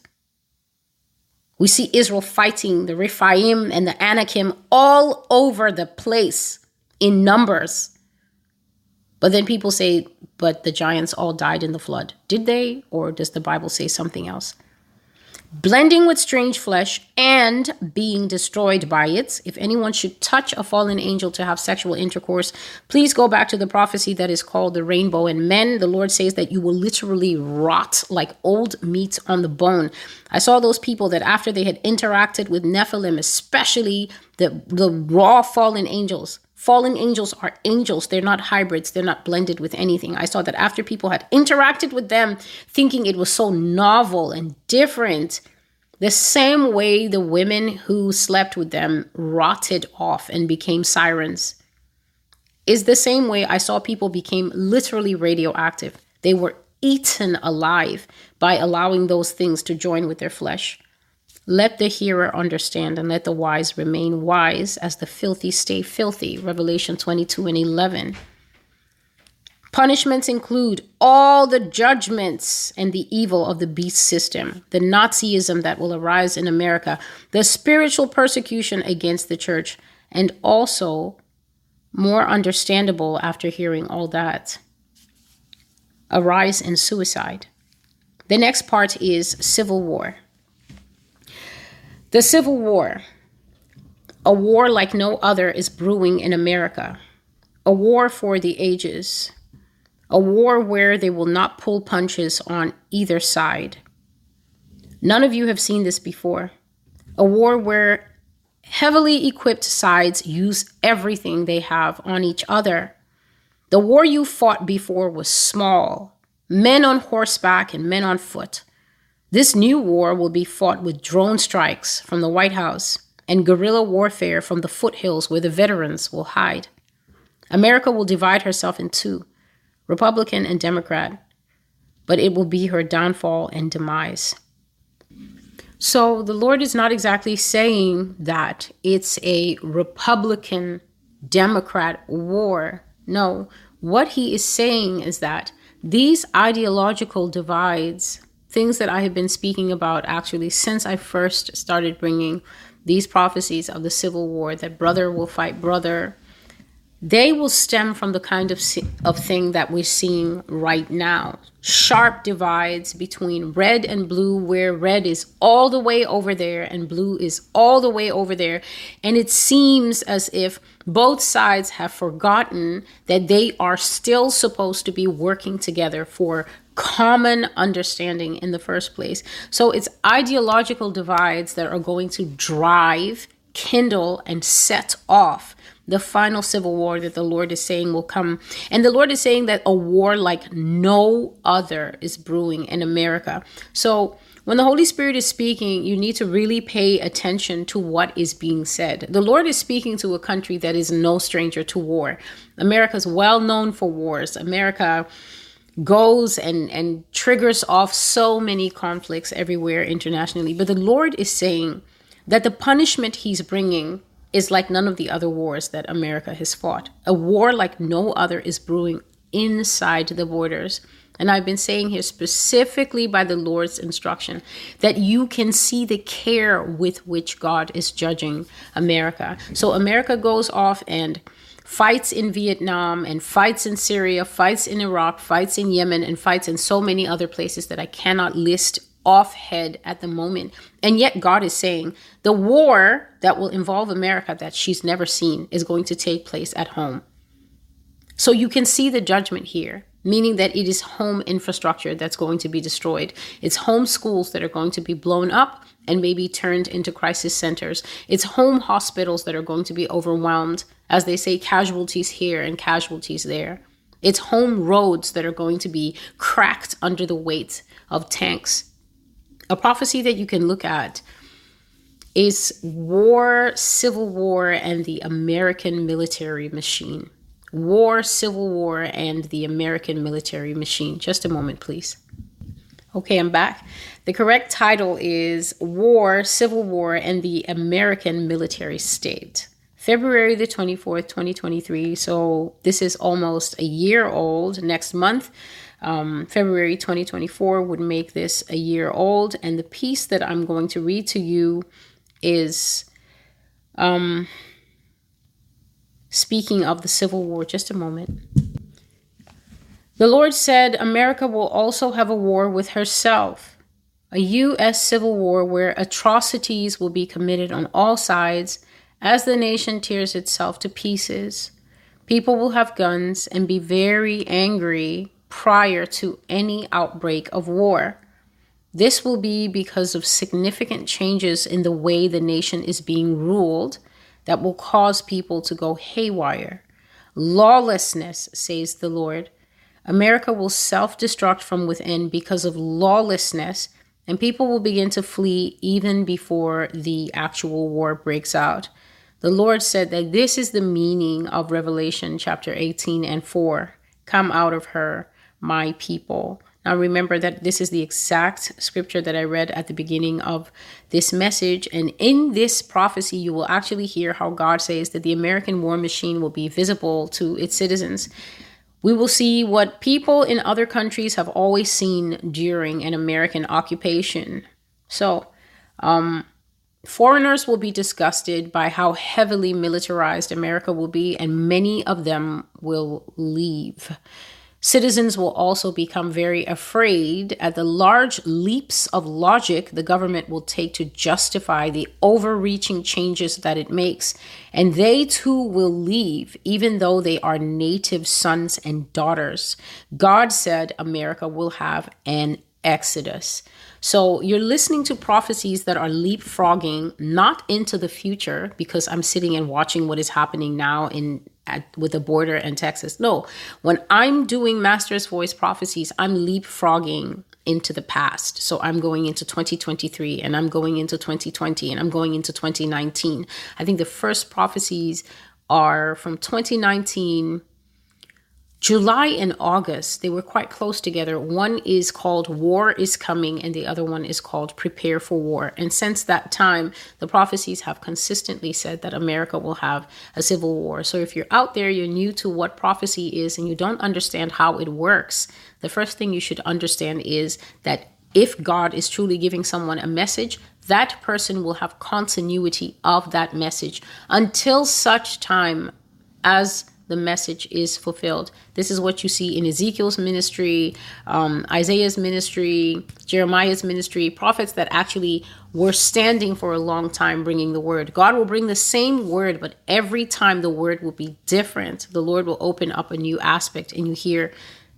We see Israel fighting the Rephaim and the Anakim all over the place in numbers. But then people say, but the giants all died in the flood. Did they? Or does the Bible say something else? blending with strange flesh, and being destroyed by it. If anyone should touch a fallen angel to have sexual intercourse, please go back to the prophecy that is called the rainbow. And men, the Lord says that you will literally rot like old meat on the bone. I saw those people that after they had interacted with Nephilim, especially the, the raw fallen angels, Fallen angels are angels. They're not hybrids. They're not blended with anything. I saw that after people had interacted with them, thinking it was so novel and different, the same way the women who slept with them rotted off and became sirens is the same way I saw people became literally radioactive. They were eaten alive by allowing those things to join with their flesh. Let the hearer understand and let the wise remain wise as the filthy stay filthy. Revelation 22 and 11. Punishments include all the judgments and the evil of the beast system, the Nazism that will arise in America, the spiritual persecution against the church, and also, more understandable after hearing all that, a rise in suicide. The next part is civil war. The Civil War. A war like no other is brewing in America. A war for the ages. A war where they will not pull punches on either side. None of you have seen this before. A war where heavily equipped sides use everything they have on each other. The war you fought before was small men on horseback and men on foot. This new war will be fought with drone strikes from the White House and guerrilla warfare from the foothills where the veterans will hide. America will divide herself in two Republican and Democrat, but it will be her downfall and demise. So the Lord is not exactly saying that it's a Republican Democrat war. No, what he is saying is that these ideological divides things that I have been speaking about actually since I first started bringing these prophecies of the civil war that brother will fight brother they will stem from the kind of of thing that we're seeing right now. Sharp divides between red and blue where red is all the way over there and blue is all the way over there. And it seems as if both sides have forgotten that they are still supposed to be working together for common understanding in the first place. So it's ideological divides that are going to drive, kindle, and set off the final civil war that the Lord is saying will come. And the Lord is saying that a war like no other is brewing in America. So when the Holy Spirit is speaking, you need to really pay attention to what is being said. The Lord is speaking to a country that is no stranger to war. America is well known for wars. America goes and and triggers off so many conflicts everywhere internationally. But the lord is saying that the punishment he's bringing is like none of the other wars that america has fought. A war like no other is brewing inside the borders. And I've been saying here specifically by the Lord's instruction that you can see the care with which God is judging America. So America goes off and fights in Vietnam and fights in Syria, fights in Iraq, fights in Yemen, and fights in so many other places that I cannot list off head at the moment. And yet, God is saying the war that will involve America that she's never seen is going to take place at home. So you can see the judgment here, meaning that it is home infrastructure that's going to be destroyed. It's home schools that are going to be blown up and maybe turned into crisis centers. It's home hospitals that are going to be overwhelmed, as they say, casualties here and casualties there. It's home roads that are going to be cracked under the weight of tanks. A prophecy that you can look at is war, civil war, and the American military machine. War, Civil War, and the American military machine. Just a moment, please. Okay, I'm back. The correct title is War, Civil War, and the American Military State. February the 24th, 2023. So this is almost a year old. Next month, um, February 2024, would make this a year old. And the piece that I'm going to read to you is um, speaking of the Civil War. Just a moment. The Lord said America will also have a war with herself, a U.S. civil war where atrocities will be committed on all sides as the nation tears itself to pieces. People will have guns and be very angry prior to any outbreak of war. This will be because of significant changes in the way the nation is being ruled that will cause people to go haywire. Lawlessness, says the Lord, America will self destruct from within because of lawlessness, and people will begin to flee even before the actual war breaks out. The Lord said that this is the meaning of Revelation chapter 18 and 4 Come out of her, my people. Now remember that this is the exact scripture that I read at the beginning of this message. And in this prophecy, you will actually hear how God says that the American war machine will be visible to its citizens. We will see what people in other countries have always seen during an American occupation. So, um, foreigners will be disgusted by how heavily militarized America will be, and many of them will leave. Citizens will also become very afraid at the large leaps of logic the government will take to justify the overreaching changes that it makes. And they too will leave, even though they are native sons and daughters. God said America will have an exodus. So you're listening to prophecies that are leapfrogging not into the future because I'm sitting and watching what is happening now in at, with the border and Texas. No, when I'm doing Master's Voice prophecies, I'm leapfrogging into the past. So I'm going into 2023 and I'm going into 2020 and I'm going into 2019. I think the first prophecies are from 2019 July and August, they were quite close together. One is called War is Coming, and the other one is called Prepare for War. And since that time, the prophecies have consistently said that America will have a civil war. So if you're out there, you're new to what prophecy is, and you don't understand how it works, the first thing you should understand is that if God is truly giving someone a message, that person will have continuity of that message until such time as the message is fulfilled. This is what you see in Ezekiel's ministry, um, Isaiah's ministry, Jeremiah's ministry, prophets that actually were standing for a long time bringing the word. God will bring the same word, but every time the word will be different. The Lord will open up a new aspect, and you hear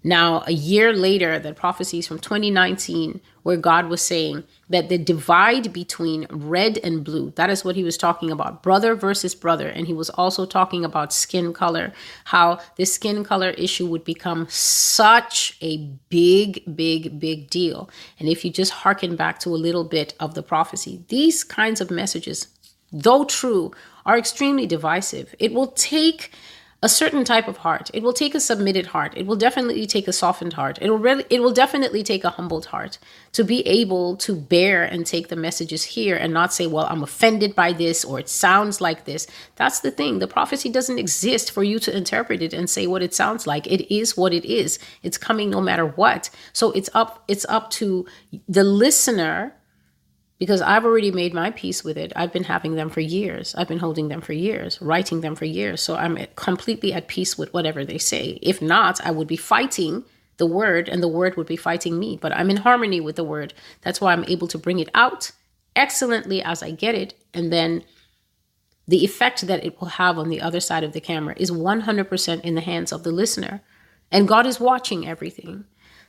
now, a year later, that prophecies from 2019, where God was saying that the divide between red and blue, that is what he was talking about, brother versus brother. And he was also talking about skin color, how this skin color issue would become such a big, big, big deal. And if you just hearken back to a little bit of the prophecy, these kinds of messages, though true, are extremely divisive. It will take a certain type of heart. It will take a submitted heart. It will definitely take a softened heart. It will really, it will definitely take a humbled heart to be able to bear and take the messages here and not say, "Well, I'm offended by this" or "It sounds like this." That's the thing. The prophecy doesn't exist for you to interpret it and say what it sounds like. It is what it is. It's coming no matter what. So it's up it's up to the listener because I've already made my peace with it. I've been having them for years. I've been holding them for years, writing them for years. So I'm completely at peace with whatever they say. If not, I would be fighting the word and the word would be fighting me. But I'm in harmony with the word. That's why I'm able to bring it out excellently as I get it. And then the effect that it will have on the other side of the camera is 100% in the hands of the listener. And God is watching everything.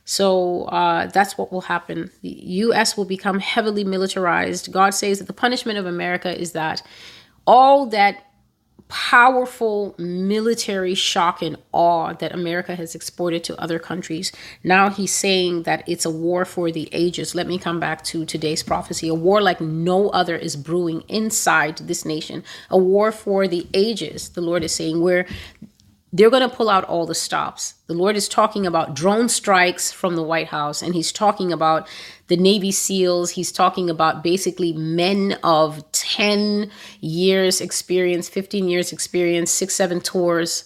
So uh, that's what will happen. The U.S. will become heavily militarized. God says that the punishment of America is that all that powerful military shock and awe that America has exported to other countries. Now he's saying that it's a war for the ages. Let me come back to today's prophecy. A war like no other is brewing inside this nation. A war for the ages, the Lord is saying, where they're going to pull out all the stops. The Lord is talking about drone strikes from the White House, and He's talking about the Navy SEALs. He's talking about basically men of 10 years experience, 15 years experience, six, seven tours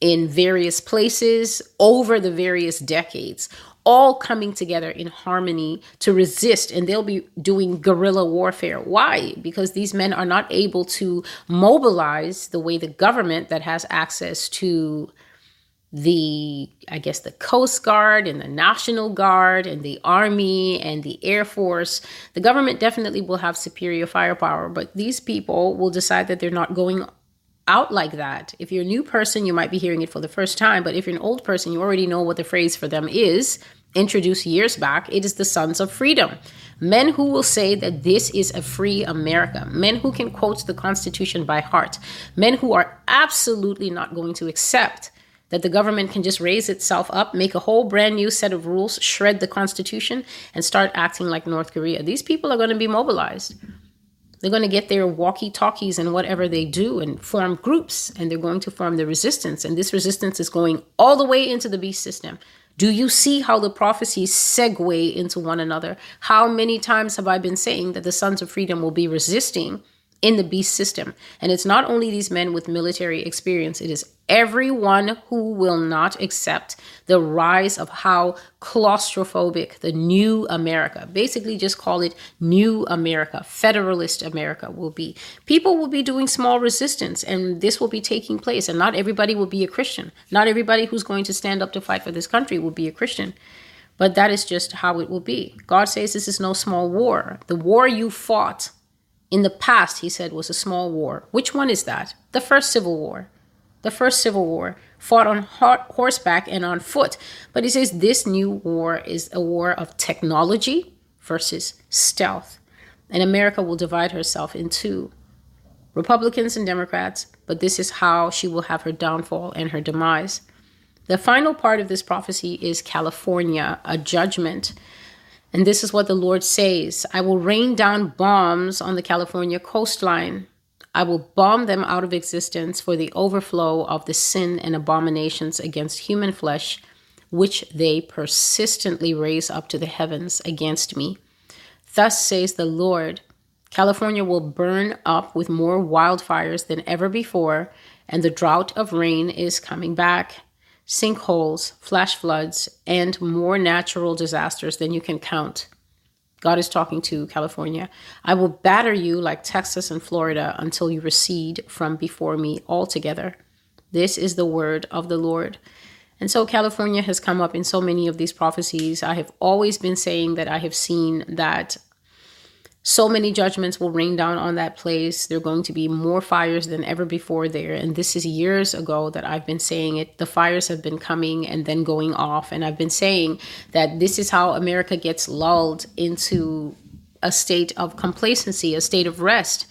in various places over the various decades all coming together in harmony to resist and they'll be doing guerrilla warfare. Why? Because these men are not able to mobilize the way the government that has access to the i guess the coast guard and the national guard and the army and the air force. The government definitely will have superior firepower but these people will decide that they're not going out like that. If you're a new person, you might be hearing it for the first time, but if you're an old person, you already know what the phrase for them is. Introduced years back, it is the sons of freedom. Men who will say that this is a free America. Men who can quote the Constitution by heart. Men who are absolutely not going to accept that the government can just raise itself up, make a whole brand new set of rules, shred the Constitution, and start acting like North Korea. These people are going to be mobilized. They're going to get their walkie talkies and whatever they do and form groups, and they're going to form the resistance. And this resistance is going all the way into the beast system. Do you see how the prophecies segue into one another? How many times have I been saying that the sons of freedom will be resisting in the beast system. And it's not only these men with military experience, it is everyone who will not accept the rise of how claustrophobic the new America, basically just call it new America, federalist America will be. People will be doing small resistance and this will be taking place. And not everybody will be a Christian. Not everybody who's going to stand up to fight for this country will be a Christian. But that is just how it will be. God says this is no small war. The war you fought in the past, he said, was a small war. Which one is that? The first Civil War. The first Civil War fought on horseback and on foot. But he says this new war is a war of technology versus stealth. And America will divide herself in two Republicans and Democrats, but this is how she will have her downfall and her demise. The final part of this prophecy is California, a judgment and this is what the Lord says I will rain down bombs on the California coastline. I will bomb them out of existence for the overflow of the sin and abominations against human flesh, which they persistently raise up to the heavens against me. Thus says the Lord California will burn up with more wildfires than ever before, and the drought of rain is coming back sinkholes, flash floods, and more natural disasters than you can count. God is talking to California. I will batter you like Texas and Florida until you recede from before me altogether. This is the word of the Lord. And so California has come up in so many of these prophecies. I have always been saying that I have seen that so many judgments will rain down on that place. There are going to be more fires than ever before there. And this is years ago that I've been saying it. The fires have been coming and then going off. And I've been saying that this is how America gets lulled into a state of complacency, a state of rest.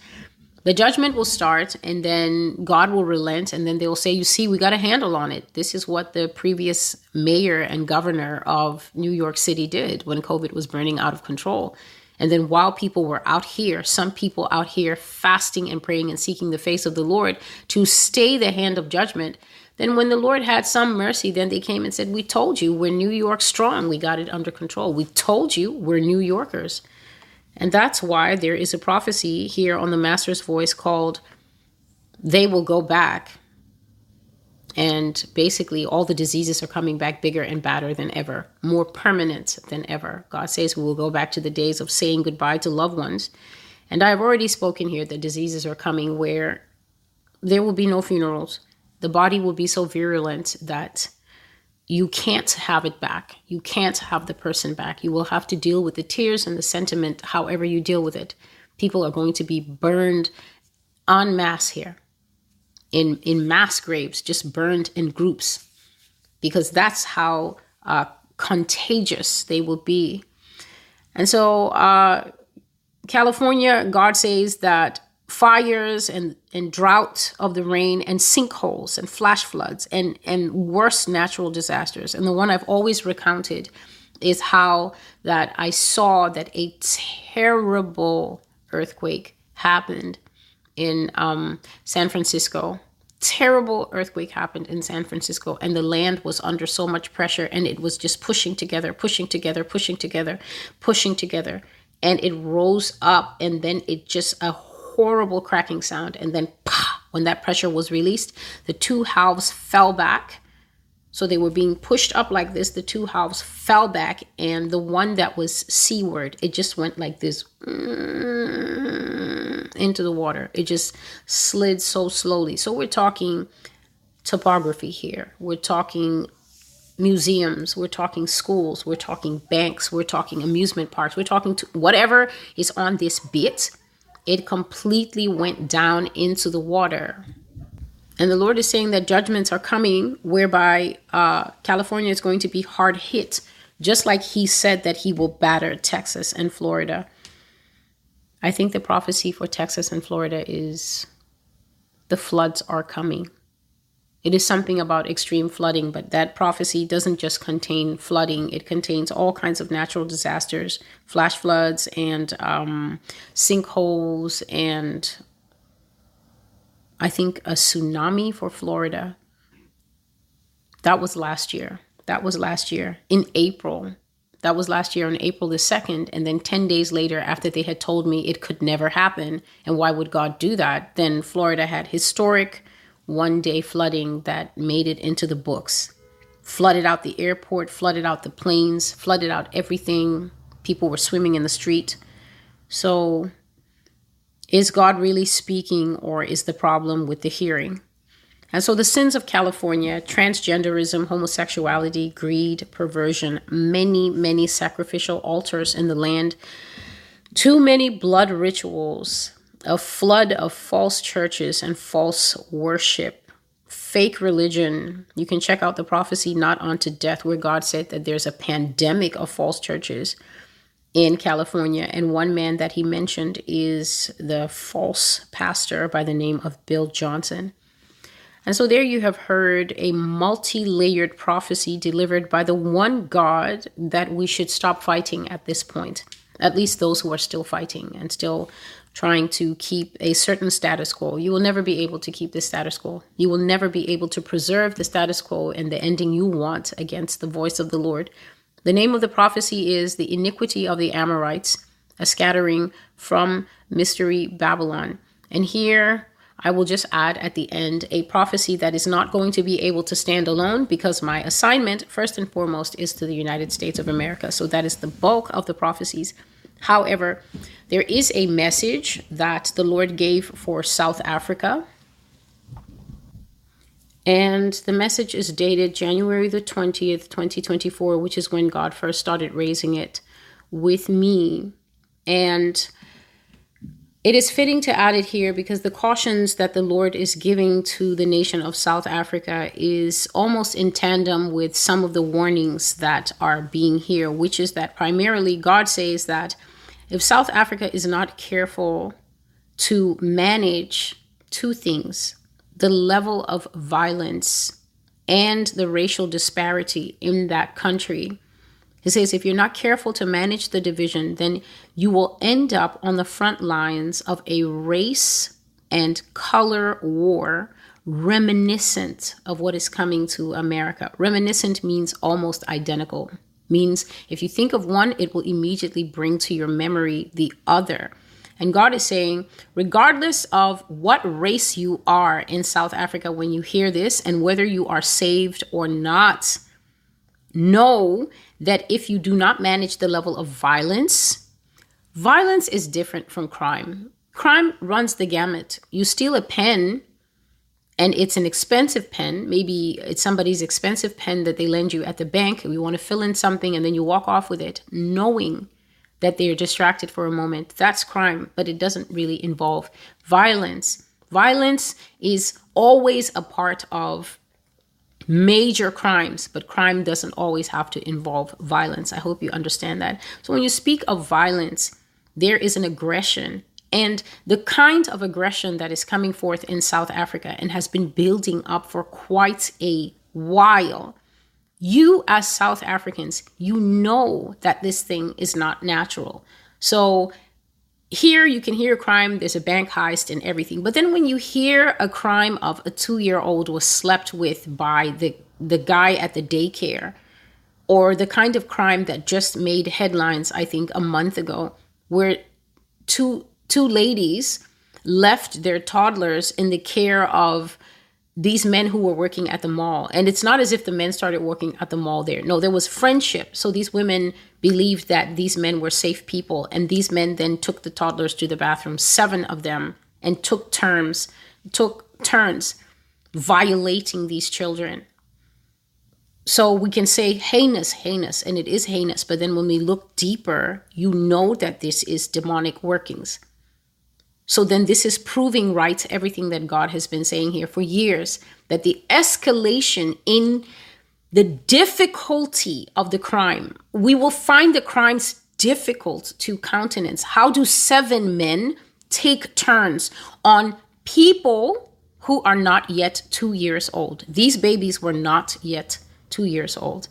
The judgment will start and then God will relent and then they will say, You see, we got a handle on it. This is what the previous mayor and governor of New York City did when COVID was burning out of control and then while people were out here, some people out here fasting and praying and seeking the face of the Lord to stay the hand of judgment, then when the Lord had some mercy, then they came and said, We told you we're New York strong. We got it under control. We told you we're New Yorkers. And that's why there is a prophecy here on the Master's Voice called They Will Go Back and basically, all the diseases are coming back bigger and badder than ever, more permanent than ever. God says we will go back to the days of saying goodbye to loved ones. And I've already spoken here that diseases are coming where there will be no funerals. The body will be so virulent that you can't have it back. You can't have the person back. You will have to deal with the tears and the sentiment, however you deal with it. People are going to be burned en masse here in in mass graves, just burned in groups, because that's how uh, contagious they will be. And so, uh, California, God says that fires and, and drought of the rain and sinkholes and flash floods and, and worse natural disasters. And the one I've always recounted is how that I saw that a terrible earthquake happened in um, San Francisco. Terrible earthquake happened in San Francisco, and the land was under so much pressure, and it was just pushing together, pushing together, pushing together, pushing together, and it rose up, and then it just a horrible cracking sound, and then pah, when that pressure was released, the two halves fell back. So they were being pushed up like this. The two halves fell back, and the one that was seaward, it just went like this mm, into the water. It just slid so slowly. So we're talking topography here. We're talking museums, we're talking schools, we're talking banks, we're talking amusement parks, we're talking to whatever is on this bit it completely went down into the water. And the Lord is saying that judgments are coming whereby uh, California is going to be hard hit, just like He said that He will batter Texas and Florida. I think the prophecy for Texas and Florida is the floods are coming. It is something about extreme flooding, but that prophecy doesn't just contain flooding, it contains all kinds of natural disasters, flash floods, and um, sinkholes, and I think a tsunami for Florida. That was last year. That was last year in April. That was last year on April the 2nd. And then 10 days later, after they had told me it could never happen, and why would God do that? Then Florida had historic one day flooding that made it into the books. Flooded out the airport, flooded out the planes, flooded out everything. People were swimming in the street. So, is God really speaking, or is the problem with the hearing? And so, the sins of California transgenderism, homosexuality, greed, perversion, many, many sacrificial altars in the land, too many blood rituals, a flood of false churches and false worship, fake religion. You can check out the prophecy Not Unto Death, where God said that there's a pandemic of false churches in California. And one man that he mentioned is the false pastor by the name of Bill Johnson. And so there you have heard a multi layered prophecy delivered by the one God that we should stop fighting at this point. At least those who are still fighting and still trying to keep a certain status quo. You will never be able to keep the status quo. You will never be able to preserve the status quo and the ending you want against the voice of the Lord. The name of the prophecy is The Iniquity of the Amorites, a scattering from Mystery Babylon. And here I will just add at the end a prophecy that is not going to be able to stand alone because my assignment, first and foremost, is to the United States of America. So that is the bulk of the prophecies. However, there is a message that the Lord gave for South Africa. And the message is dated January the 20th, 2024, which is when God first started raising it with me. And it is fitting to add it here because the cautions that the Lord is giving to the nation of South Africa is almost in tandem with some of the warnings that are being here, which is that primarily God says that if South Africa is not careful to manage two things the level of violence and the racial disparity in that country. He says if you're not careful to manage the division, then you will end up on the front lines of a race and color war reminiscent of what is coming to America. Reminiscent means almost identical means if you think of one, it will immediately bring to your memory the other. And God is saying, regardless of what race you are in South Africa when you hear this, and whether you are saved or not, know that if you do not manage the level of violence, violence is different from crime. Crime runs the gamut. You steal a pen and it's an expensive pen. Maybe it's somebody's expensive pen that they lend you at the bank. You want to fill in something and then you walk off with it, knowing that they're distracted for a moment. That's crime, but it doesn't really involve violence. Violence is always a part of major crimes, but crime doesn't always have to involve violence. I hope you understand that. So when you speak of violence, there is an aggression. And the kind of aggression that is coming forth in South Africa and has been building up for quite a while, you as South Africans, you know that this thing is not natural. So here you can hear crime, there's a bank heist and everything. But then when you hear a crime of a two year old was slept with by the, the guy at the daycare, or the kind of crime that just made headlines, I think, a month ago, where two two ladies left their toddlers in the care of these men who were working at the mall. And it's not as if the men started working at the mall there. No, there was friendship. So these women believed that these men were safe people. And these men then took the toddlers to the bathroom, seven of them, and took terms, took turns violating these children. So we can say heinous, heinous, and it is heinous. But then when we look deeper, you know that this is demonic workings. So then this is proving right everything that God has been saying here for years that the escalation in the difficulty of the crime, we will find the crimes difficult to countenance. How do seven men take turns on people who are not yet two years old? These babies were not yet two years old.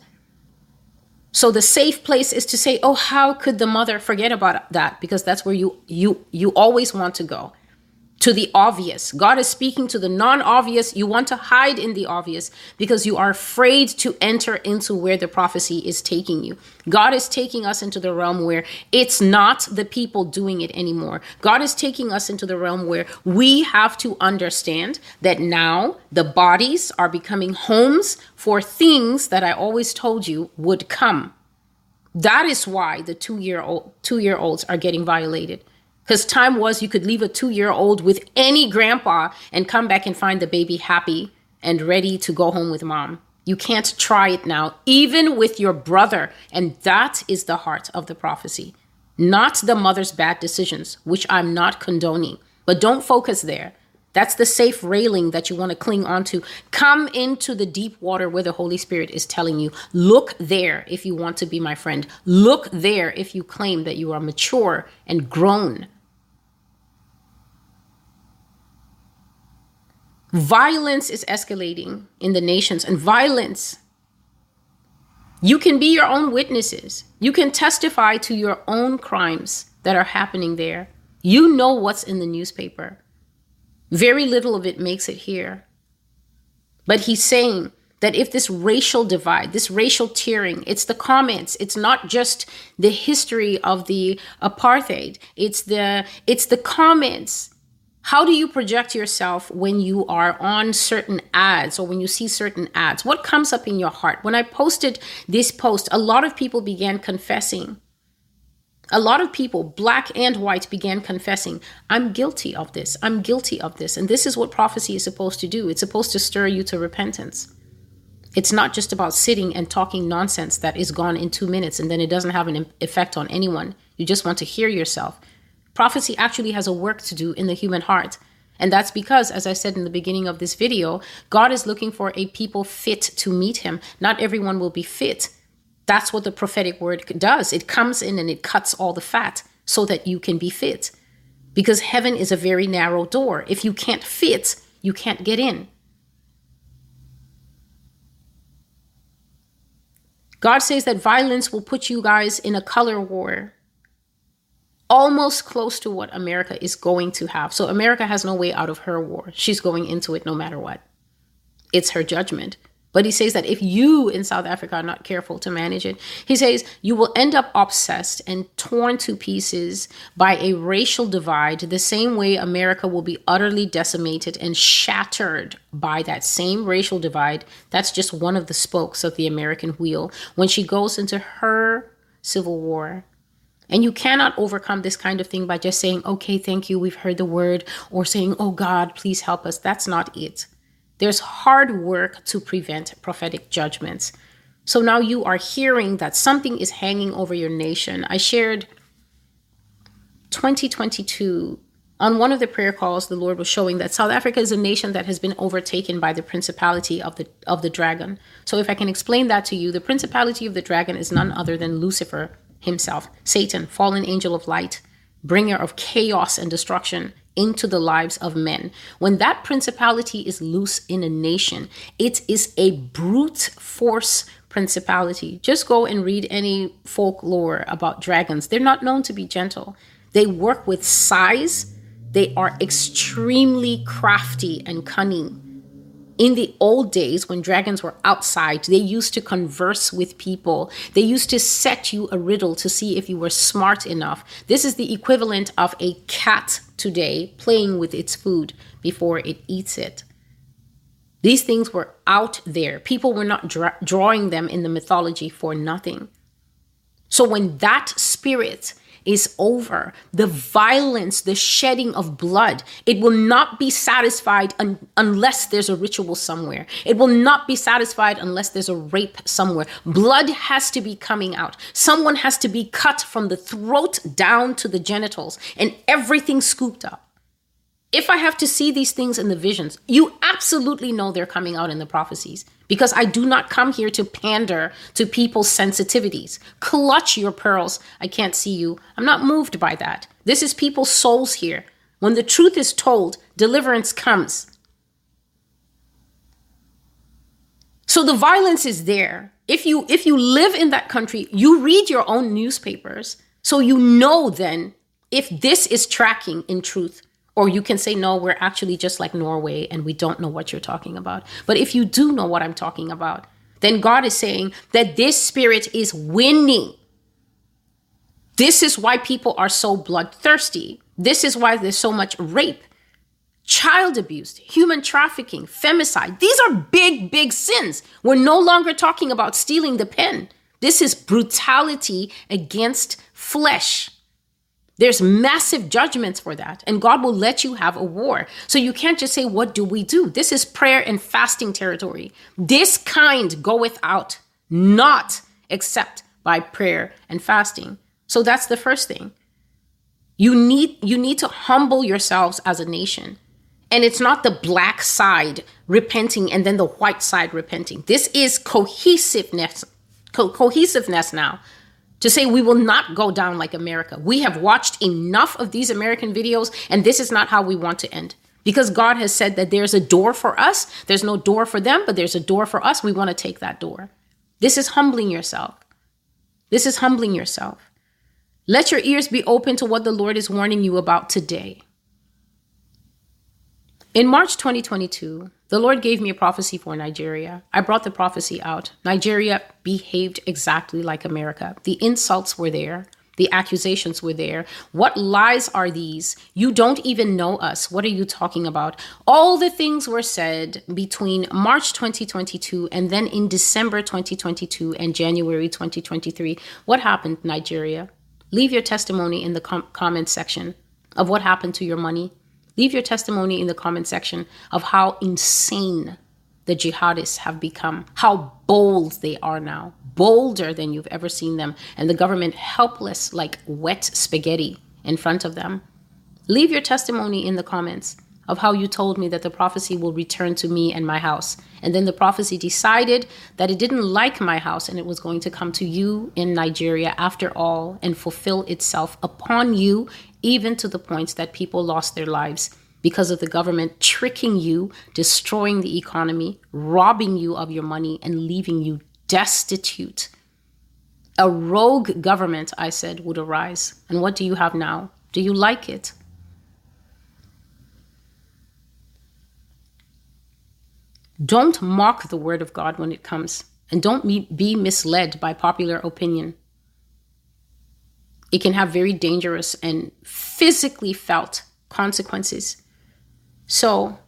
So the safe place is to say, "Oh, how could the mother forget about that?" Because that's where you you you always want to go to the obvious. God is speaking to the non obvious. You want to hide in the obvious because you are afraid to enter into where the prophecy is taking you. God is taking us into the realm where it's not the people doing it anymore. God is taking us into the realm where we have to understand that now the bodies are becoming homes for things that I always told you would come. That is why the two year old two year olds are getting violated because time was you could leave a two year old with any grandpa and come back and find the baby happy and ready to go home with mom. You can't try it now, even with your brother. And that is the heart of the prophecy, not the mother's bad decisions, which I'm not condoning. But don't focus there. That's the safe railing that you want to cling onto. Come into the deep water where the Holy Spirit is telling you, look there if you want to be my friend. Look there if you claim that you are mature and grown Violence is escalating in the nations, and violence. You can be your own witnesses. You can testify to your own crimes that are happening there. You know what's in the newspaper. Very little of it makes it here. But he's saying that if this racial divide, this racial tearing, it's the comments, it's not just the history of the apartheid, it's the it's the comments how do you project yourself when you are on certain ads or when you see certain ads? What comes up in your heart? When I posted this post, a lot of people began confessing. A lot of people, black and white, began confessing, I'm guilty of this. I'm guilty of this. And this is what prophecy is supposed to do it's supposed to stir you to repentance. It's not just about sitting and talking nonsense that is gone in two minutes and then it doesn't have an effect on anyone. You just want to hear yourself. Prophecy actually has a work to do in the human heart. And that's because, as I said in the beginning of this video, God is looking for a people fit to meet Him. Not everyone will be fit. That's what the prophetic word does. It comes in and it cuts all the fat so that you can be fit. Because heaven is a very narrow door. If you can't fit, you can't get in. God says that violence will put you guys in a color war almost close to what America is going to have. So America has no way out of her war. She's going into it no matter what. It's her judgment. But he says that if you in South Africa are not careful to manage it, he says you will end up obsessed and torn to pieces by a racial divide, the same way America will be utterly decimated and shattered by that same racial divide. That's just one of the spokes of the American wheel when she goes into her civil war and you cannot overcome this kind of thing by just saying, okay, thank you, we've heard the word, or saying, oh God, please help us. That's not it. There's hard work to prevent prophetic judgments. So now you are hearing that something is hanging over your nation. I shared 2022 On one of the prayer calls, the Lord was showing that South Africa is a nation that has been overtaken by the principality of the of the dragon. So if I can explain that to you, the principality of the dragon is none other than Lucifer himself, Satan, fallen angel of light, bringer of chaos and destruction into the lives of men. When that principality is loose in a nation, it is a brute force principality. Just go and read any folklore about dragons. They're not known to be gentle. They work with size. They are extremely crafty and cunning. In the old days, when dragons were outside, they used to converse with people. They used to set you a riddle to see if you were smart enough. This is the equivalent of a cat today playing with its food before it eats it. These things were out there. People were not dra- drawing them in the mythology for nothing. So when that spirit is over, the violence, the shedding of blood, it will not be satisfied un- unless there's a ritual somewhere. It will not be satisfied unless there's a rape somewhere. Blood has to be coming out. Someone has to be cut from the throat down to the genitals and everything scooped up if I have to see these things in the visions, you absolutely know they're coming out in the prophecies because I do not come here to pander to people's sensitivities. Clutch your pearls. I can't see you. I'm not moved by that. This is people's souls here. When the truth is told, deliverance comes. So the violence is there. If you if you live in that country, you read your own newspapers, so you know then if this is tracking in truth or you can say, no, we're actually just like Norway and we don't know what you're talking about. But if you do know what I'm talking about, then God is saying that this spirit is winning. This is why people are so bloodthirsty. This is why there's so much rape, child abuse, human trafficking, femicide. These are big, big sins. We're no longer talking about stealing the pen. This is brutality against flesh. There's massive judgments for that, and God will let you have a war. So you can't just say, What do we do? This is prayer and fasting territory. This kind goeth out, not except by prayer and fasting. So that's the first thing. You need you need to humble yourselves as a nation. And it's not the black side repenting and then the white side repenting. This is cohesiveness co- cohesiveness now to say we will not go down like America. We have watched enough of these American videos, and this is not how we want to end. Because God has said that there's a door for us, there's no door for them, but there's a door for us. We want to take that door. This is humbling yourself. This is humbling yourself. Let your ears be open to what the Lord is warning you about today. In March 2022, the Lord gave me a prophecy for Nigeria. I brought the prophecy out. Nigeria behaved exactly like America. The insults were there. The accusations were there. What lies are these? You don't even know us. What are you talking about? All the things were said between March 2022 and then in December 2022 and January 2023. What happened, Nigeria? Leave your testimony in the com- comment section of what happened to your money, Leave your testimony in the comment section of how insane the jihadists have become, how bold they are now, bolder than you've ever seen them, and the government helpless like wet spaghetti in front of them. Leave your testimony in the comments of how you told me that the prophecy will return to me and my house. And then the prophecy decided that it didn't like my house and it was going to come to you in Nigeria after all and fulfill itself upon you even to the point that people lost their lives because of the government tricking you, destroying the economy, robbing you of your money, and leaving you destitute. A rogue government, I said, would arise. And what do you have now? Do you like it? Don't mock the word of God when it comes, and don't be misled by popular opinion it can have very dangerous and physically felt consequences. So,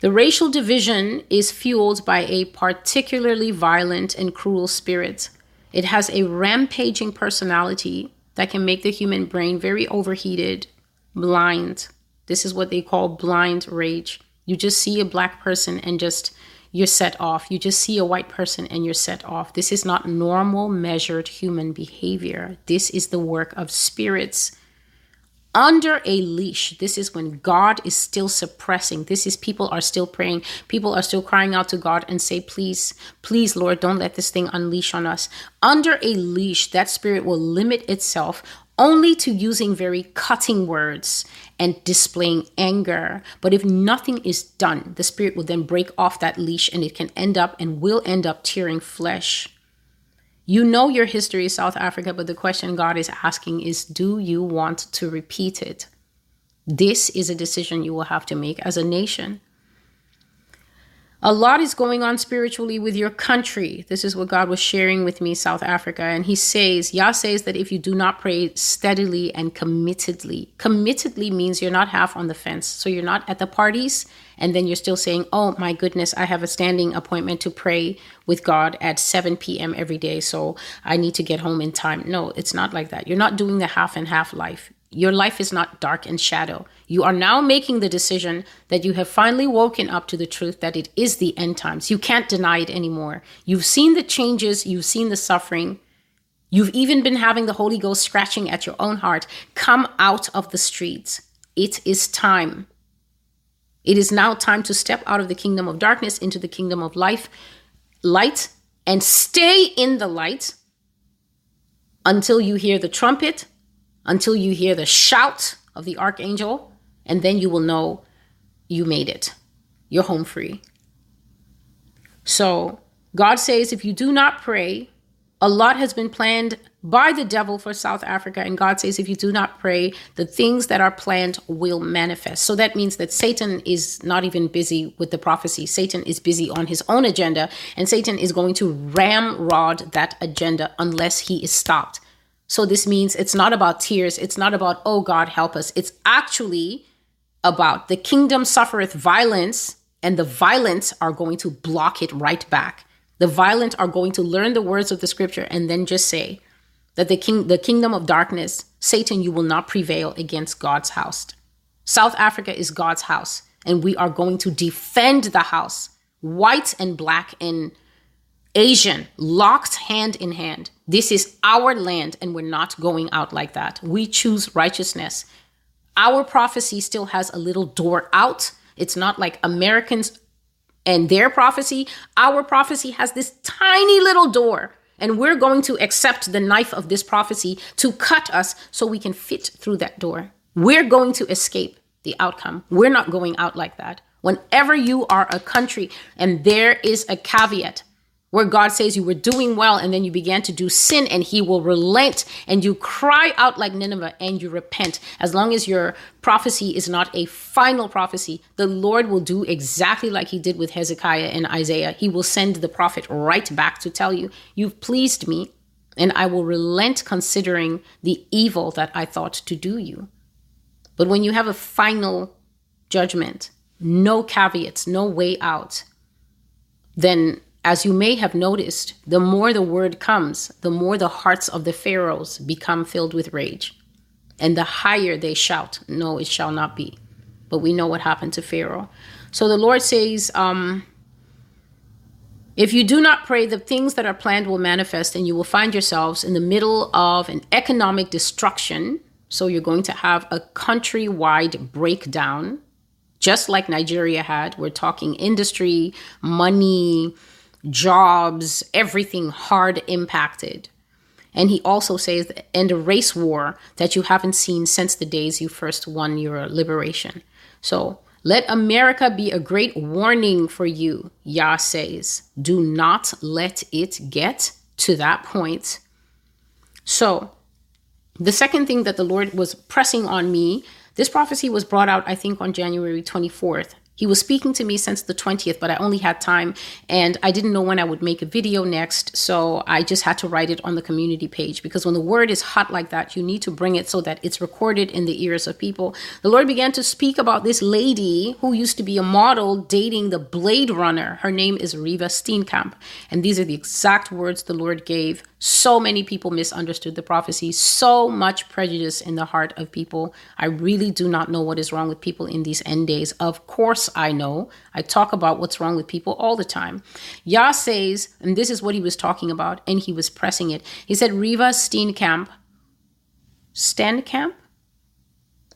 the racial division is fueled by a particularly violent and cruel spirit. It has a rampaging personality that can make the human brain very overheated, blind. This is what they call blind rage. You just see a black person and just you're set off. You just see a white person and you're set off. This is not normal, measured human behavior. This is the work of spirits. under a leash. This is when God is still suppressing. This is people are still praying. People are still crying out to God and say, please, please, Lord, don't let this thing unleash on us. Under a leash, that spirit will limit itself only to using very cutting words and displaying anger. But if nothing is done, the spirit will then break off that leash and it can end up and will end up tearing flesh. You know your history is South Africa, but the question God is asking is do you want to repeat it? This is a decision you will have to make as a nation. A lot is going on spiritually with your country. This is what God was sharing with me, South Africa. And He says, Yah says that if you do not pray steadily and committedly, committedly means you're not half on the fence. So you're not at the parties and then you're still saying, oh my goodness, I have a standing appointment to pray with God at 7 p.m. every day. So I need to get home in time. No, it's not like that. You're not doing the half and half life. Your life is not dark and shadow. You are now making the decision that you have finally woken up to the truth that it is the end times. You can't deny it anymore. You've seen the changes, you've seen the suffering. You've even been having the Holy Ghost scratching at your own heart. Come out of the streets. It is time. It is now time to step out of the kingdom of darkness into the kingdom of life, light, and stay in the light until you hear the trumpet until you hear the shout of the archangel, and then you will know you made it. You're home free. So, God says if you do not pray, a lot has been planned by the devil for South Africa. And God says, if you do not pray, the things that are planned will manifest. So that means that Satan is not even busy with the prophecy. Satan is busy on his own agenda, and Satan is going to ramrod that agenda unless he is stopped. So this means it's not about tears. It's not about, oh God, help us. It's actually about the kingdom suffereth violence, and the violent are going to block it right back. The violent are going to learn the words of the scripture and then just say that the king the kingdom of darkness, Satan, you will not prevail against God's house. South Africa is God's house, and we are going to defend the house, white and black and Asian, locked hand in hand. This is our land, and we're not going out like that. We choose righteousness. Our prophecy still has a little door out. It's not like Americans and their prophecy. Our prophecy has this tiny little door, and we're going to accept the knife of this prophecy to cut us so we can fit through that door. We're going to escape the outcome. We're not going out like that. Whenever you are a country, and there is a caveat, where God says you were doing well and then you began to do sin and he will relent and you cry out like Nineveh and you repent. As long as your prophecy is not a final prophecy, the Lord will do exactly like he did with Hezekiah and Isaiah. He will send the prophet right back to tell you, You've pleased me and I will relent considering the evil that I thought to do you. But when you have a final judgment, no caveats, no way out, then as you may have noticed, the more the word comes, the more the hearts of the Pharaohs become filled with rage. And the higher they shout, No, it shall not be. But we know what happened to Pharaoh. So the Lord says, um, if you do not pray, the things that are planned will manifest, and you will find yourselves in the middle of an economic destruction. So you're going to have a countrywide breakdown, just like Nigeria had. We're talking industry, money, jobs, everything hard impacted. And he also says, and a race war that you haven't seen since the days you first won your liberation. So let America be a great warning for you, Yah says. Do not let it get to that point. So, the second thing that the Lord was pressing on me, this prophecy was brought out, I think, on January 24th. He was speaking to me since the 20th, but I only had time and I didn't know when I would make a video next. So I just had to write it on the community page because when the word is hot like that, you need to bring it so that it's recorded in the ears of people. The Lord began to speak about this lady who used to be a model dating the Blade Runner. Her name is Reeva Steenkamp. And these are the exact words the Lord gave so many people misunderstood the prophecy, so much prejudice in the heart of people. I really do not know what is wrong with people in these end days. Of course, I know. I talk about what's wrong with people all the time. Yah says, and this is what he was talking about, and he was pressing it. He said, Reeva Steenkamp, Steenkamp?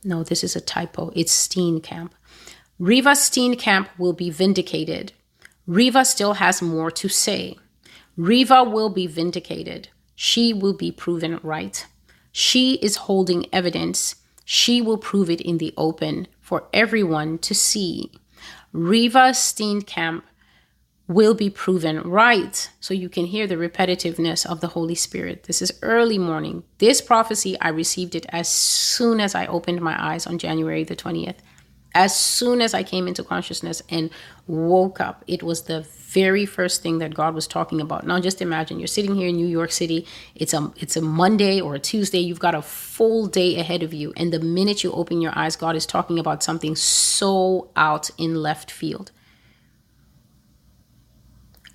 No, this is a typo. It's Steenkamp. Reeva Steenkamp will be vindicated. Reeva still has more to say. Reeva will be vindicated. She will be proven right. She is holding evidence. She will prove it in the open for everyone to see. Reeva Steenkamp will be proven right. So you can hear the repetitiveness of the Holy Spirit. This is early morning. This prophecy, I received it as soon as I opened my eyes on January the 20th. As soon as I came into consciousness and woke up, it was the very first thing that God was talking about. Now just imagine you're sitting here in New York City. It's a it's a Monday or a Tuesday. You've got a full day ahead of you and the minute you open your eyes, God is talking about something so out in left field.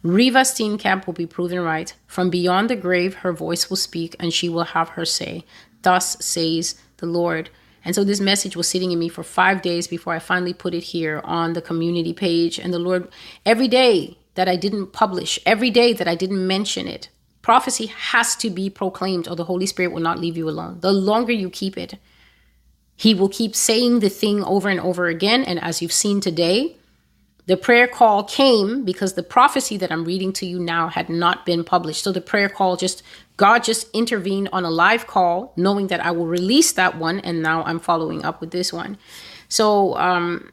Reeva Steenkamp will be proven right. From beyond the grave, her voice will speak, and she will have her say. Thus says the Lord. And so this message was sitting in me for five days before I finally put it here on the community page. And the Lord, every day that I didn't publish, every day that I didn't mention it, prophecy has to be proclaimed, or the Holy Spirit will not leave you alone. The longer you keep it, He will keep saying the thing over and over again. And as you've seen today, the prayer call came because the prophecy that I'm reading to you now had not been published. So the prayer call just, God just intervened on a live call, knowing that I will release that one. And now I'm following up with this one. So, um,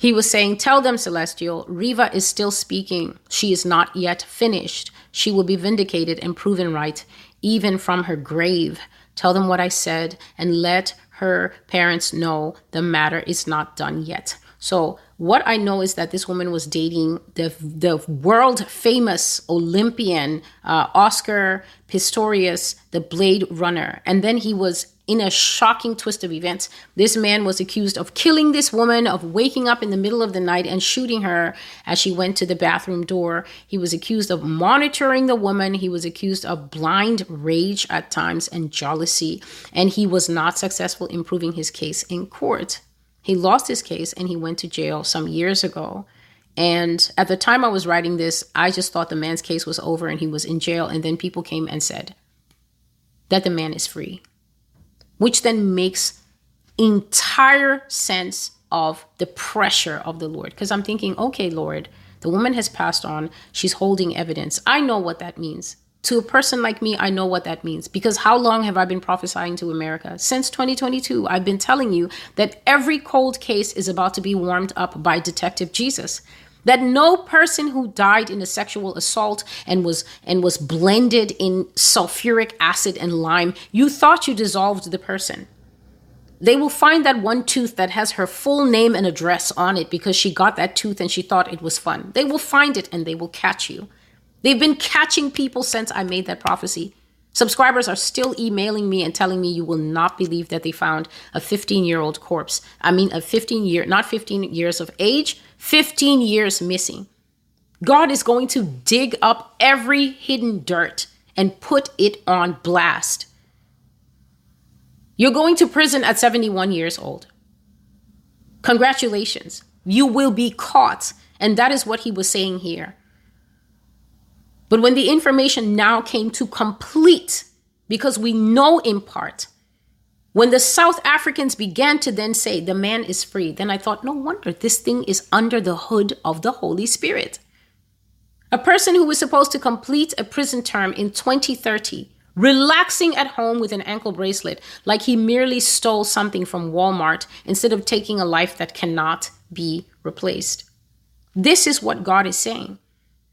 he was saying, Tell them, Celestial, Reeva is still speaking. She is not yet finished. She will be vindicated and proven right, even from her grave. Tell them what I said and let her parents know the matter is not done yet. So what I know is that this woman was dating the the world famous Olympian uh, Oscar Pistorius, the Blade Runner, and then he was in a shocking twist of events. This man was accused of killing this woman, of waking up in the middle of the night and shooting her as she went to the bathroom door. He was accused of monitoring the woman. He was accused of blind rage at times and jealousy, and he was not successful in proving his case in court. He lost his case and he went to jail some years ago. And at the time I was writing this, I just thought the man's case was over and he was in jail. And then people came and said that the man is free, which then makes entire sense of the pressure of the Lord. Because I'm thinking, okay, Lord, the woman has passed on. She's holding evidence. I know what that means to a person like me, I know what that means because how long have I been prophesying to America? Since 2022, I've been telling you that every cold case is about to be warmed up by Detective Jesus. That no person who died in a sexual assault and was and was blended in sulfuric acid and lime, you thought you dissolved the person. They will find that one tooth that has her full name and address on it because she got that tooth and she thought it was fun. They will find it and they will catch you. They've been catching people since I made that prophecy. Subscribers are still emailing me and telling me you will not believe that they found a 15 year old corpse. I mean, a 15 year, not 15 years of age, 15 years missing. God is going to dig up every hidden dirt and put it on blast. You're going to prison at 71 years old. Congratulations. You will be caught. And that is what he was saying here. But when the information now came to complete, because we know in part, when the South Africans began to then say the man is free, then I thought, no wonder this thing is under the hood of the Holy Spirit. A person who was supposed to complete a prison term in 2030, relaxing at home with an ankle bracelet, like he merely stole something from Walmart instead of taking a life that cannot be replaced. This is what God is saying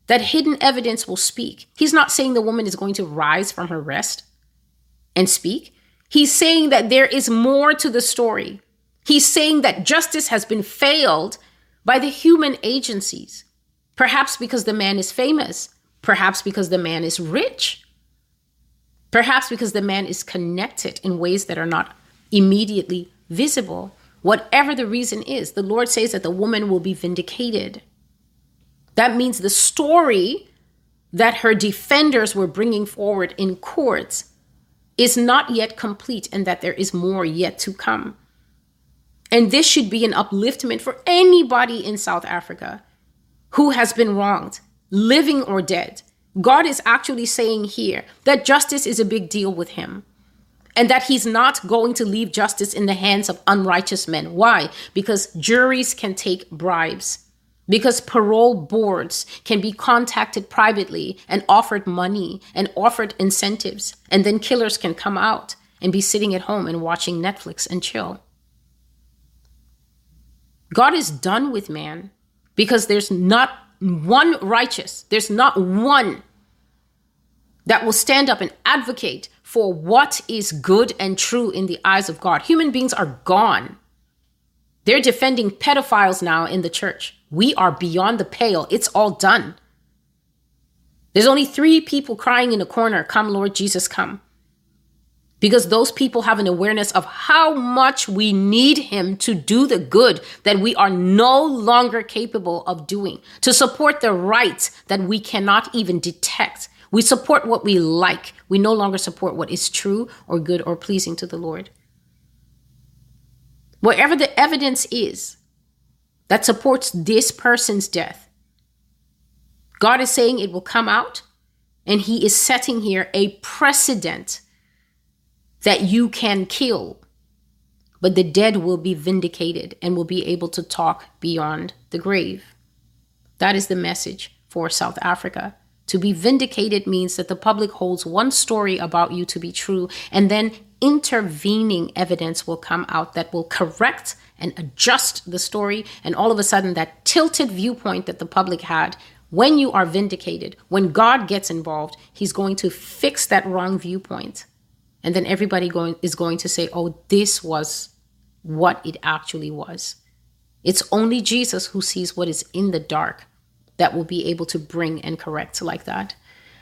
that hidden evidence will speak. He's not saying the woman is going to rise from her rest and speak. He's saying that there is more to the story. He's saying that justice has been failed by the human agencies, perhaps because the man is famous, perhaps because the man is rich, perhaps because the man is connected in ways that are not immediately visible. Whatever the reason is, the Lord says that the woman will be vindicated. That means the story that her defenders were bringing forward in courts is not yet complete and that there is more yet to come. And this should be an upliftment for anybody in South Africa who has been wronged, living or dead. God is actually saying here that justice is a big deal with him. and that he's not going to leave justice in the hands of unrighteous men. Why? Because juries can take bribes. Because parole boards can be contacted privately and offered money and offered incentives. And then killers can come out and be sitting at home and watching Netflix and chill. God is done with man because there's not one righteous, there's not one that will stand up and advocate for what is good and true in the eyes of God. Human beings are gone. They're defending pedophiles now in the church. We are beyond the pale. It's all done. There's only three people crying in a corner Come, Lord Jesus, come because those people have an awareness of how much we need him to do the good that we are no longer capable of doing, to support the rights that we cannot even detect. We support what we like. We no longer support what is true or good or pleasing to the Lord. Wherever the evidence is that supports this person's death, God is saying it will come out, and He is setting here a precedent that you can kill, but the dead will be vindicated and will be able to talk beyond the grave. That is the message for South Africa. To be vindicated means that the public holds one story about you to be true, and then intervening evidence will come out that will correct and adjust the story. And all of a sudden, that tilted viewpoint that the public had, when you are vindicated, when God gets involved, He's going to fix that wrong viewpoint and then everybody going is going to say oh this was what it actually was it's only jesus who sees what is in the dark that will be able to bring and correct like that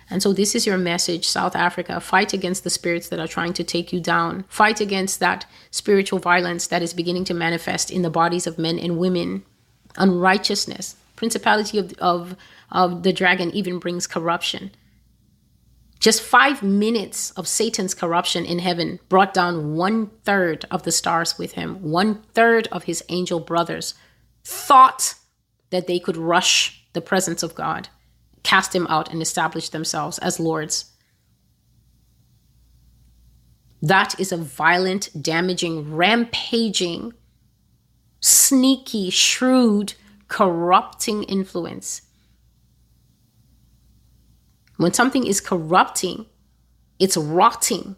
and so this is your message south africa. Fight against the spirits that are trying to take you down. Fight against that spiritual violence that is beginning to manifest in the bodies of men and women. Unrighteousness principality of, of, of the dragon even brings corruption. Just five minutes of Satan's corruption in heaven brought down one third of the stars with him. One third of his angel brothers thought that they could rush the presence of God, cast him out, and establish themselves as lords. That is a violent, damaging, rampaging, sneaky, shrewd, corrupting influence when something is corrupting, it's rotting.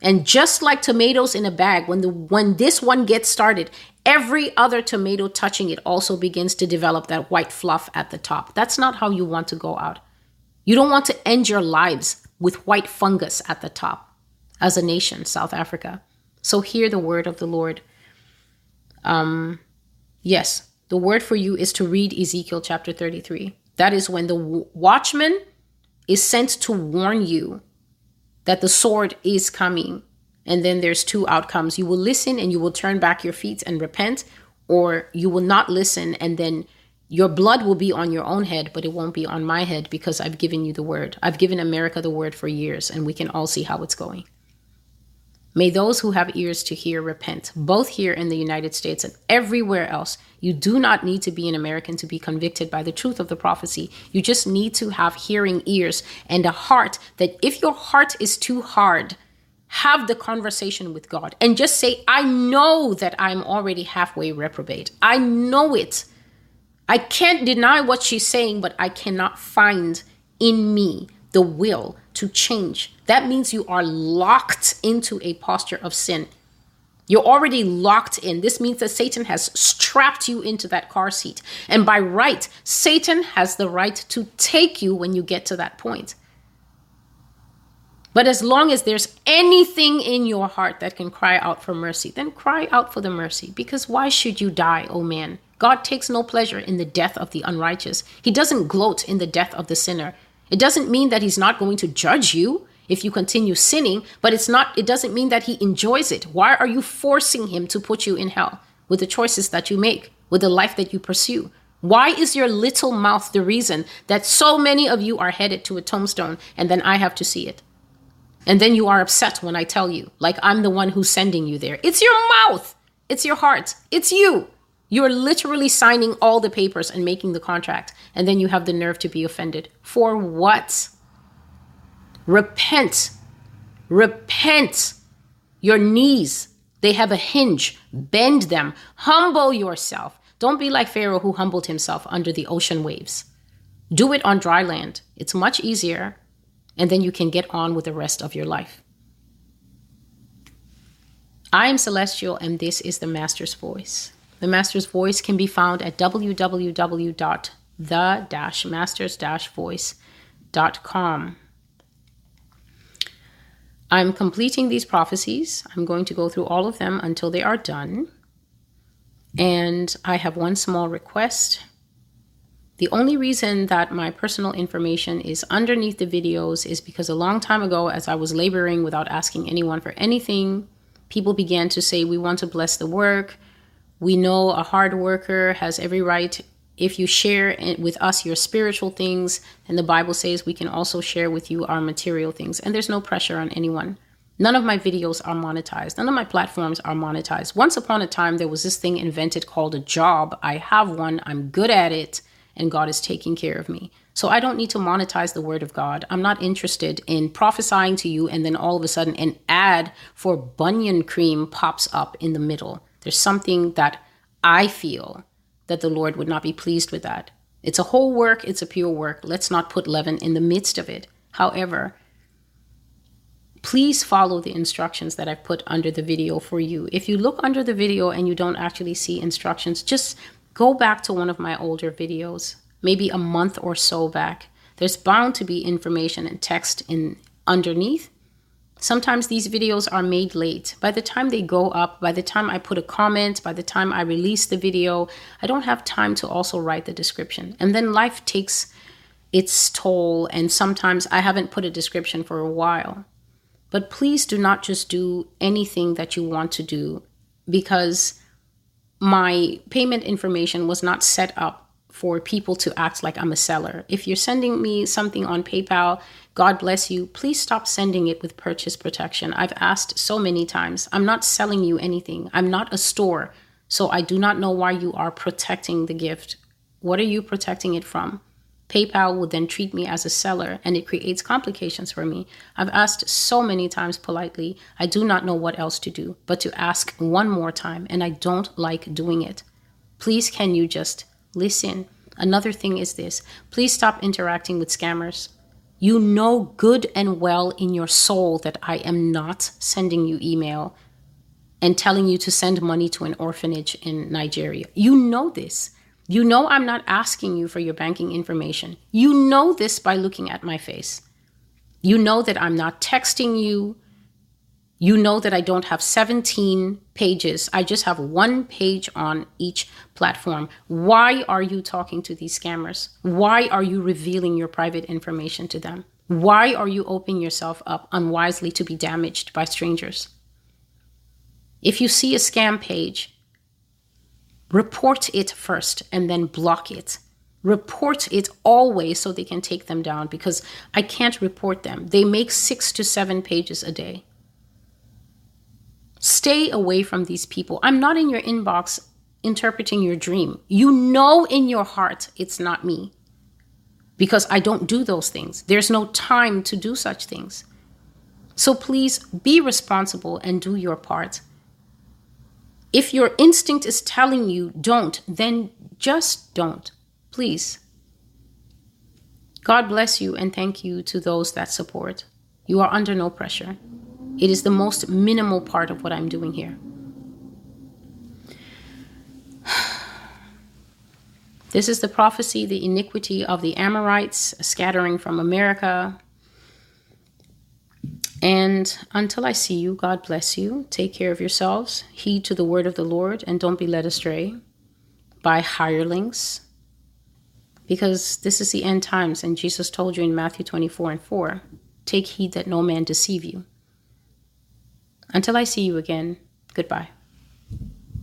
And just like tomatoes in a bag, when the when this one gets started, every other tomato touching it also begins to develop that white fluff at the top. That's not how you want to go out. You don't want to end your lives with white fungus at the top as a nation, South Africa. So hear the word of the Lord. Um yes, the word for you is to read Ezekiel chapter 33. That is when the watchman is sent to warn you that the sword is coming. And then there's two outcomes. You will listen and you will turn back your feet and repent, or you will not listen and then your blood will be on your own head, but it won't be on my head because I've given you the word. I've given America the word for years, and we can all see how it's going. May those who have ears to hear repent, both here in the United States and everywhere else. You do not need to be an American to be convicted by the truth of the prophecy. You just need to have hearing ears and a heart that if your heart is too hard, have the conversation with God and just say, I know that I'm already halfway reprobate. I know it. I can't deny what she's saying, but I cannot find in me the will to change. That means you are locked into a posture of sin. You're already locked in. This means that Satan has strapped you into that car seat. And by right, Satan has the right to take you when you get to that point. But as long as there's anything in your heart that can cry out for mercy, then cry out for the mercy. Because why should you die, O oh man? God takes no pleasure in the death of the unrighteous. He doesn't gloat in the death of the sinner. It doesn't mean that he's not going to judge you if you continue sinning, but it's not it doesn't mean that he enjoys it. Why are you forcing him to put you in hell with the choices that you make, with the life that you pursue? Why is your little mouth the reason that so many of you are headed to a tombstone and then I have to see it? And then you are upset when I tell you, like I'm the one who's sending you there. It's your mouth. It's your heart. It's you. You're literally signing all the papers and making the contract, and then you have the nerve to be offended. For what? Repent. Repent. Your knees, they have a hinge. Bend them. Humble yourself. Don't be like Pharaoh who humbled himself under the ocean waves. Do it on dry land. It's much easier, and then you can get on with the rest of your life. I am Celestial, and this is the Master's Voice. The Master's Voice can be found at www.the-masters-voice.com. I'm completing these prophecies. I'm going to go through all of them until they are done. And I have one small request. The only reason that my personal information is underneath the videos is because a long time ago, as I was laboring without asking anyone for anything, people began to say, We want to bless the work. We know a hard worker has every right. If you share with us your spiritual things, and the Bible says we can also share with you our material things, and there's no pressure on anyone. None of my videos are monetized. None of my platforms are monetized. Once upon a time, there was this thing invented called a job. I have one, I'm good at it, and God is taking care of me. So I don't need to monetize the word of God. I'm not interested in prophesying to you and then all of a sudden an ad for bunion cream pops up in the middle. There's something that I feel that the Lord would not be pleased with that. It's a whole work, it's a pure work. Let's not put leaven in the midst of it. However, please follow the instructions that I've put under the video for you. If you look under the video and you don't actually see instructions, just go back to one of my older videos, maybe a month or so back. There's bound to be information and text in underneath. Sometimes these videos are made late. By the time they go up, by the time I put a comment, by the time I release the video, I don't have time to also write the description. And then life takes its toll, and sometimes I haven't put a description for a while. But please do not just do anything that you want to do because my payment information was not set up for people to act like I'm a seller. If you're sending me something on PayPal, God bless you, please stop sending it with purchase protection. I've asked so many times. I'm not selling you anything, I'm not a store. So I do not know why you are protecting the gift. What are you protecting it from? PayPal would then treat me as a seller and it creates complications for me. I've asked so many times politely, I do not know what else to do but to ask one more time, and I don't like doing it. Please, can you just listen? Another thing is this please stop interacting with scammers. You know good and well in your soul that I am not sending you email and telling you to send money to an orphanage in Nigeria. You know this. You know I'm not asking you for your banking information. You know this by looking at my face. You know that I'm not texting you. You know that I don't have 17 pages. I just have one page on each platform. Why are you talking to these scammers? Why are you revealing your private information to them? Why are you opening yourself up unwisely to be damaged by strangers? If you see a scam page, report it first and then block it. Report it always so they can take them down because I can't report them. They make six to seven pages a day. Stay away from these people. I'm not in your inbox interpreting your dream. You know in your heart it's not me because I don't do those things. There's no time to do such things. So please be responsible and do your part. If your instinct is telling you don't, then just don't. Please. God bless you and thank you to those that support. You are under no pressure. It is the most minimal part of what I'm doing here. [SIGHS] This is the prophecy, the iniquity of the Amorites scattering from America, and until I see you, God bless you. Take care of yourselves. Heed to the word of the Lord and don't be led astray by hirelings. Because this is the end times, and Jesus told you in Matthew 24 and 4 take heed that no man deceive you. Until I see you again, goodbye.